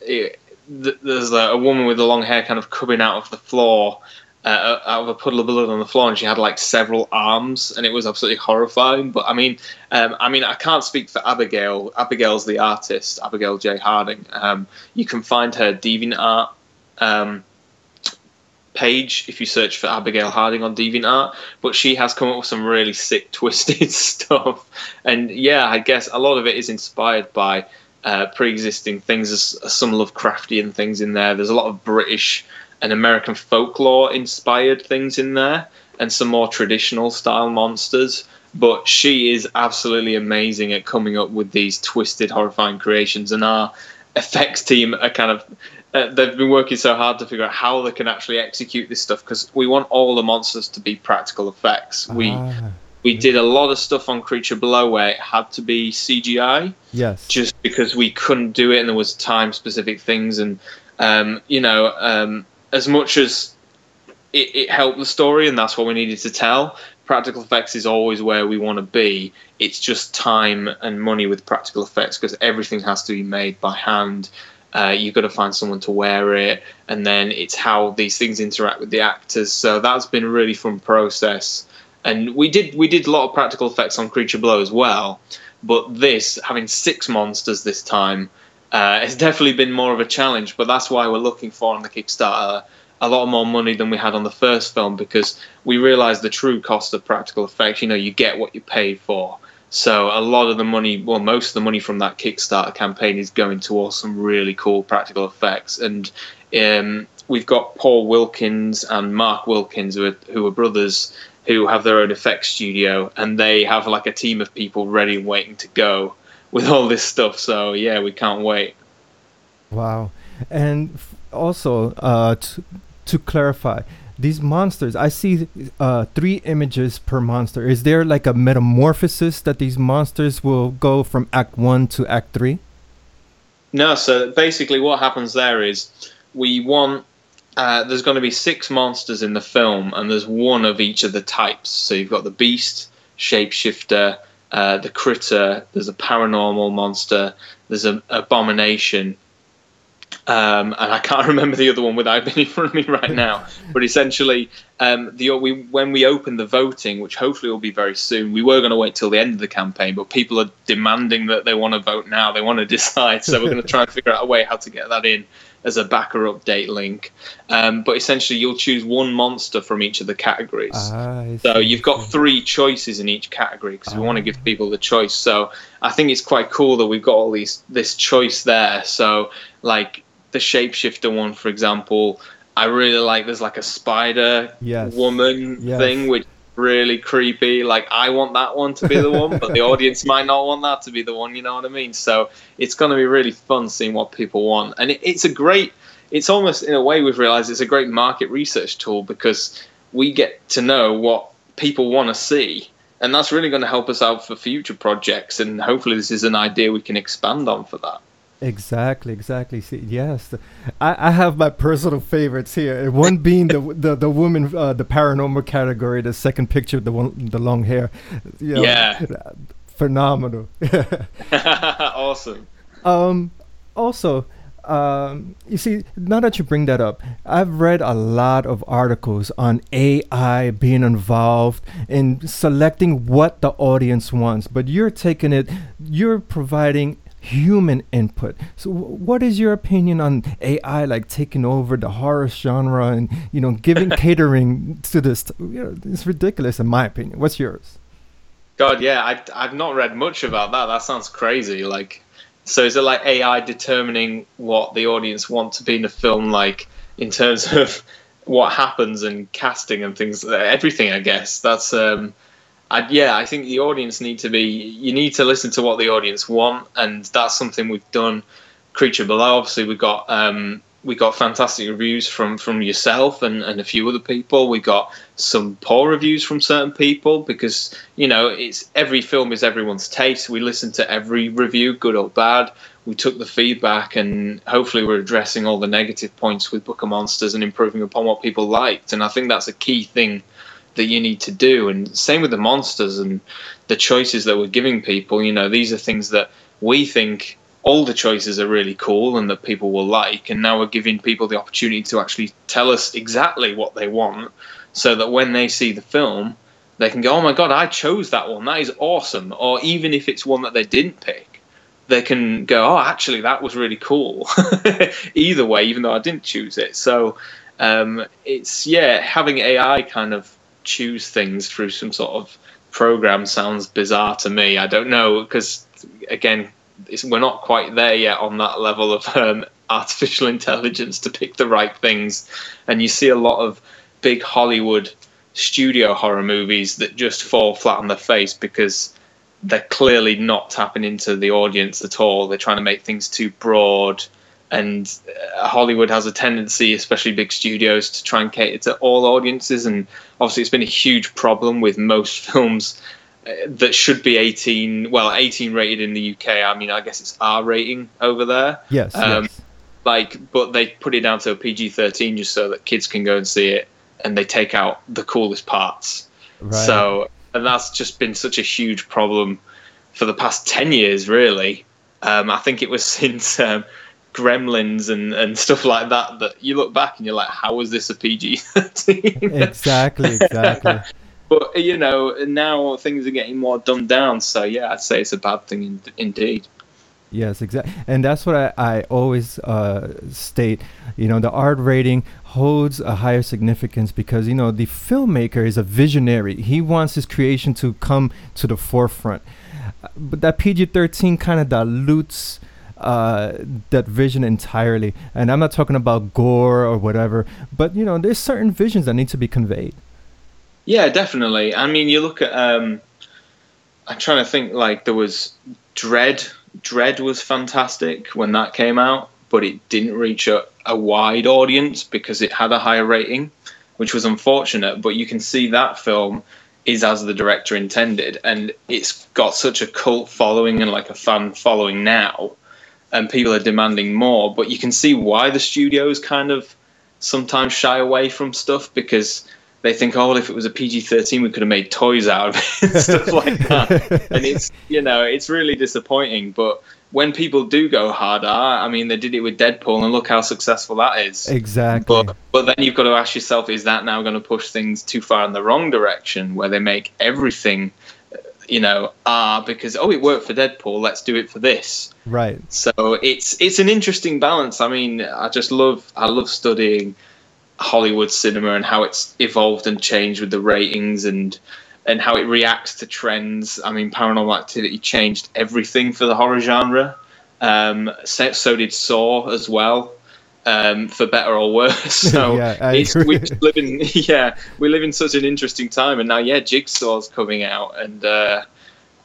it, there's a, a, woman with the long hair kind of coming out of the floor, uh, out of a puddle of blood on the floor, and she had like several arms, and it was absolutely horrifying. But I mean, um, I mean, I can't speak for Abigail. Abigail's the artist, Abigail J. Harding. Um, you can find her DeviantArt. Um, page if you search for Abigail Harding on DeviantArt, but she has come up with some really sick, twisted stuff. And yeah, I guess a lot of it is inspired by uh, pre-existing things. There's some Lovecraftian things in there. There's a lot of British and American folklore inspired things in there, and some more traditional style monsters. But she is absolutely amazing at coming up with these twisted, horrifying creations, and our effects team are kind of uh, they've been working so hard to figure out how they can actually execute this stuff because we want all the monsters to be practical effects. We ah, we did a lot of stuff on Creature Below where it had to be CGI. Yes. Just because we couldn't do it and there was time specific things and um, you know um, as much as it, it helped the story and that's what we needed to tell. Practical effects is always where we want to be. It's just time and money with practical effects because everything has to be made by hand uh, you've got to find someone to wear it, and then it's how these things interact with the actors. So that's been a really fun process. And we did we did a lot of practical effects on Creature Below as well, but this having six monsters this time uh, has definitely been more of a challenge. But that's why we're looking for on the Kickstarter a lot more money than we had on the first film because we realized the true cost of practical effects. You know, you get what you pay for. So a lot of the money, well, most of the money from that Kickstarter campaign is going towards some really cool practical effects. And um, we've got Paul Wilkins and Mark Wilkins, who are, who are brothers, who have their own effects studio, and they have like a team of people ready waiting to go with all this stuff. So yeah, we can't wait. Wow. And also, uh, to, to clarify, these monsters, I see uh, three images per monster. Is there like a metamorphosis that these monsters will go from Act 1 to Act 3? No, so basically what happens there is we want uh, there's going to be six monsters in the film, and there's one of each of the types. So you've got the beast, shapeshifter, uh, the critter, there's a paranormal monster, there's an abomination, um, and I can't remember the other one without being in front of me right now. But essentially, um, the we when we open the voting, which hopefully will be very soon, we were going to wait till the end of the campaign, but people are demanding that they want to vote now. They want to decide, so we're going to try and figure out a way how to get that in as a backer update link. Um, but essentially, you'll choose one monster from each of the categories. so you've got three choices in each category because we want to give ah. people the choice. So I think it's quite cool that we've got all these this choice there. So like the shapeshifter one, for example. I really like there's like a spider yes. woman yes. thing, which really creepy. Like I want that one to be the one, but the audience might not want that to be the one. You know what I mean? So it's going to be really fun seeing what people want, and it, it's a great. It's almost in a way we've realized it's a great market research tool because we get to know what people want to see, and that's really going to help us out for future projects. And hopefully, this is an idea we can expand on for that. Exactly, exactly. See, yes, I, I have my personal favorites here. One being the the the woman, uh, the paranormal category. The second picture, the one, the long hair. You know, yeah, phenomenal. awesome. Um, also, um, you see, now that you bring that up, I've read a lot of articles on AI being involved in selecting what the audience wants, but you're taking it, you're providing human input. So, what is your opinion on AI like taking over the horror genre and you know giving catering to this? You know, it's ridiculous in my opinion. What's yours? God, yeah, I, I've not read much about that. That sounds crazy. Like, so is it like AI determining what the audience want to be in a film? Like, in terms of what happens and casting and things, everything. I guess that's um, I, yeah, I think the audience need to be. You need to listen to what the audience want, and that's something we've done. Creature Below, obviously, we got um, we got fantastic reviews from from yourself and, and a few other people. We got some poor reviews from certain people because you know it's every film is everyone's taste. We listen to every review, good or bad. We took the feedback and hopefully we're addressing all the negative points with Book of Monsters and improving upon what people liked. And I think that's a key thing that you need to do. And same with the monsters and the choices that we're giving people. You know, these are things that we think all the choices are really cool and that people will like. And now we're giving people the opportunity to actually tell us exactly what they want so that when they see the film, they can go, oh my God, I chose that one. That is awesome. Or even if it's one that they didn't pick, they can go, oh, actually, that was really cool. Either way, even though I didn't choose it. So um, it's, yeah, having AI kind of choose things through some sort of program sounds bizarre to me. I don't know because again, we're not quite there yet on that level of um, artificial intelligence to pick the right things, and you see a lot of big Hollywood studio horror movies that just fall flat on their face because they're clearly not tapping into the audience at all. They're trying to make things too broad and uh, Hollywood has a tendency, especially big studios, to try and cater to all audiences. And obviously, it's been a huge problem with most films uh, that should be 18, well, 18 rated in the UK. I mean, I guess it's R rating over there. Yes. Um, yes. Like, but they put it down to a PG 13 just so that kids can go and see it, and they take out the coolest parts. Right. So, and that's just been such a huge problem for the past 10 years, really. Um, I think it was since. Um, Gremlins and, and stuff like that that you look back and you're like, how was this a PG thirteen? exactly, exactly. but you know, now things are getting more dumbed down. So yeah, I'd say it's a bad thing in, indeed. Yes, exactly. And that's what I, I always uh, state. You know, the R rating holds a higher significance because, you know, the filmmaker is a visionary. He wants his creation to come to the forefront. But that PG 13 kind of dilutes uh, that vision entirely. And I'm not talking about gore or whatever, but, you know, there's certain visions that need to be conveyed. Yeah, definitely. I mean, you look at. Um, I'm trying to think, like, there was Dredd. Dredd was fantastic when that came out, but it didn't reach a, a wide audience because it had a higher rating, which was unfortunate. But you can see that film is as the director intended, and it's got such a cult following and like a fan following now, and people are demanding more. But you can see why the studios kind of sometimes shy away from stuff because they think, oh, well, if it was a PG thirteen, we could have made toys out of it, and stuff like that. and it's you know, it's really disappointing. But when people do go harder, I mean, they did it with Deadpool, and look how successful that is. Exactly. But but then you've got to ask yourself, is that now going to push things too far in the wrong direction, where they make everything, you know, ah, because oh, it worked for Deadpool, let's do it for this. Right. So it's it's an interesting balance. I mean, I just love I love studying Hollywood cinema and how it's evolved and changed with the ratings and and how it reacts to trends. I mean, Paranormal Activity changed everything for the horror genre. Um, so, so, did Saw as well, um, for better or worse. So yeah, we live in yeah we live in such an interesting time, and now yeah, Jigsaw's coming out, and uh,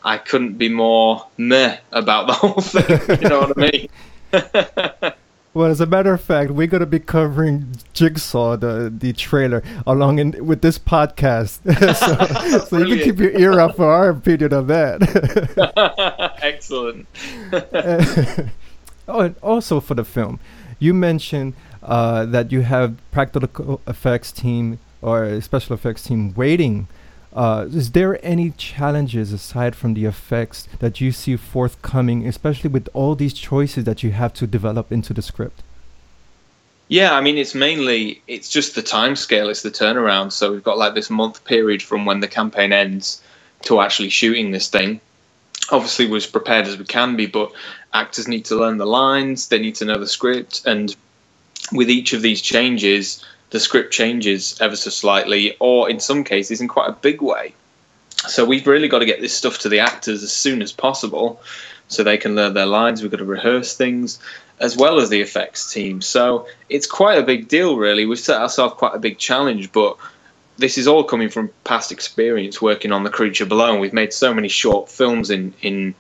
I couldn't be more meh about the whole thing. you know what I mean? Well, as a matter of fact, we're gonna be covering Jigsaw, the the trailer, along in with this podcast. so, so you can keep your ear out for our opinion of that. Excellent. oh, and also for the film, you mentioned uh, that you have practical effects team or special effects team waiting uh, is there any challenges aside from the effects that you see forthcoming, especially with all these choices that you have to develop into the script? Yeah, I mean, it's mainly it's just the time scale, it's the turnaround. So we've got like this month period from when the campaign ends to actually shooting this thing. Obviously, we're as prepared as we can be, but actors need to learn the lines, they need to know the script, and with each of these changes, the script changes ever so slightly, or in some cases in quite a big way. So we've really got to get this stuff to the actors as soon as possible so they can learn their lines. We've got to rehearse things as well as the effects team. So it's quite a big deal, really. We've set ourselves quite a big challenge, but this is all coming from past experience working on The Creature Below. And we've made so many short films in, in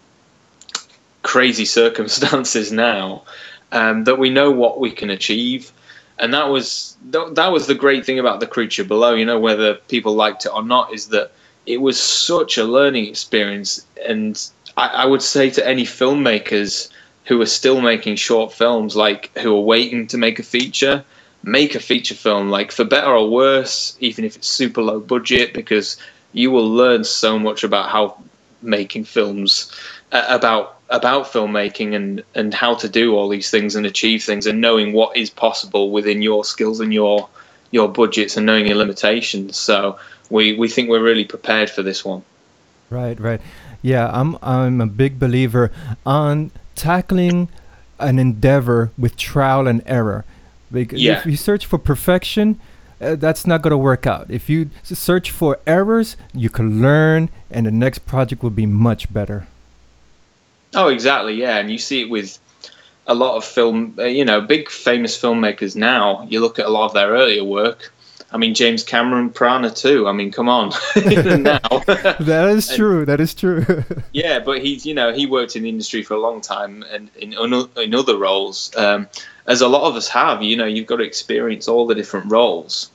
crazy circumstances now um, that we know what we can achieve and that was that was the great thing about the creature below you know whether people liked it or not is that it was such a learning experience and I, I, would say to any filmmakers who are still making short films like who are waiting to make a feature make a feature film like for better or worse even if it's super low budget because you will learn so much about how making films uh, about about filmmaking and and how to do all these things and achieve things and knowing what is possible within your skills and your your budgets and knowing your limitations. So we we think we're really prepared for this one. Right right. Yeah i'm i'm a big believer on tackling an endeavor with trial and error because yeah. if you search for perfection uh, that's not going to work out. If you search for errors, you can learn, and the next project will be much better. Oh, exactly. Yeah, and you see it with a lot of film. Uh, you know, big famous filmmakers now. You look at a lot of their earlier work. I mean, James Cameron, Piranha II. I mean, come on, now. that is true. That is true. yeah, but he's you know he worked in the industry for a long time and in in other roles, um, as a lot of us have. You know, you've got to experience all the different roles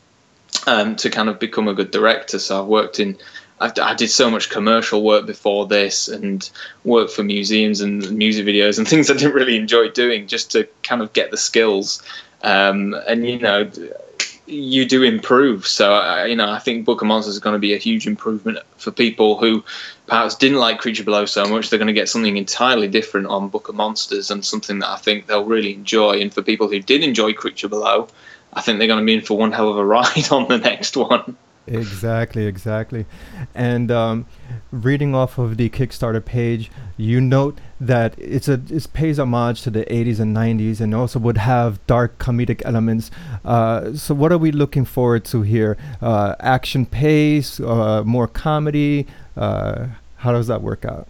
um, to kind of become a good director. So I've worked in I, I, did so much commercial work before this and worked for museums and music videos and things I didn't really enjoy doing just to kind of get the skills. Um, and you know, you do improve. So uh, you know, I think Book of Monsters is going to be a huge improvement for people who perhaps didn't like Creature Below so much. They're going to get something entirely different on Book of Monsters and something that I think they'll really enjoy. And for people who did enjoy Creature Below, I think they're going to be in for one hell of a ride on the next one. Exactly, exactly. And um, reading off of the Kickstarter page, you note that it's a it pays homage to the 80s and 90s, and also would have dark comedic elements. Uh, so, what are we looking forward to here? Uh, action pace, uh, more comedy. Uh, how does that work out?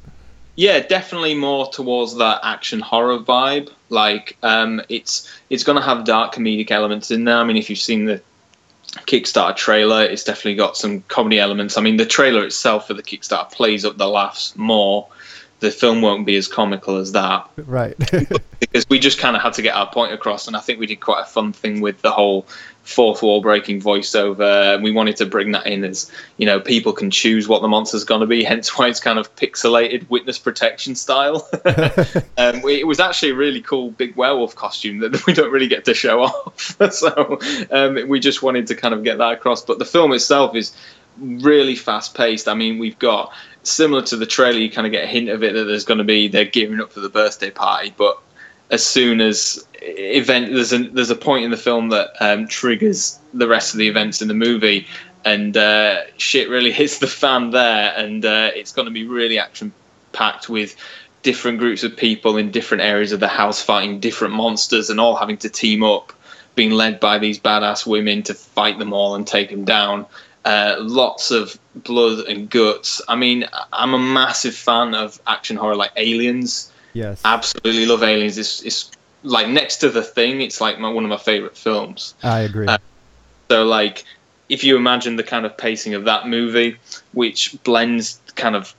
Yeah, definitely more towards that action horror vibe. Like, um, it's it's going to have dark comedic elements in there. I mean, if you've seen the Kickstarter trailer. It's definitely got some comedy elements. I mean, the trailer itself for the Kickstarter plays up the laughs more. The film won't be as comical as that. Right. because we just kind of had to get our point across. And I think we did quite a fun thing with the whole fourth wall breaking voiceover. We wanted to bring that in as, you know, people can choose what the monster's going to be, hence why it's kind of pixelated witness protection style. um, it was actually a really cool big werewolf costume that we don't really get to show off. so um, we just wanted to kind of get that across. But the film itself is really fast paced. I mean, we've got similar to the trailer, you kind of get a hint of it that there's going to be they're gearing up for the birthday party, but as soon as event there's a there's a point in the film that um, triggers the rest of the events in the movie, and uh, shit really hits the fan there, and uh, it's going to be really action packed with different groups of people in different areas of the house fighting different monsters and all having to team up, being led by these badass women to fight them all and take them down. Uh, lots of blood and guts. I mean, I'm a massive fan of action horror like Aliens. Yes. Absolutely love Aliens. It's, it's like next to The Thing, it's like my, one of my favorite films. I agree. Uh, so, like, if you imagine the kind of pacing of that movie, which blends kind of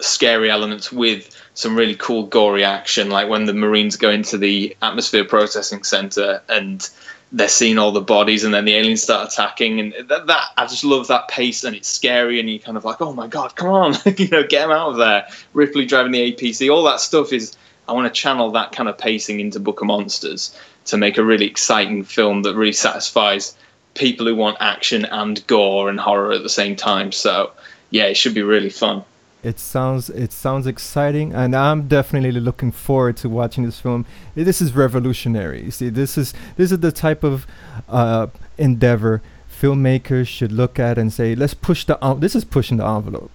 scary elements with some really cool gory action, like when the Marines go into the atmosphere processing center and they're seeing all the bodies and then the aliens start attacking. And that, that I just love that pace and it's scary and you kind of like oh my god come on you know get them out of there. Ripley driving the APC all that stuff is I want to channel that kind of pacing into Book of Monsters to make a really exciting film that really satisfies people who want action and gore and horror at the same time. So yeah it should be really fun it sounds it sounds exciting, and I'm definitely looking forward to watching this film. This is revolutionary. You see, this is this is the type of uh, endeavor filmmakers should look at and say, "Let's push the en- this is pushing the envelope."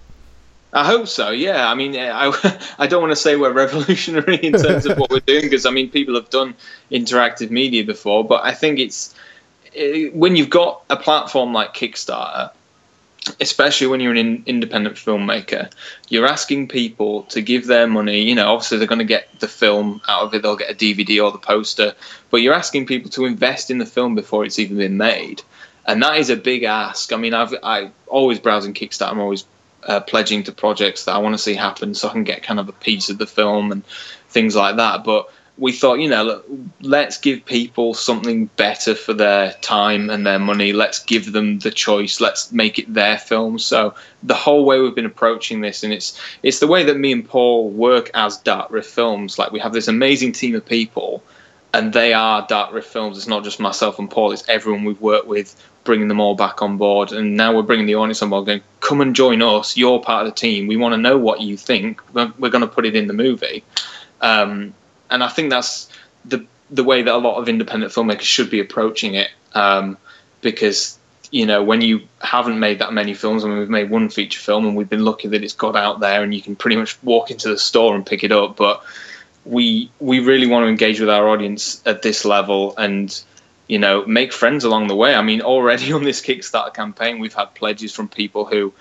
I hope so. Yeah, I mean, I, I don't want to say we're revolutionary in terms of what we're doing because I mean, people have done interactive media before, but I think it's it, eh, when you've got a platform like Kickstarter especially when you're an independent filmmaker, you're asking people to give their money. You know, obviously they're going to get the film out of it, they'll get a DVD or the poster, but you're asking people to invest in the film before it's even been made, and that is a big ask. I mean, I've I always browsing Kickstarter. I'm always uh, pledging to projects that I want to see happen, so I can get kind of a piece of the film and things like that. But we thought, you know, let's give people something better for their time and their money. Let's give them the choice. Let's make it their film. So the whole way we've been approaching this, and it's it's the way that me and Paul work as Dark Rift Films. Like we have this amazing team of people, and they are Dark Rift Films. It's not just myself and Paul. It's everyone we've worked with, bringing them all back on board. And now we're bringing the audience on board, going, come and join us. You're part of the team. We want to know what you think. We're, we're going to put it in the movie. Um, and I think that's the the way that a lot of independent filmmakers should be approaching it, um, because you know when you haven't made that many films, I mean we've made one feature film and we've been lucky that it's got out there and you can pretty much walk into the store and pick it up, but we we really want to engage with our audience at this level and you know make friends along the way. I mean already on this Kickstarter campaign we've had pledges from people who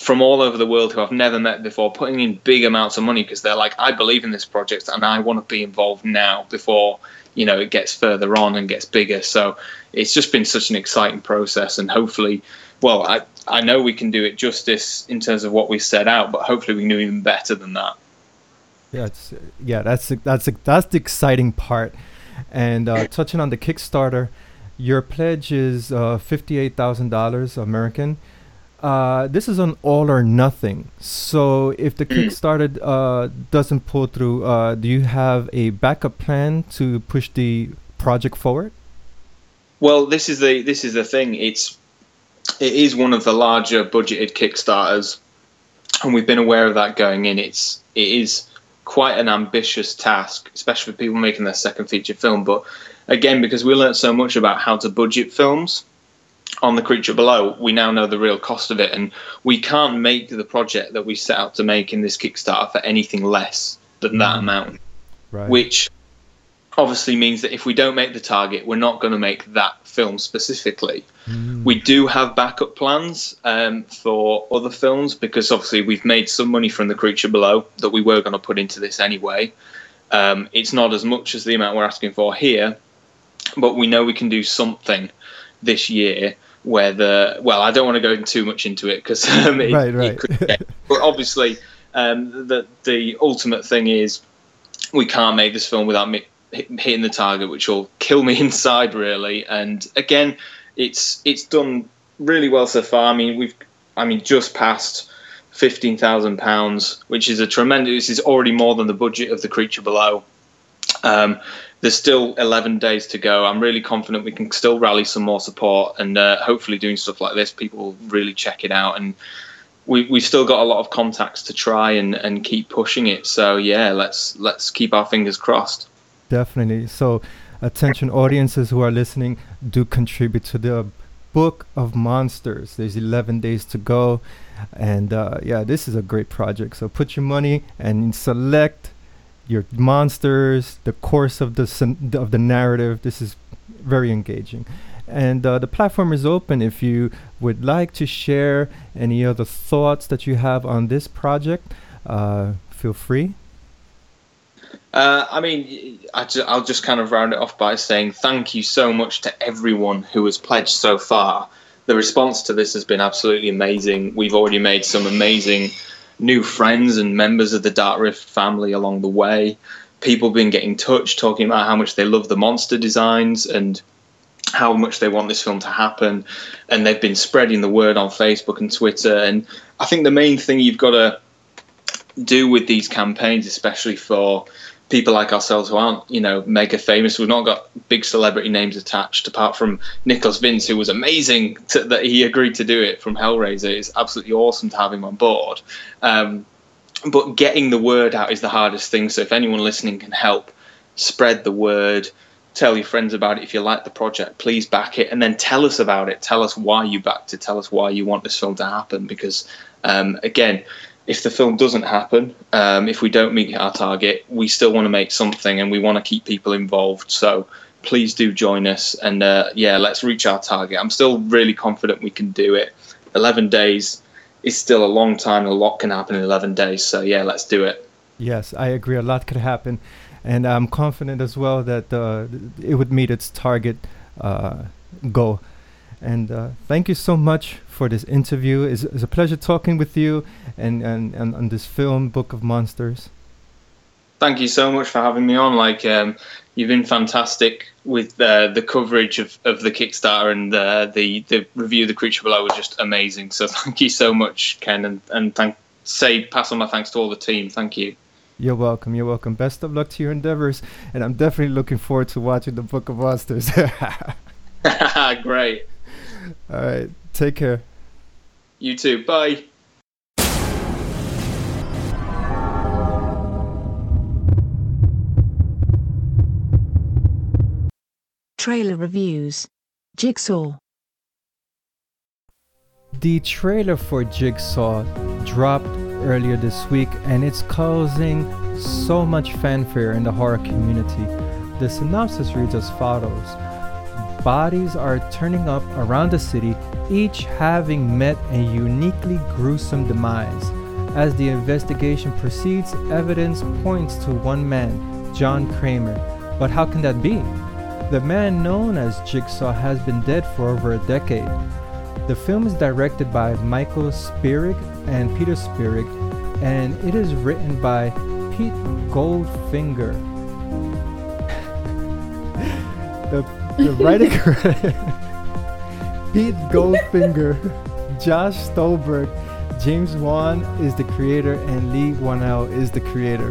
from all over the world who I've never met before, putting in big amounts of money because they're like, I believe in this project and I want to be involved now before you know it gets further on and gets bigger. So it's just been such an exciting process, and hopefully, well, I I know we can do it justice in terms of what we set out, but hopefully we can do even better than that. Yeah, it's, yeah, that's that's that's the exciting part. And uh, touching on the Kickstarter, your pledge is uh, fifty-eight thousand dollars American uh, this is an all or nothing. So if the Kickstarter uh, doesn't pull through, uh, do you have a backup plan to push the project forward? Well, this is the this is the thing. It's it is one of the larger budgeted Kickstarters, and we've been aware of that going in. It's it is quite an ambitious task, especially for people making their second feature film. But again, because we learned so much about how to budget films on the creature below, we now know the real cost of it, and we can't make the project that we set out to make in this Kickstarter for anything less than that amount. Right. Which obviously means that if we don't make the target, we're not going to make that film specifically. Mm. We do have backup plans um, for other films because obviously we've made some money from the creature below that we were going to put into this anyway. Um, it's not as much as the amount we're asking for here, but we know we can do something this year where the well, I don't want to go too much into it because um, it, Right, it right. could get- but obviously, um, the the ultimate thing is we can't make this film without me hitting the target, which will kill me inside really. And again, it's it's done really well so far. I mean, we've I mean just passed fifteen thousand pounds, which is a tremendous. This is already more than the budget of the creature below. Um, there's still 11 days to go. I'm really confident we can still rally some more support, and uh, hopefully, doing stuff like this, people will really check it out. And we, we've still got a lot of contacts to try and, and keep pushing it. So yeah, let's let's keep our fingers crossed. Definitely. So, attention audiences who are listening, do contribute to the Book of Monsters. There's 11 days to go. And uh, yeah, this is a great project. So, put your money and select your monsters, the course of the, syn- of the narrative. This is very engaging. And uh, the platform is open if you would like to share any other thoughts that you have on this project. Uh, feel free. Uh, I mean, I'll just kind of round it off by saying thank you so much to everyone who has pledged so far. The response to this has been absolutely amazing. We've already made some amazing new friends and members of the Dark Rift family along the way. People have been getting in touch, talking about how much they love the monster designs and how much they want this film to happen. And they've been spreading the word on Facebook and Twitter. And I think the main thing you've got to do with these campaigns, especially for people like ourselves who aren't, you know, mega famous. We've not got big celebrity names attached, apart from Nicholas Vince, who was amazing to, that he agreed to do it from Hellraiser. It's absolutely awesome to have him on board. Um, but getting the word out is the hardest thing. So if anyone listening can help spread the word, tell your friends about it. If you like the project, please back it, and then tell us about it. Tell us why you backed it. Tell us why you want this film to happen. Because um, again, if the film doesn't happen, um, if we don't meet our target, we still want to make something and we want to keep people involved. So please do join us and uh, yeah, let's reach our target. I'm still really confident we can do it. 11 days is still a long time. A lot can happen in 11 days. So yeah, let's do it. Yes, I agree. A lot could happen, and I'm confident as well that uh, it would meet its target uh, goal. And uh, thank you so much for this interview. It's, it's a pleasure talking with you and, and, and on this film, Book of Monsters. Thank you so much for having me on. Like, um, you've been fantastic with uh, the coverage of, of the Kickstarter and uh, the the review of the creature below was just amazing. So thank you so much, Ken, and and thank say pass on my thanks to all the team. Thank you. You're welcome. You're welcome. Best of luck to your endeavors, and I'm definitely looking forward to watching the Book of Monsters. Great. All right, take care. You too. Bye. Trailer reviews. Jigsaw. The trailer for Jigsaw dropped earlier this week and it's causing so much fanfare in the horror community. The synopsis reads as follows Bodies are turning up around the city, each having met a uniquely gruesome demise. As the investigation proceeds, evidence points to one man, John Kramer. But how can that be? The man known as Jigsaw has been dead for over a decade. The film is directed by Michael Spierig and Peter Spierig, and it is written by Pete Goldfinger. the, the credit Pete Goldfinger, Josh Stolberg, James Wan is the creator, and Leigh Whannell is the creator.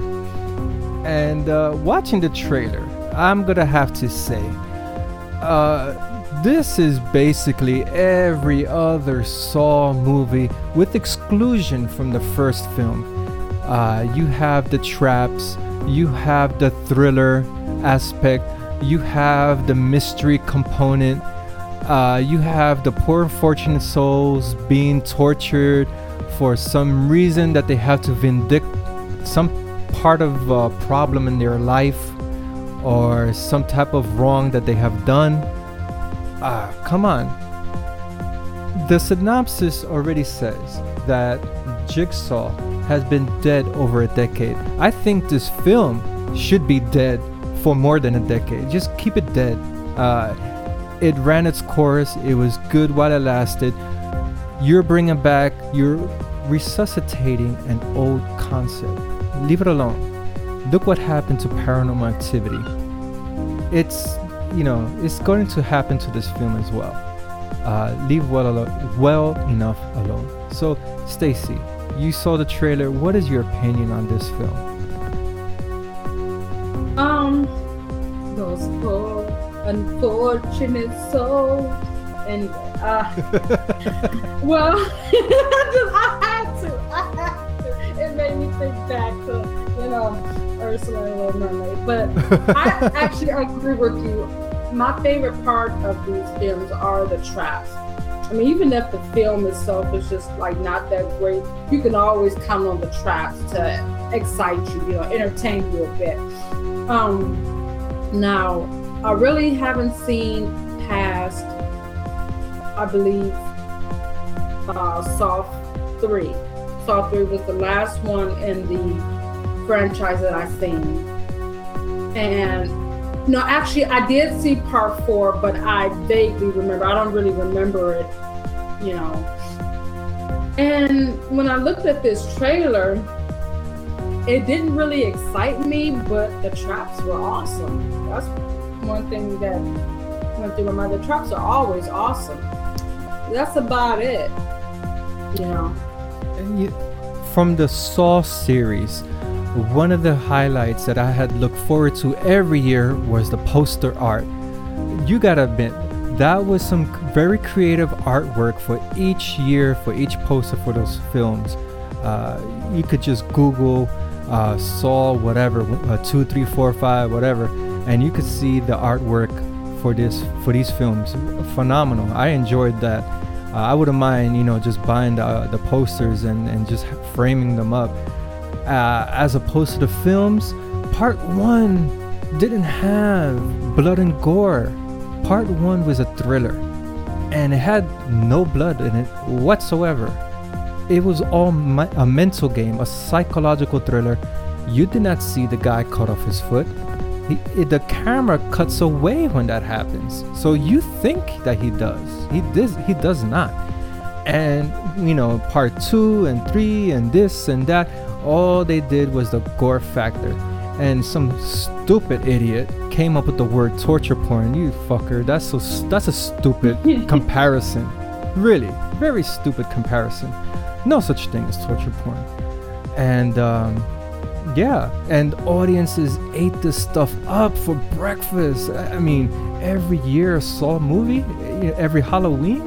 And uh, watching the trailer, I'm gonna have to say, uh, this is basically every other Saw movie with exclusion from the first film. Uh, you have the traps, you have the thriller aspect, you have the mystery component, Uh, you have the poor unfortunate souls being tortured for some reason that they have to vindict some part of a problem in their life or some type of wrong that they have done. Ah, come on. The synopsis already says that Jigsaw has been dead over a decade. I think this film should be dead for more than a decade. Just keep it dead. Uh, it ran its course. It was good while it lasted. You're bringing back, you're resuscitating an old concept. Leave it alone. Look what happened to paranormal activity. It's, you know, it's going to happen to this film as well. Uh, leave well, alo- well enough alone. So, Stacy, you saw the trailer. What is your opinion on this film? Unfortunate souls. And uh, well, just I had to, I had to. It made me think back to you know Ursula and Little Mermaid. But I actually agree with you. My favorite part of these films are the traps. I mean, even if the film itself is just like not that great, you can always count on the traps to excite you, you know, entertain you a bit. Um, now, I really haven't seen past, I believe, uh, Saw 3. Saw 3 was the last one in the franchise that I've seen. And no, actually, I did see part four, but I vaguely remember. I don't really remember it, you know. And when I looked at this trailer, it didn't really excite me, but the traps were awesome. That's one thing that went through my mind. The traps are always awesome. That's about it, you know. You, from the Saw series, one of the highlights that I had looked forward to every year was the poster art. You gotta admit, that was some very creative artwork for each year, for each poster for those films. Uh, you could just Google uh, Saw, whatever, uh, two, three, four, five, whatever, and you could see the artwork for this for these films. Phenomenal. I enjoyed that. Uh, I wouldn't mind, you know, just buying the, the posters and, and just framing them up uh, as opposed to the films, part one didn't have blood and gore. Part one was a thriller, and it had no blood in it whatsoever. It was all mi- a mental game, a psychological thriller. You did not see the guy cut off his foot. He, the camera cuts away when that happens, so you think that he does. He does. He does not. And you know, part two and three and this and that all they did was the gore factor. And some stupid idiot came up with the word torture porn. You fucker, that's so that's a stupid comparison. Really, very stupid comparison. No such thing as torture porn. And um, yeah, and audiences ate this stuff up for breakfast. I mean, every year Saw movie, every Halloween,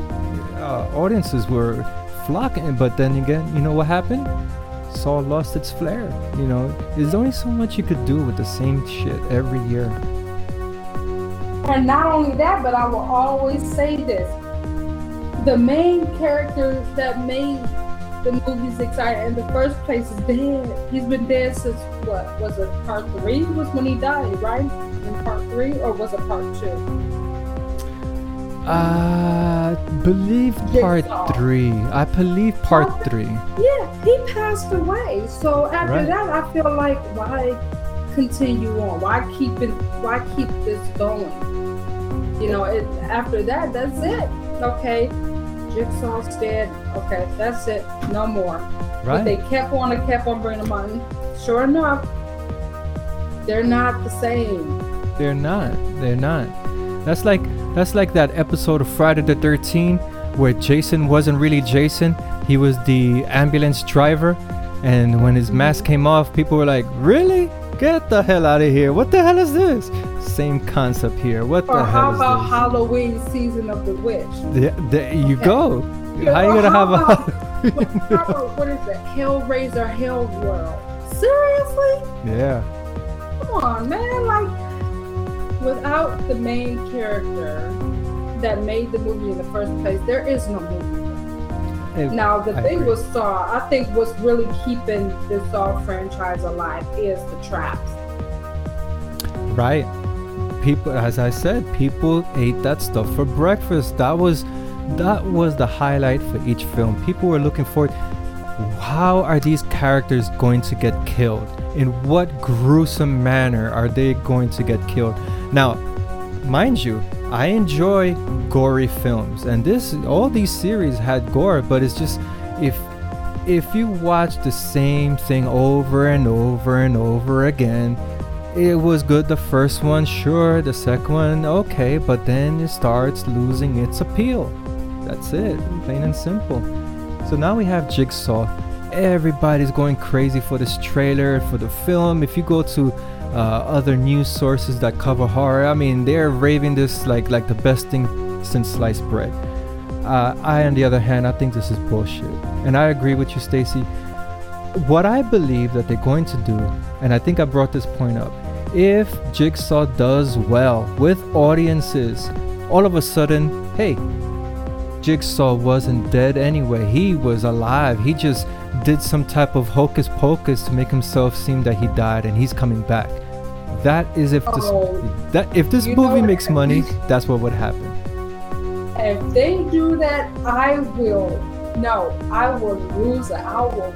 uh, audiences were flocking. But then again, you know what happened? Saw lost its flair. You know, there's only so much you could do with the same shit every year. And not only that, but I will always say this. The main characters that made the movies exciting in the first place is dead. He's been dead since what? Was it part three? Was when he died, right? In part three, or was it part two? Uh, I believe part Jigsaw. three. I believe part Oh. three. Yeah, he passed away. So after Right. that, I feel like why continue on? Why keep it? Why keep this going? You know, it, after that, that's it. Okay, Jigsaw's dead. Okay, that's it. No more. But they kept on and kept on bringing them on. Sure enough, they're not the same. They're not. They're not. That's like that's like that episode of Friday the 13th where Jason wasn't really Jason. He was the ambulance driver, and when his mask came off, people were like, "Really? Get the hell out of here! What the hell is this?" Same concept here. What Or the how hell is about this? Halloween season of the witch? There, there you Okay. go. How you gonna have how a What, how what is it? Hellraiser Hell World. Seriously? yeah. Come on, man. Like, without the main character, that made the movie in the first place, there is no movie. It, now the I thing agree. with Saw, I think what's really keeping the Saw franchise alive is the traps. Right. People, as I said, people ate that stuff for breakfast. That was that was the highlight for each film. People were looking forward. How are these characters going to get killed? In what gruesome manner are they going to get killed? Now, mind you, I enjoy gory films, and this all these series had gore, but it's just if if you watch the same thing over and over and over again, it was good the first one, sure, the second one, okay, but then it starts losing its appeal. That's it, plain and simple. So now we have Jigsaw. Everybody's going crazy for this trailer, for the film. If you go to uh, other news sources that cover horror, I mean, they're raving this like like the best thing since sliced bread. Uh, I, on the other hand, I think this is bullshit, and I agree with you, Stacy. What I believe that they're going to do, and I think I brought this point up, if Jigsaw does well with audiences, all of a sudden, hey, Jigsaw wasn't dead anyway. He was alive. He just did some type of hocus pocus to make himself seem that he died and he's coming back. That is if this oh, that if this movie makes money, that's what would happen. If they do that, I will no, I will lose it. I will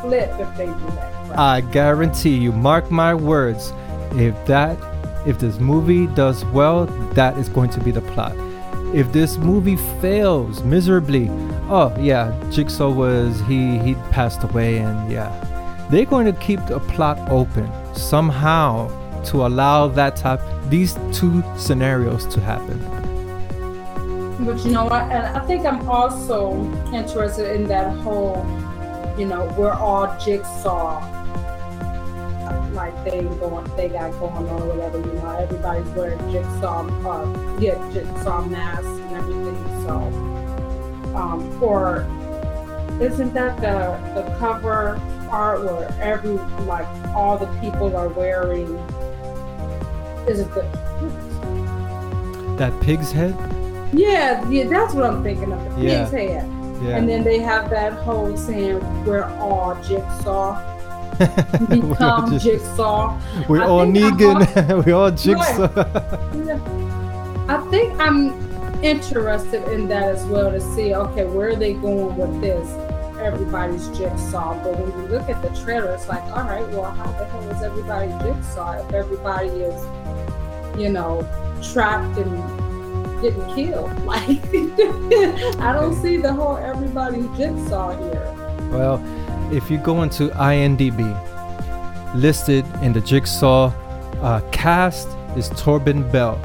flip if they do that. Right? I guarantee you, mark my words, if that if this movie does well, that is going to be the plot if this movie fails miserably, oh yeah, Jigsaw was he he passed away and yeah. They're going to keep the plot open somehow to allow that type these two scenarios to happen. But you know what? And I think I'm also interested in that whole, you know, we're all jigsaw like they going they got going on or whatever, you know, everybody's wearing jigsaw uh yeah, jigsaw masks and everything. So um or isn't that the the cover art where every like all the people are wearing is it the that pig's head? Yeah, yeah, that's what I'm thinking of. The yeah. pig's head. Yeah. And then they have that whole saying we're all jigsaw become just, Jigsaw. We're all Negan. we're all Jigsaw. I think I'm interested in that as well to see, okay, where are they going with this? Everybody's Jigsaw. But when you look at the trailer, it's like, all right, well, how the hell is everybody Jigsaw if everybody is, you know, trapped and getting killed? Like, I don't see the whole everybody Jigsaw here. Well, if you go into IMDb, listed in the Jigsaw uh, cast is Tobin Bell,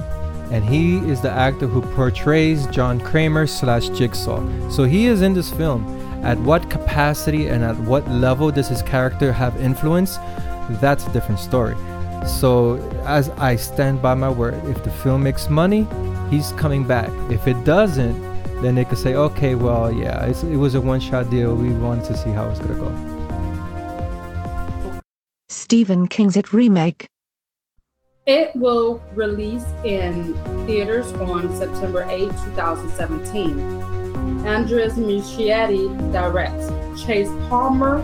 and he is the actor who portrays John Kramer slash Jigsaw. So he is in this film. At what capacity and at what level does his character have influence? That's a different story. So as I stand by my word, if the film makes money, he's coming back. If it doesn't, then they could say, okay, well, yeah, it was a one-shot deal. We wanted to see how it's gonna go. Stephen King's It remake. It will release in theaters on September 8, 2017. Andres Muschietti directs. Chase Palmer,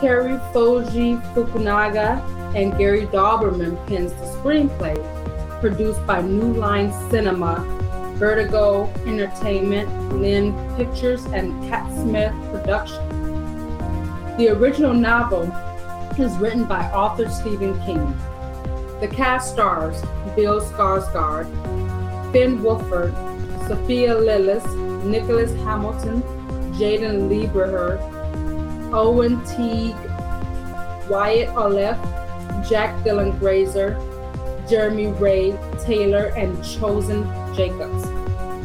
Cary Fuji Fukunaga, and Gary Dauberman pens the screenplay. Produced by New Line Cinema Vertigo Entertainment, Lin Pictures, and KatzSmith Productions. The original novel is written by author Stephen King. The cast stars Bill Skarsgård, Finn Wolfhard, Sophia Lillis, Nicholas Hamilton, Jaeden Lieberher, Owen Teague, Wyatt Oleff, Jack Dylan Grazer, Jeremy Ray Taylor, and Chosen Jacobs.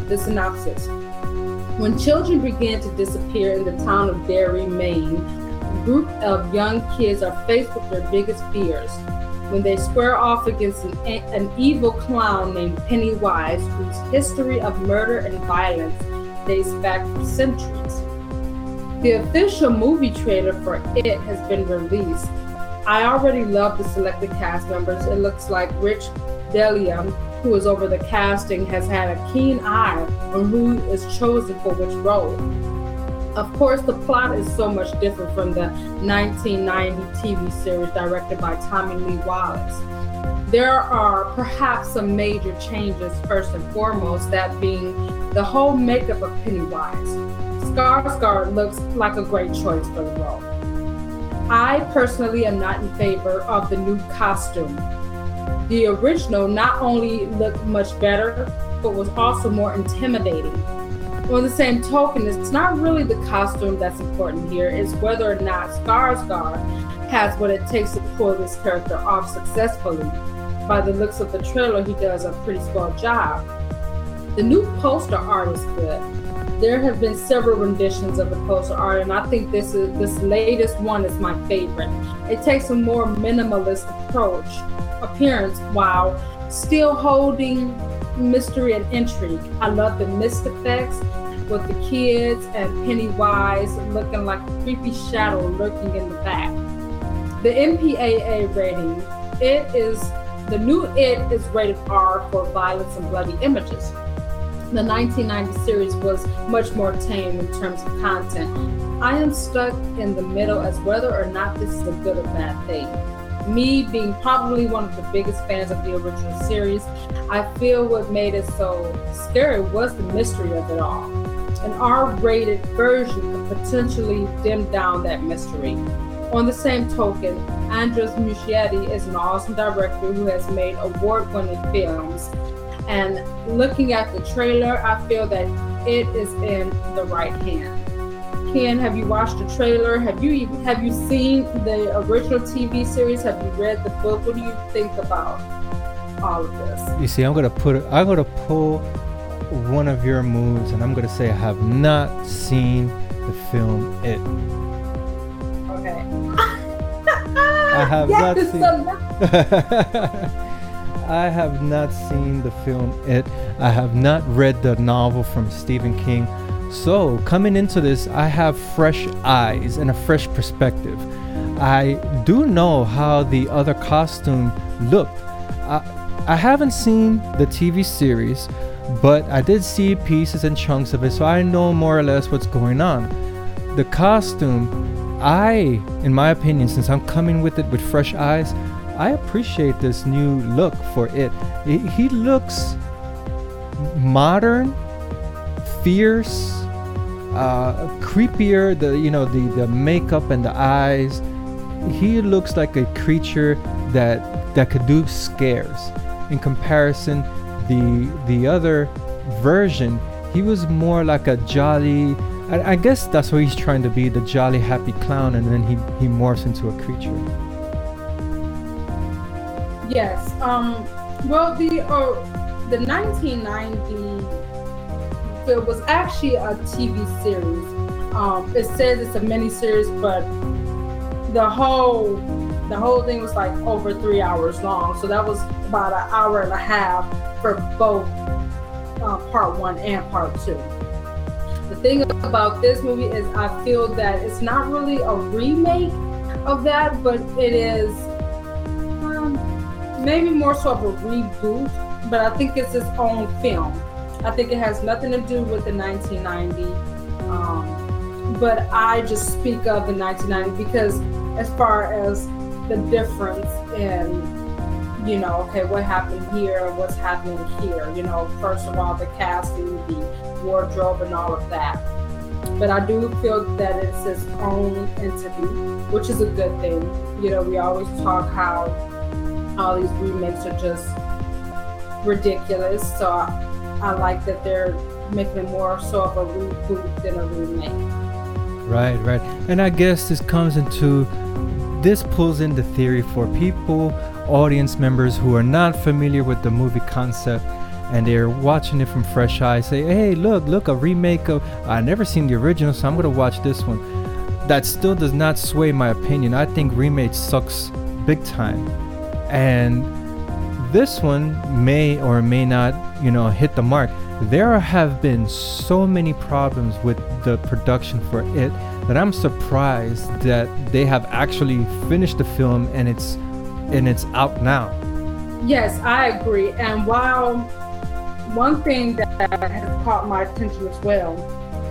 The synopsis When children begin to disappear in the town of Derry, Maine, a group of young kids are faced with their biggest fears when they square off against an, an evil clown named Pennywise, whose history of murder and violence dates back centuries. The official movie trailer for It has been released. I already love the selected cast members. It looks like Rich Delia, who is over the casting, has had a keen eye on who is chosen for which role. Of course, the plot is so much different from the 1990 TV series directed by Tommy Lee Wallace. There are perhaps some major changes, first and foremost, that being the whole makeup of Pennywise. Skarsgård looks like a great choice for the role. I personally am not in favor of the new costume. The original not only looked much better, but was also more intimidating. On the same token, it's not really the costume that's important here, it's whether or not Skarsgård has what it takes to pull this character off successfully. By the looks of the trailer, he does a pretty swell job. The new poster art is good there have been several renditions of the poster art, and I think this is this latest one is my favorite. It takes a more minimalist approach, appearance, while still holding mystery and intrigue. I love the mist effects with the kids and Pennywise looking like a creepy shadow lurking in the back. The MPAA rating, it is the new It is rated R for violence and bloody images the 1990 series was much more tame in terms of content. I am stuck in the middle as whether or not this is a good or bad thing. Me being probably one of the biggest fans of the original series, I feel what made it so scary was the mystery of it all. An R rated version could potentially dim down that mystery. On the same token, Andres Muschietti is an awesome director who has made award winning films and looking at the trailer, I feel that it is in the right hand. Ken, have you watched the trailer? Have you even, have you seen the original TV series? Have you read the book? What do you think about all of this? You see, I'm gonna put I'm gonna pull one of your moves, and I'm gonna say I have not seen the film It. Okay. I have yes, not seen. I have not seen the film It. I have not read the novel from Stephen King. So, coming into this, I have fresh eyes and a fresh perspective. I do know how the other costume looked. I, I haven't seen the TV series, but I did see pieces and chunks of it, so I know more or less what's going on. The costume, I, in my opinion, since I'm coming with it with fresh eyes, I appreciate this new look for it. He looks modern, fierce, uh, creepier. The you know the the makeup and the eyes. He looks like a creature that that could do scares. In comparison, the the other version, he was more like a jolly. I, I guess that's what he's trying to be—the jolly, happy clown, and then he he morphs into a creature. Yes. Um. Well, the uh, the 1990 it was actually a TV series. Um, it says it's a mini series, but the whole the whole thing was like over three hours long. So that was about an hour and a half for both uh, part one and part two. The thing about this movie is I feel that it's not really a remake of that, but it is maybe more so of a reboot, but I think it's its own film. I think it has nothing to do with the 1990. Um, but I just speak of the 1990 because, as far as the difference in, you know, okay, what happened here, what's happening here, you know, first of all, the casting, the wardrobe, and all of that. But I do feel that it's its own entity, which is a good thing. You know, we always talk how all these remakes are just ridiculous. So I, I like that they're making more so of a reboot than a remake. Right, right. And I guess this comes into this pulls in the theory for people, audience members who are not familiar with the movie concept and they're watching it from fresh eyes say hey look look a remake of i never seen the original so i'm gonna watch this one that still does not sway my opinion i think remake sucks big time and this one may or may not, you know, hit the mark. there have been so many problems with the production for it that I'm surprised that they have actually finished the film and it's and it's out now. Yes, I agree. And while one thing that has caught my attention as well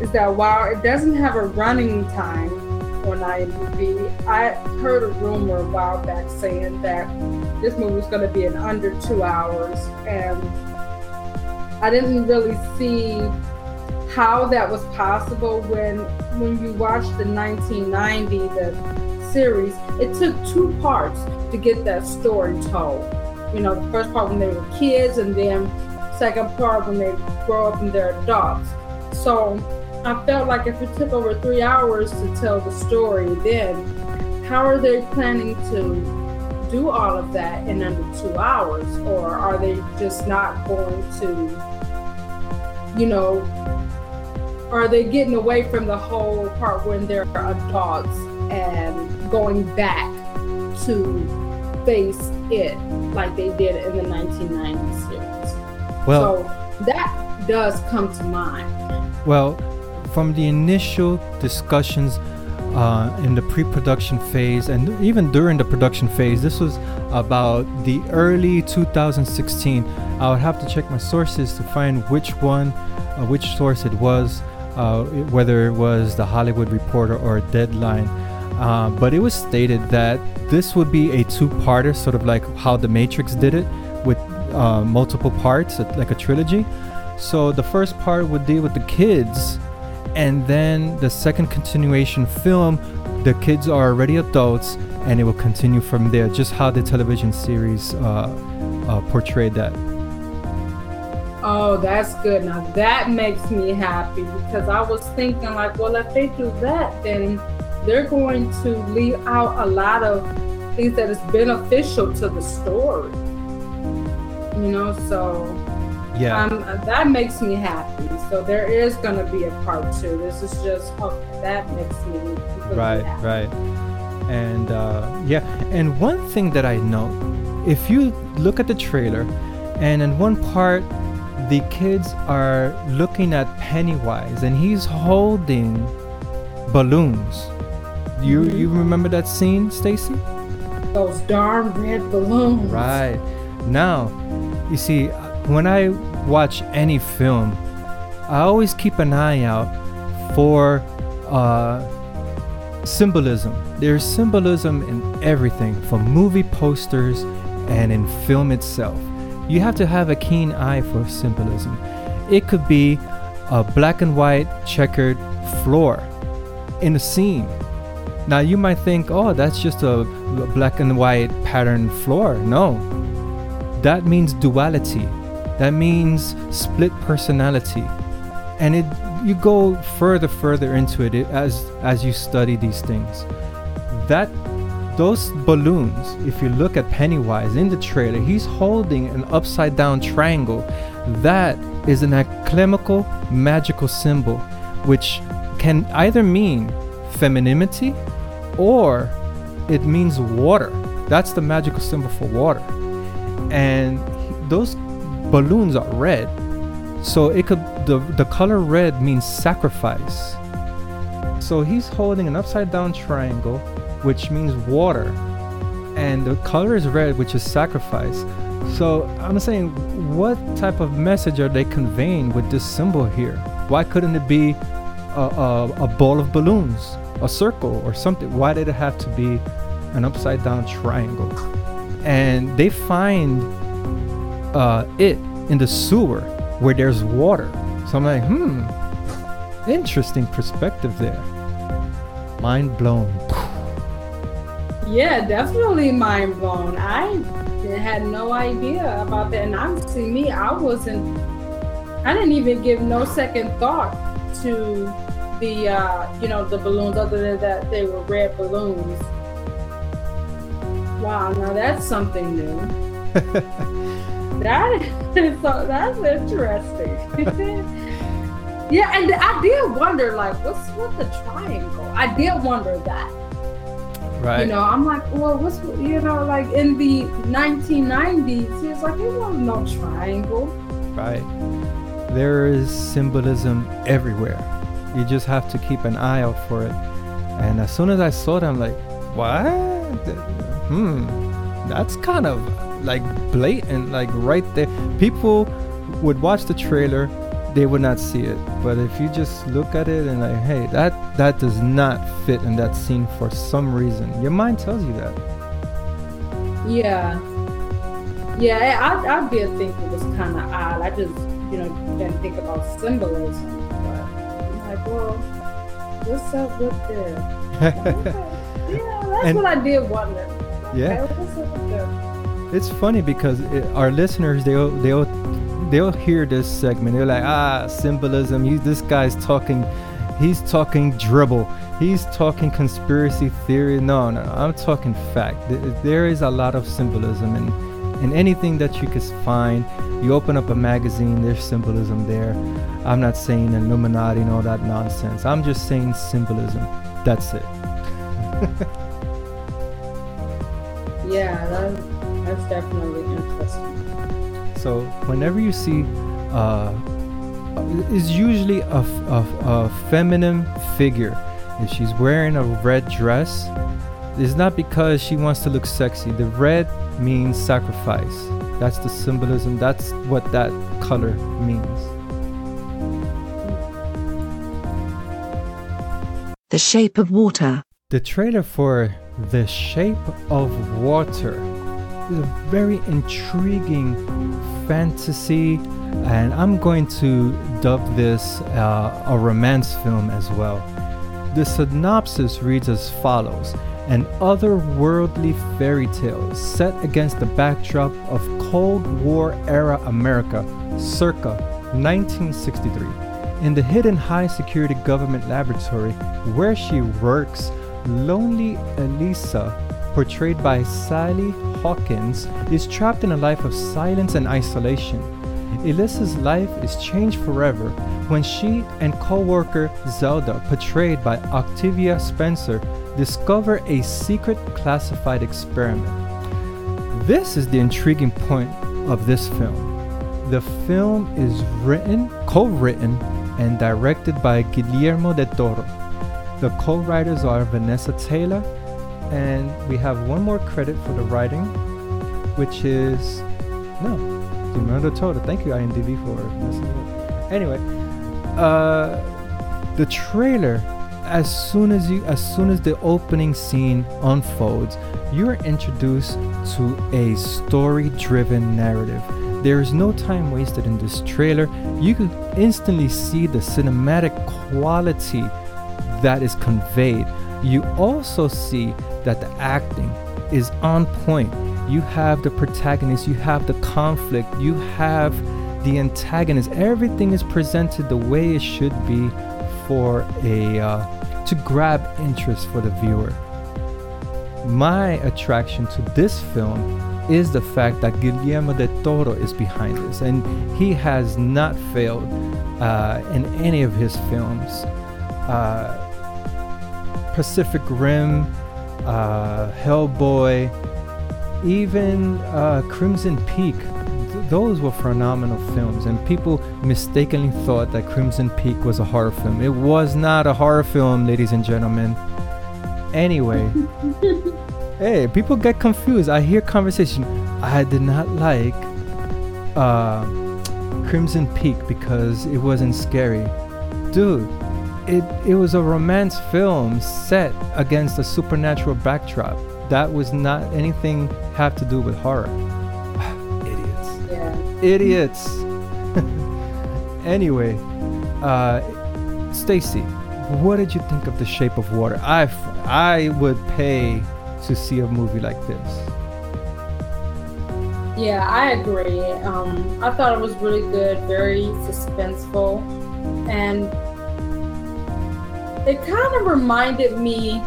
is that while it doesn't have a running time on IMDb, I heard a rumor a while back saying that this movie was going to be in under two hours, and I didn't really see how that was possible when when you watch the 1990 the series. It took two parts to get that story told. You know, the first part when they were kids, and then second part when they grow up and they're adults. So I felt like if it took over three hours to tell the story, then how are they planning to do all of that in under two hours? Or are they just not going to, you know, are they getting away from the whole part when they're adults and going back to face it like they did in the 1990s series? Well, so that does come to mind. Well, from the initial discussions uh, in the pre-production phase and even during the production phase this was about the early 2016 i would have to check my sources to find which one uh, which source it was uh, whether it was the hollywood reporter or deadline. Uh, but it was stated that this would be a two-parter sort of like how the matrix did it with uh, multiple parts like a trilogy. So the first part would deal with the kids and then the second continuation film the kids are already adults and it will continue from there just how the television series uh, uh, portrayed that. Oh that's good. Now that makes me happy because i was thinking like well if they do that then they're going to leave out a lot of things that is beneficial to the story. You know so yeah. Um, that makes me happy. So there is going to be a part two. This is just okay that makes me really right happy. right. And uh, yeah. And one thing that i know if you look at the trailer and in one part the kids are looking at pennywise and he's holding balloons. You Mhm. you remember that scene stacy? Those darn red balloons. Right. Now, you see, when I watch any film, I always keep an eye out for uh, symbolism. There's symbolism in everything, from movie posters and in film itself. You have to have a keen eye for symbolism. It could be a black and white checkered floor in a scene. Now you might think, oh, that's just a black and white pattern floor. No, that means duality. That means split personality, and it you go further further into it, as as you study these things. That those balloons, if you look at Pennywise in the trailer, he's holding an upside down triangle. That is an alchemical magical symbol, which can either mean femininity or it means water. That's the magical symbol for water. And those balloons are red. So it could the the color red means sacrifice. So he's holding an upside down triangle which means water. And the color is red which is sacrifice. So I'm saying what type of message are they conveying with this symbol here? Why couldn't it be a, a, a ball of balloons, a circle or something? Why did it have to be an upside down triangle? And they find uh, it in the sewer where there's water. So I'm like, hmm, interesting perspective there. Mind blown. Yeah, definitely mind blown. I had no idea about that. And honestly, me, I wasn't, I didn't even give no second thought to the, uh, you know, the balloons, other than that they were red balloons. Wow, now that's something new. That is so, that's interesting. yeah, and I did wonder, like, what's with the triangle? I did wonder that. Right. You know, I'm like, well, what's you know, like in the 1990s, it's like it wasn't no triangle. Right. there is symbolism everywhere. You just have to keep an eye out for it. And as soon as I saw it, I'm like, what? Hmm, that's kind of like blatant, like right there. People would watch the trailer, they would not see it. But if you just look at it and like, hey, that that does not fit in that scene for some reason, your mind tells you that. Yeah. Yeah, I, I did think it was kind of odd. I just, you know, didn't think about symbolism. But I'm like, well, what's up with this? yeah, that's And- what I did wonder. Yeah. Okay, It's funny because it, our listeners they'll they'll they'll hear this segment. They're like, ah, symbolism. You, this guy's talking. He's talking dribble. He's talking conspiracy theory. No, no, I'm talking fact. There is a lot of symbolism in in anything that you can find. You open up a magazine, there's symbolism there. I'm not saying Illuminati and all that nonsense. I'm just saying symbolism. That's it. Yeah, that, that's definitely interesting. So whenever you see, uh, it's usually a a feminine figure. If she's wearing a red dress, it's not because she wants to look sexy. The red means sacrifice. That's the symbolism. That's what that color means. The Shape of Water. The trailer for The Shape of Water is a very intriguing fantasy, and I'm going to dub this uh, a romance film as well. The synopsis reads as follows An otherworldly fairy tale set against the backdrop of Cold War era America, circa 1963. In the hidden high security government laboratory where she works, lonely Elisa, portrayed by Sally Hawkins, is trapped in a life of silence and isolation. Elisa's life is changed forever when she and co-worker Zelda, portrayed by Octavia Spencer, discover a secret classified experiment. This is the intriguing point of this film. The film is written, co-written, and directed by Guillermo del Toro. The co-writers are Vanessa Taylor, and we have one more credit for the writing, which is no, del Toro. Thank you IMDb for messing up. Anyway, uh, the trailer, as soon as you, as soon as the opening scene unfolds, you are introduced to a story-driven narrative. There is no time wasted in this trailer. You can instantly see the cinematic quality that is conveyed. You also see that the acting is on point. You have the protagonist, you have the conflict, you have the antagonist. Everything is presented the way it should be for a uh, to grab interest for the viewer. My attraction to this film is the fact that Guillermo del Toro is behind this, and he has not failed uh, in any of his films. Uh, Pacific Rim, uh, Hellboy, even uh, Crimson Peak. Th- those were phenomenal films, and people mistakenly thought that Crimson Peak was a horror film. It was not a horror film, ladies and gentlemen. Anyway, hey, people get confused. I hear conversation. I did not like uh, Crimson Peak because it wasn't scary, dude. It it was a romance film set against a supernatural backdrop. That was not anything have to do with horror. Idiots Yeah. idiots. anyway, uh, Stacy, what did you think of The Shape of Water? I I would pay to see a movie like this. Yeah, I agree. Um, I thought it was really good, very suspenseful, and it kind of reminded me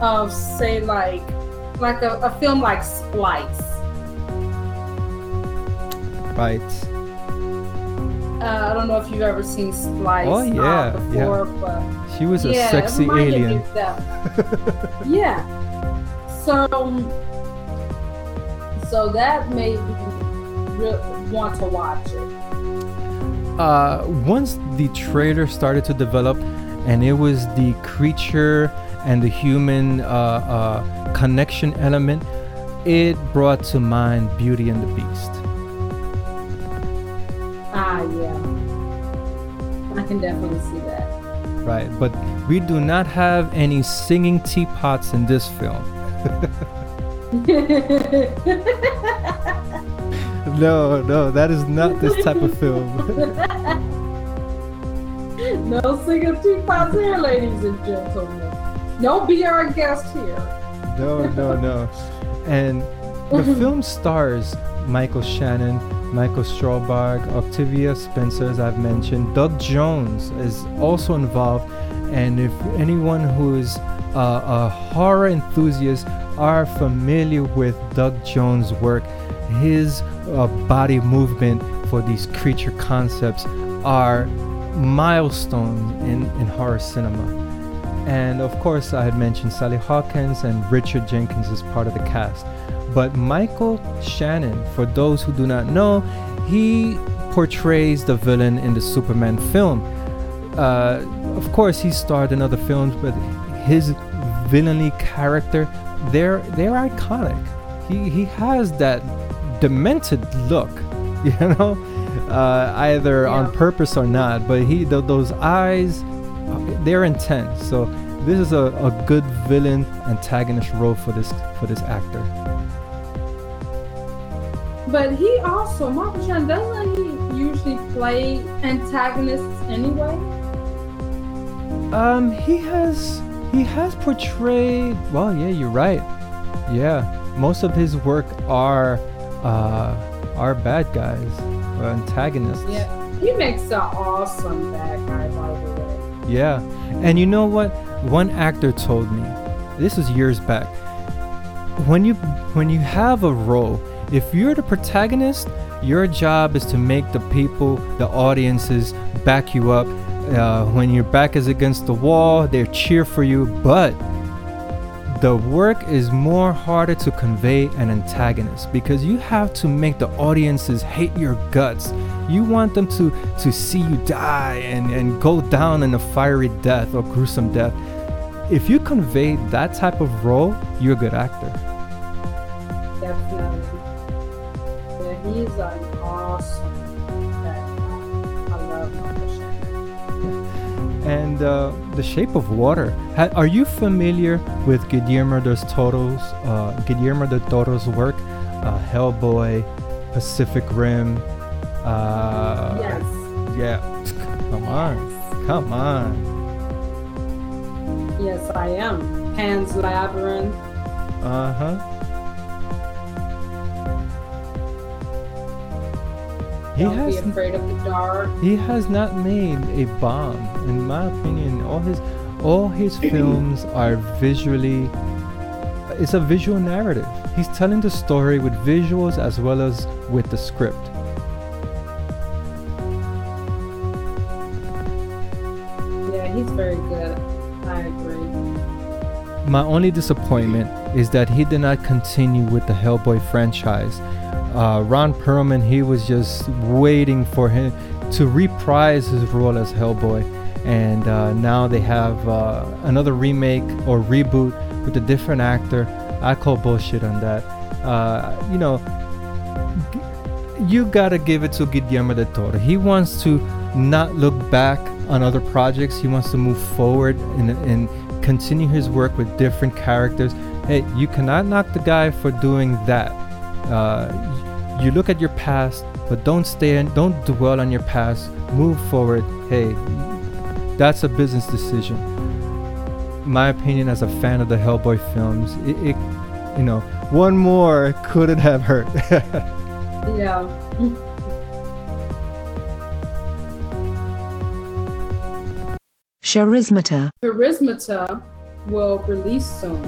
of, say, like like a, a film like Splice. Right. Uh, I don't know if you've ever seen Splice Oh, uh, yeah, before, but She was a yeah, it sexy alien. yeah. So, so that made me re- want to watch it. uh, once the trailer started to develop, and it was the creature and the human uh, uh, connection element, it brought to mind Beauty and the Beast. Ah, yeah. I can definitely see that. Right, but we do not have any singing teapots in this film. no, no, that is not this type of film. no singing teapots here, ladies and gentlemen. No be our guest here. No, no, no. And the film stars Michael Shannon, Michael Stuhlbarg, Octavia Spencer, as I've mentioned. Doug Jones is also involved. And if anyone who is uh, a horror enthusiast are familiar with Doug Jones' work, his uh, body movement for these creature concepts are milestones in, in horror cinema. And of course, I had mentioned Sally Hawkins and Richard Jenkins as part of the cast. But Michael Shannon, for those who do not know, he portrays the villain in the Superman film. Uh, of course, he starred in other films, but his villainy character, they're they're iconic. He he has that demented look, you know, uh, either yeah. on purpose or not. But he th- those eyes, they're intense. So this is a, a good villain antagonist role for this for this actor. But he also, Mark Chan, doesn't he usually play antagonists anyway? Um, he has he has portrayed. Well, yeah, you're right. Yeah, most of his work are uh are bad guys, or antagonists. Yeah, he makes an awesome bad guy, by the way. Yeah, and you know what? One actor told me. This was years back. When you when you have a role if you're the protagonist, your job is to make the people, the audiences, back you up. Uh, when your back is against the wall, they cheer for you. But the work is more harder to convey an antagonist because you have to make the audiences hate your guts. You want them to to see you die and, and go down in a fiery death or gruesome death. If you convey that type of role, you're a good actor. Definitely, he's an And uh, The Shape of Water. Ha- are you familiar with Guillermo del Toro's uh, Guillermo del Toro's work? Uh, Hellboy, Pacific Rim. Uh, yes. Yeah. Come on. Come on. Yes, I am. Pan's Labyrinth. Uh huh. He Don't has, be afraid of the dark. He has not made a bomb, in my opinion. All his, all his films are visually. It's a visual narrative. He's telling the story with visuals as well as with the script. Yeah, he's very good. I agree. My only disappointment is that he did not continue with the Hellboy franchise uh, Ron Perlman, he was just waiting for him to reprise his role as Hellboy. And uh, now they have uh, another remake or reboot with a different actor. I call bullshit on that. Uh, you know, you gotta give it to Guillermo del Toro. He wants to not look back on other projects. He wants to move forward and, and continue his work with different characters. Hey, you cannot knock the guy for doing that. Uh, you look at your past, but don't stay and don't dwell on your past. Move forward. Hey, that's a business decision. My opinion as a fan of the Hellboy films, it, it you know, one more couldn't have hurt. yeah. Charismata. Charismata will release soon.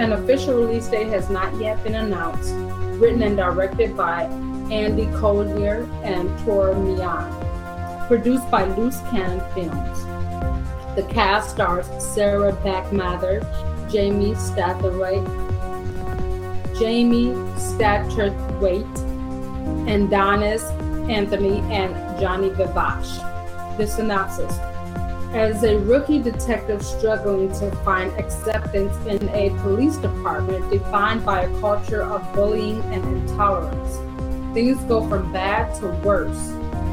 An official release date has not yet been announced, written and directed by Andy Collier and Tor Mian, produced by Loose Cannon Films. The cast stars Sarah Beck Mather, Jamie Statherwhite, Jamie Statterthwaite, and Donis Anthony and Johnny Vivash. The synopsis. As a rookie detective struggling to find acceptance in a police department defined by a culture of bullying and intolerance, things go from bad to worse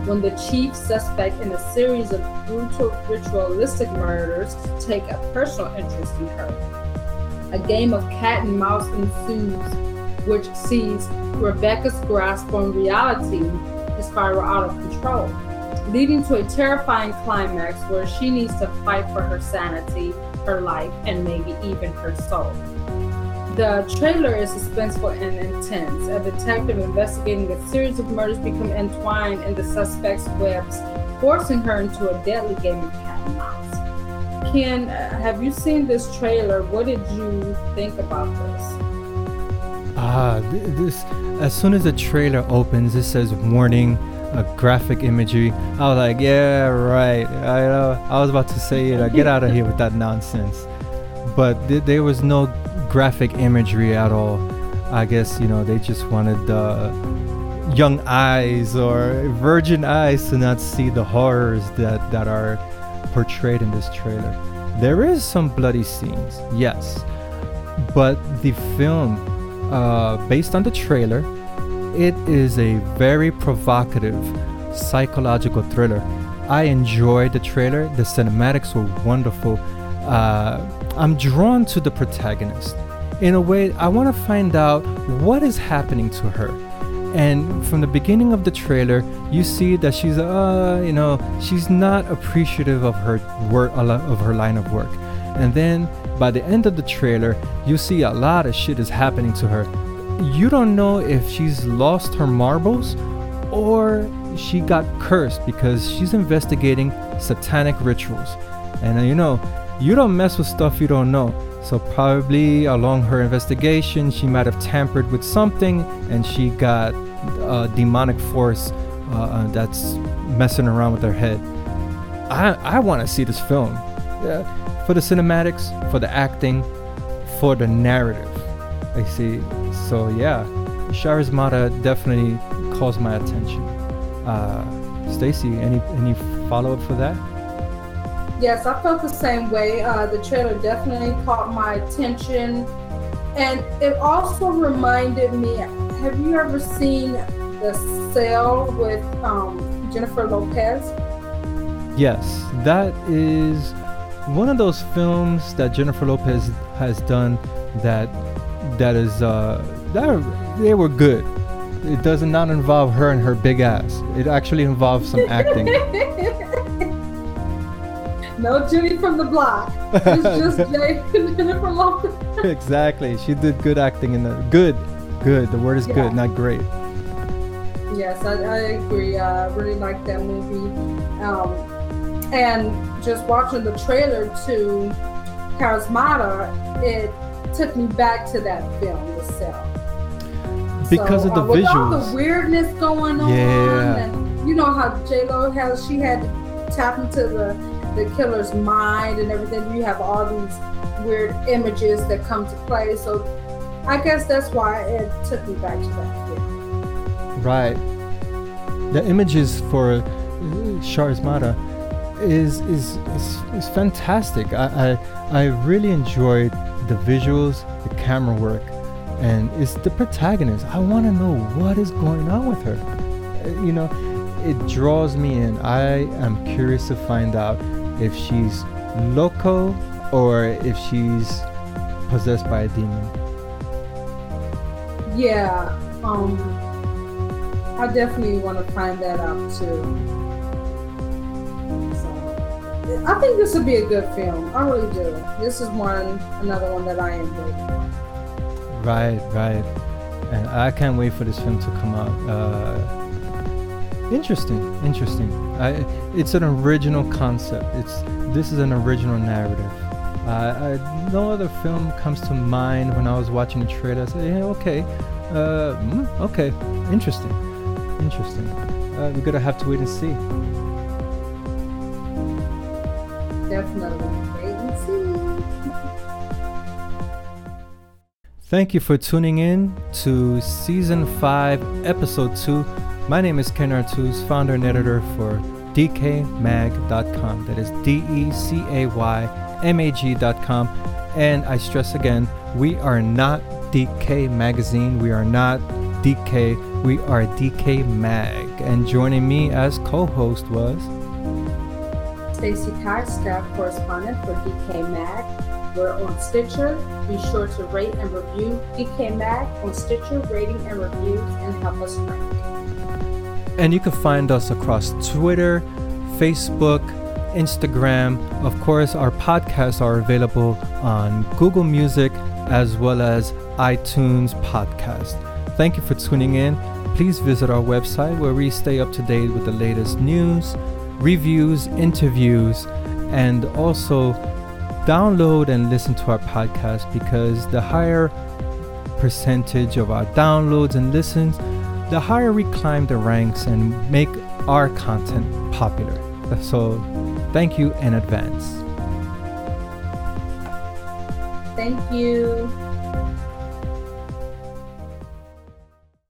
when the chief suspect in a series of brutal ritualistic murders take a personal interest in her. A game of cat and mouse ensues, which sees Rebecca's grasp on reality spiral out of control, leading to a terrifying climax where she needs to fight for her sanity, her life, and maybe even her soul. The trailer is suspenseful and intense. A detective investigating a series of murders become entwined in the suspect's webs, forcing her into a deadly game of cat and mouse. Ken, uh, have you seen this trailer? What did you think about this? Ah, th- this. As soon as the trailer opens, it says warning, a graphic imagery. I was like, yeah, right. I. I was about to say it. get out of here with that nonsense. But th- there was no graphic imagery at all. I guess you know they just wanted uh, young eyes or virgin eyes to not see the horrors that that are portrayed in this trailer. There is some bloody scenes, yes, but the film, uh, based on the trailer, it is a very provocative psychological thriller. I enjoyed the trailer. The cinematics were wonderful. Uh, I'm drawn to the protagonist. In a way, I want to find out what is happening to her. And from the beginning of the trailer, you see that she's, uh, you know, she's not appreciative of her work, of her line of work. And then by the end of the trailer, you see a lot of shit is happening to her. You don't know if she's lost her marbles or she got cursed because she's investigating satanic rituals. And uh, you know, you don't mess with stuff you don't know. So probably along her investigation, she might have tampered with something, and she got a demonic force uh, uh that's messing around with her head. I I want to see this film uh, for the cinematics, for the acting, for the narrative. I see. So yeah, Charismata definitely calls my attention. Uh, Stacy, any any follow up for that? Yes, I felt the same way. Uh, the trailer definitely caught my attention. And it also reminded me have you ever seen The Cell with um, Jennifer Lopez? Yes, that is one of those films that Jennifer Lopez has done that that is uh, that they were good. It does not involve her and her big ass. It actually involves some acting. No Jenny from the block. It's just Jay Jennifer Lopez. exactly. She did good acting in the good, good. The word is yeah. good, not great. Yes, I, I agree. Uh, I really like that movie. Um, and just watching the trailer to Charismata, it took me back to that film, The Cell. Because so, of the uh, with visuals. all the weirdness going on, yeah. and you know how J Lo has she had to tap into the the killer's mind and everything. You have all these weird images that come to play. So I guess that's why it took me back to that film. Right. The images for Charismata is, is is is fantastic. I, I I really enjoyed the visuals, the camera work, and it's the protagonist. I want to know what is going on with her. Uh, you know, it draws me in. I am curious to find out if she's loco or if she's possessed by a demon. Yeah, um, I definitely want to find that out too. I think this would be a good film. I really do. This is one, another one that I for. Right, right, and I can't wait for this film to come out. Uh, Interesting, interesting. I, it's an original concept. It's this is an original narrative. Uh, I, no other film comes to mind when I was watching the trailer. I said, yeah, okay, uh, mm, okay, interesting, interesting. Uh, we're gonna have to wait and see. Definitely wait and see. Thank you for tuning in to season five, episode two My name is Ken Artuz, founder and editor for DecayMag.com. That is D E C A Y M A G.com. And I stress again, we are not Decay Magazine. We are not Decay. We are Decay Mag. And joining me as co host was Stacy Cox, staff correspondent for Decay Mag. We're on Stitcher. Be sure to rate and review Decay Mag on Stitcher, rating and reviews, and help us rank. And you can find us across Twitter, Facebook, Instagram. Of course, our podcasts are available on Google Music as well as iTunes Podcast. Thank you for tuning in. Please visit our website where we stay up to date with the latest news, reviews, interviews, and also download and listen to our podcast because the higher percentage of our downloads and listens, the higher we climb the ranks and make our content popular. So, thank you in advance. Thank you.